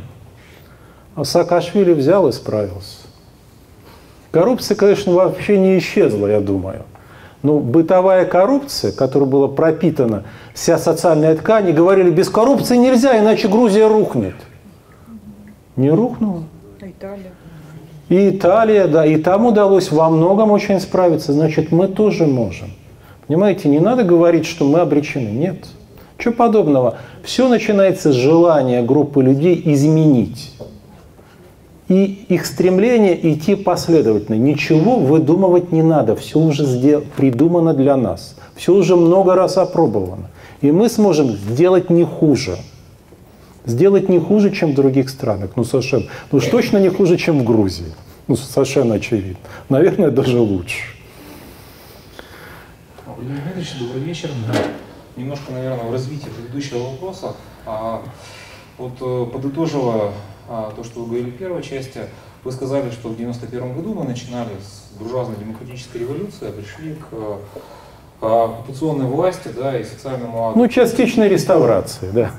А Саакашвили взял и справился. Коррупция, конечно, вообще не исчезла, я думаю. Но бытовая коррупция, которая была пропитана, вся социальная ткань, и говорили, без коррупции нельзя, иначе Грузия рухнет. Не рухнула. А Италия. И Италия, да, и там удалось во многом очень справиться, значит, мы тоже можем. Понимаете, не надо говорить, что мы обречены. Нет. Чего подобного. Все начинается с желания группы людей изменить. И их стремление идти последовательно. Ничего выдумывать не надо, все уже сдел... придумано для нас, все уже много раз опробовано. И мы сможем сделать не хуже. Сделать не хуже, чем в других странах. Ну, совершенно. Ну, уж точно не хуже, чем в Грузии. Ну, совершенно очевидно. Наверное, даже лучше. Владимир Дмитриевич, добрый вечер. Немножко, наверное, в развитии предыдущего вопроса. А, вот э, подытоживая а, то, что вы говорили в первой части, вы сказали, что в 91 году мы начинали с буржуазной демократической революции, а пришли к а, оккупационной власти да, и социальному аду. Ну, частичной реставрации, да.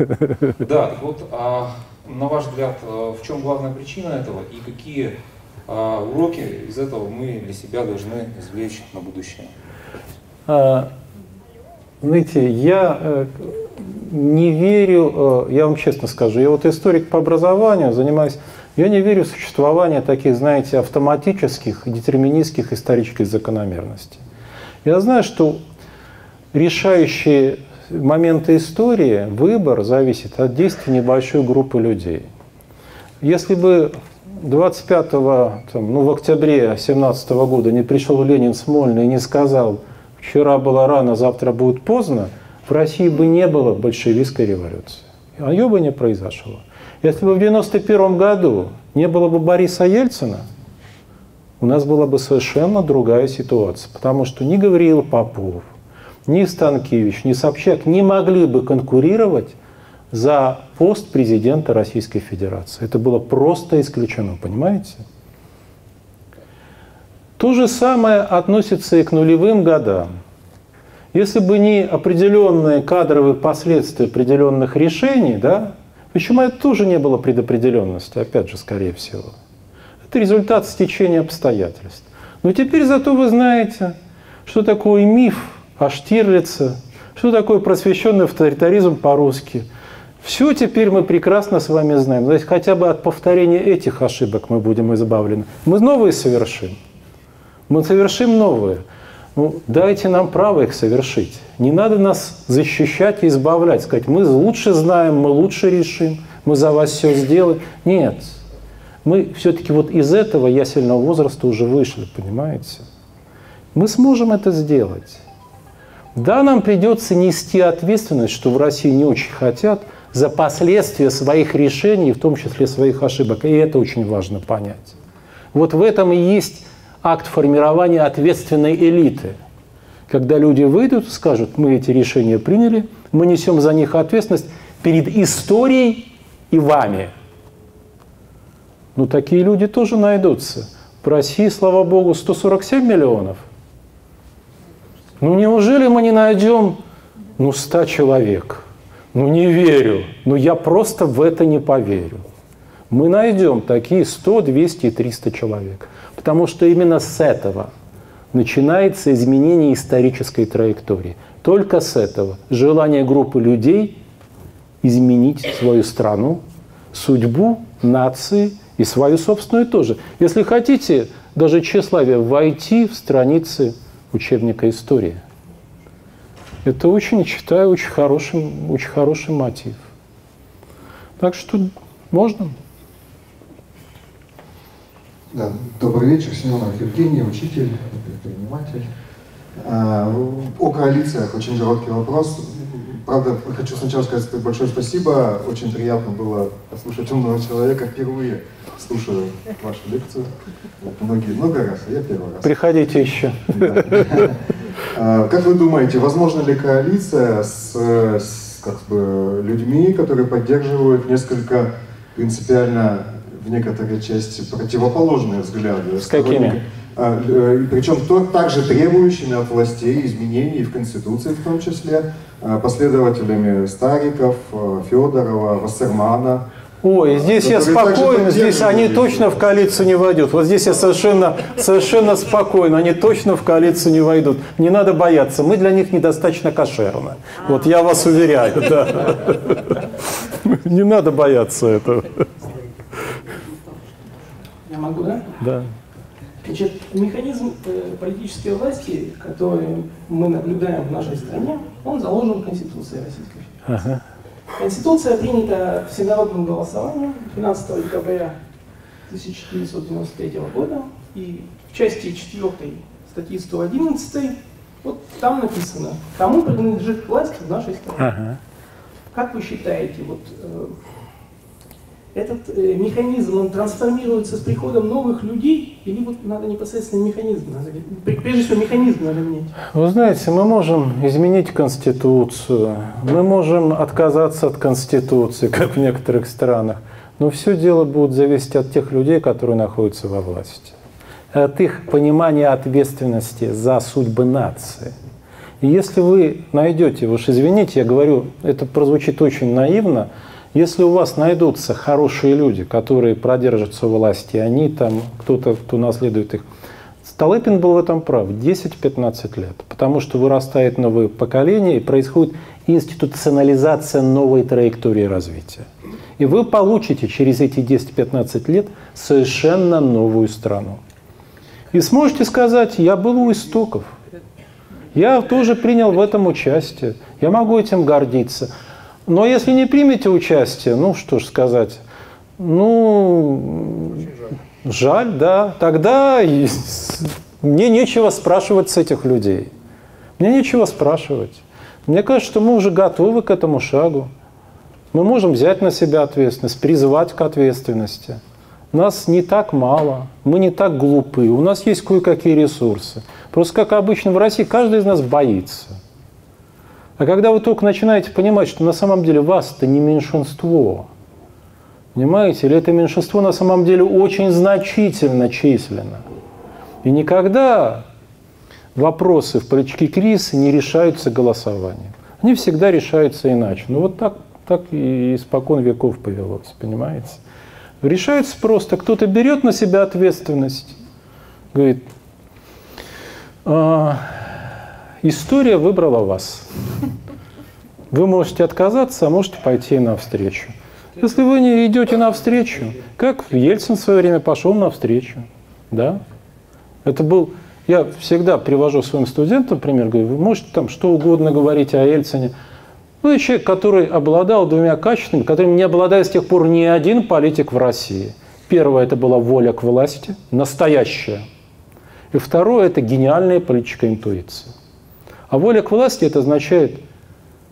Да, так вот, а, на ваш взгляд, э, в чем главная причина этого и какие а, уроки из этого мы для себя должны извлечь на будущее? А, знаете, я э, не верю, э, я вам честно скажу, я вот историк по образованию, занимаюсь, я не верю в существование таких, знаете, автоматических, детерминистских исторических закономерностей. Я знаю, что решающие моменты истории, выбор зависит от действий небольшой группы людей. Если бы 25 там, ну, в октябре 17 года не пришел Ленин Смольный и не сказал, вчера было рано, завтра будет поздно, в России бы не было большевистской революции. А ее бы не произошло. Если бы в 91 году не было бы Бориса Ельцина, у нас была бы совершенно другая ситуация. Потому что ни Гавриил Попов, ни Станкевич, ни Собчак не могли бы конкурировать за пост президента Российской Федерации. Это было просто исключено, понимаете? То же самое относится и к нулевым годам. Если бы не определенные кадровые последствия определенных решений, да, почему это тоже не было предопределенности, опять же, скорее всего. Это результат стечения обстоятельств. Но теперь зато вы знаете, что такое миф о Штирлице, что такое просвещенный авторитаризм по-русски – все теперь мы прекрасно с вами знаем. Значит, хотя бы от повторения этих ошибок мы будем избавлены. Мы новые совершим. Мы совершим новые. Ну, дайте нам право их совершить. Не надо нас защищать и избавлять. Сказать, мы лучше знаем, мы лучше решим, мы за вас все сделаем. Нет. Мы все-таки вот из этого ясельного возраста уже вышли, понимаете? Мы сможем это сделать. Да, нам придется нести ответственность, что в России не очень хотят – за последствия своих решений, в том числе своих ошибок. И это очень важно понять. Вот в этом и есть акт формирования ответственной элиты. Когда люди выйдут и скажут, мы эти решения приняли, мы несем за них ответственность перед историей и вами. Ну, такие люди тоже найдутся. В России, слава богу, 147 миллионов. Ну, неужели мы не найдем, ну, 100 человек – ну не верю. Ну я просто в это не поверю. Мы найдем такие 100, 200 и 300 человек. Потому что именно с этого начинается изменение исторической траектории. Только с этого. Желание группы людей изменить свою страну, судьбу нации и свою собственную тоже. Если хотите, даже тщеславие войти в страницы учебника истории. Это очень, считаю, очень хороший, очень хороший мотив. Так что можно. Да, добрый вечер, Семенов Евгений, учитель, предприниматель. А, о коалициях очень короткий вопрос. Правда, хочу сначала сказать большое спасибо. Очень приятно было послушать умного человека впервые. Слушаю вашу лекцию. Многие много раз, а я первый раз. Приходите еще. А, как вы думаете, возможно ли коалиция с, с как бы, людьми, которые поддерживают несколько принципиально в некоторой части противоположные взгляды? С какими? А, э, причем также требующими от властей изменений в Конституции в том числе, а, последователями Стариков, Федорова, Вассермана, Ой, здесь я спокоен, здесь они точно в коалицию не войдут. Вот здесь я совершенно, совершенно спокоен, они точно в коалицию не войдут. Не надо бояться, мы для них недостаточно кошерны. Вот я вас уверяю, да. Не надо бояться этого. Я могу, да? Да. Значит, механизм э, политической власти, который мы наблюдаем в нашей стране, он заложен в Конституции Российской Федерации. Ага. Конституция принята всенародным голосованием 12 декабря 1993 года, и в части 4 статьи 111, вот там написано, кому принадлежит власть в нашей стране. Ага. Как вы считаете, вот э, этот э, механизм, он трансформируется с приходом новых людей, или вот надо непосредственно механизм, надо, прежде всего механизм надо менять? Вы знаете, мы можем изменить Конституцию, мы можем отказаться от Конституции, как в некоторых странах, но все дело будет зависеть от тех людей, которые находятся во власти, от их понимания ответственности за судьбы нации. И если вы найдете, уж извините, я говорю, это прозвучит очень наивно, если у вас найдутся хорошие люди, которые продержатся у власти, они там, кто-то, кто наследует их, Столыпин был в этом прав, 10-15 лет, потому что вырастает новое поколение и происходит институционализация новой траектории развития. И вы получите через эти 10-15 лет совершенно новую страну. И сможете сказать, я был у истоков, я тоже принял в этом участие, я могу этим гордиться. Но если не примете участие, ну что ж сказать, ну, жаль. жаль, да, тогда мне нечего спрашивать с этих людей. Мне нечего спрашивать. Мне кажется, что мы уже готовы к этому шагу. Мы можем взять на себя ответственность, призвать к ответственности. Нас не так мало, мы не так глупы, у нас есть кое-какие ресурсы. Просто, как обычно в России, каждый из нас боится – а когда вы только начинаете понимать, что на самом деле вас-то не меньшинство, понимаете, или это меньшинство на самом деле очень значительно численно. И никогда вопросы в политике кризиса не решаются голосованием. Они всегда решаются иначе. Ну вот так, так и испокон веков повелось, понимаете? Решается просто, кто-то берет на себя ответственность, говорит, а, История выбрала вас. Вы можете отказаться, а можете пойти навстречу. Если вы не идете навстречу, как Ельцин в свое время пошел навстречу, да? Это был, я всегда привожу своим студентам пример, говорю, вы можете там что угодно говорить о Ельцине, ну, человек, который обладал двумя качествами, которыми не обладает с тех пор ни один политик в России. Первое – это была воля к власти, настоящая. И второе – это гениальная политическая интуиция. А воля к власти это означает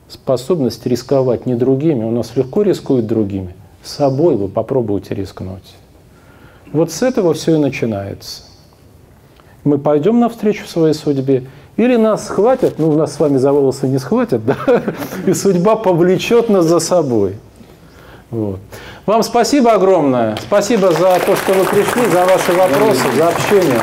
способность рисковать не другими. У нас легко рискуют другими. С собой вы попробуйте рискнуть. Вот с этого все и начинается. Мы пойдем навстречу своей судьбе, или нас схватят, ну, нас с вами за волосы не схватят, да, и судьба повлечет нас за собой. Вот. Вам спасибо огромное. Спасибо за то, что вы пришли, за ваши вопросы, за общение.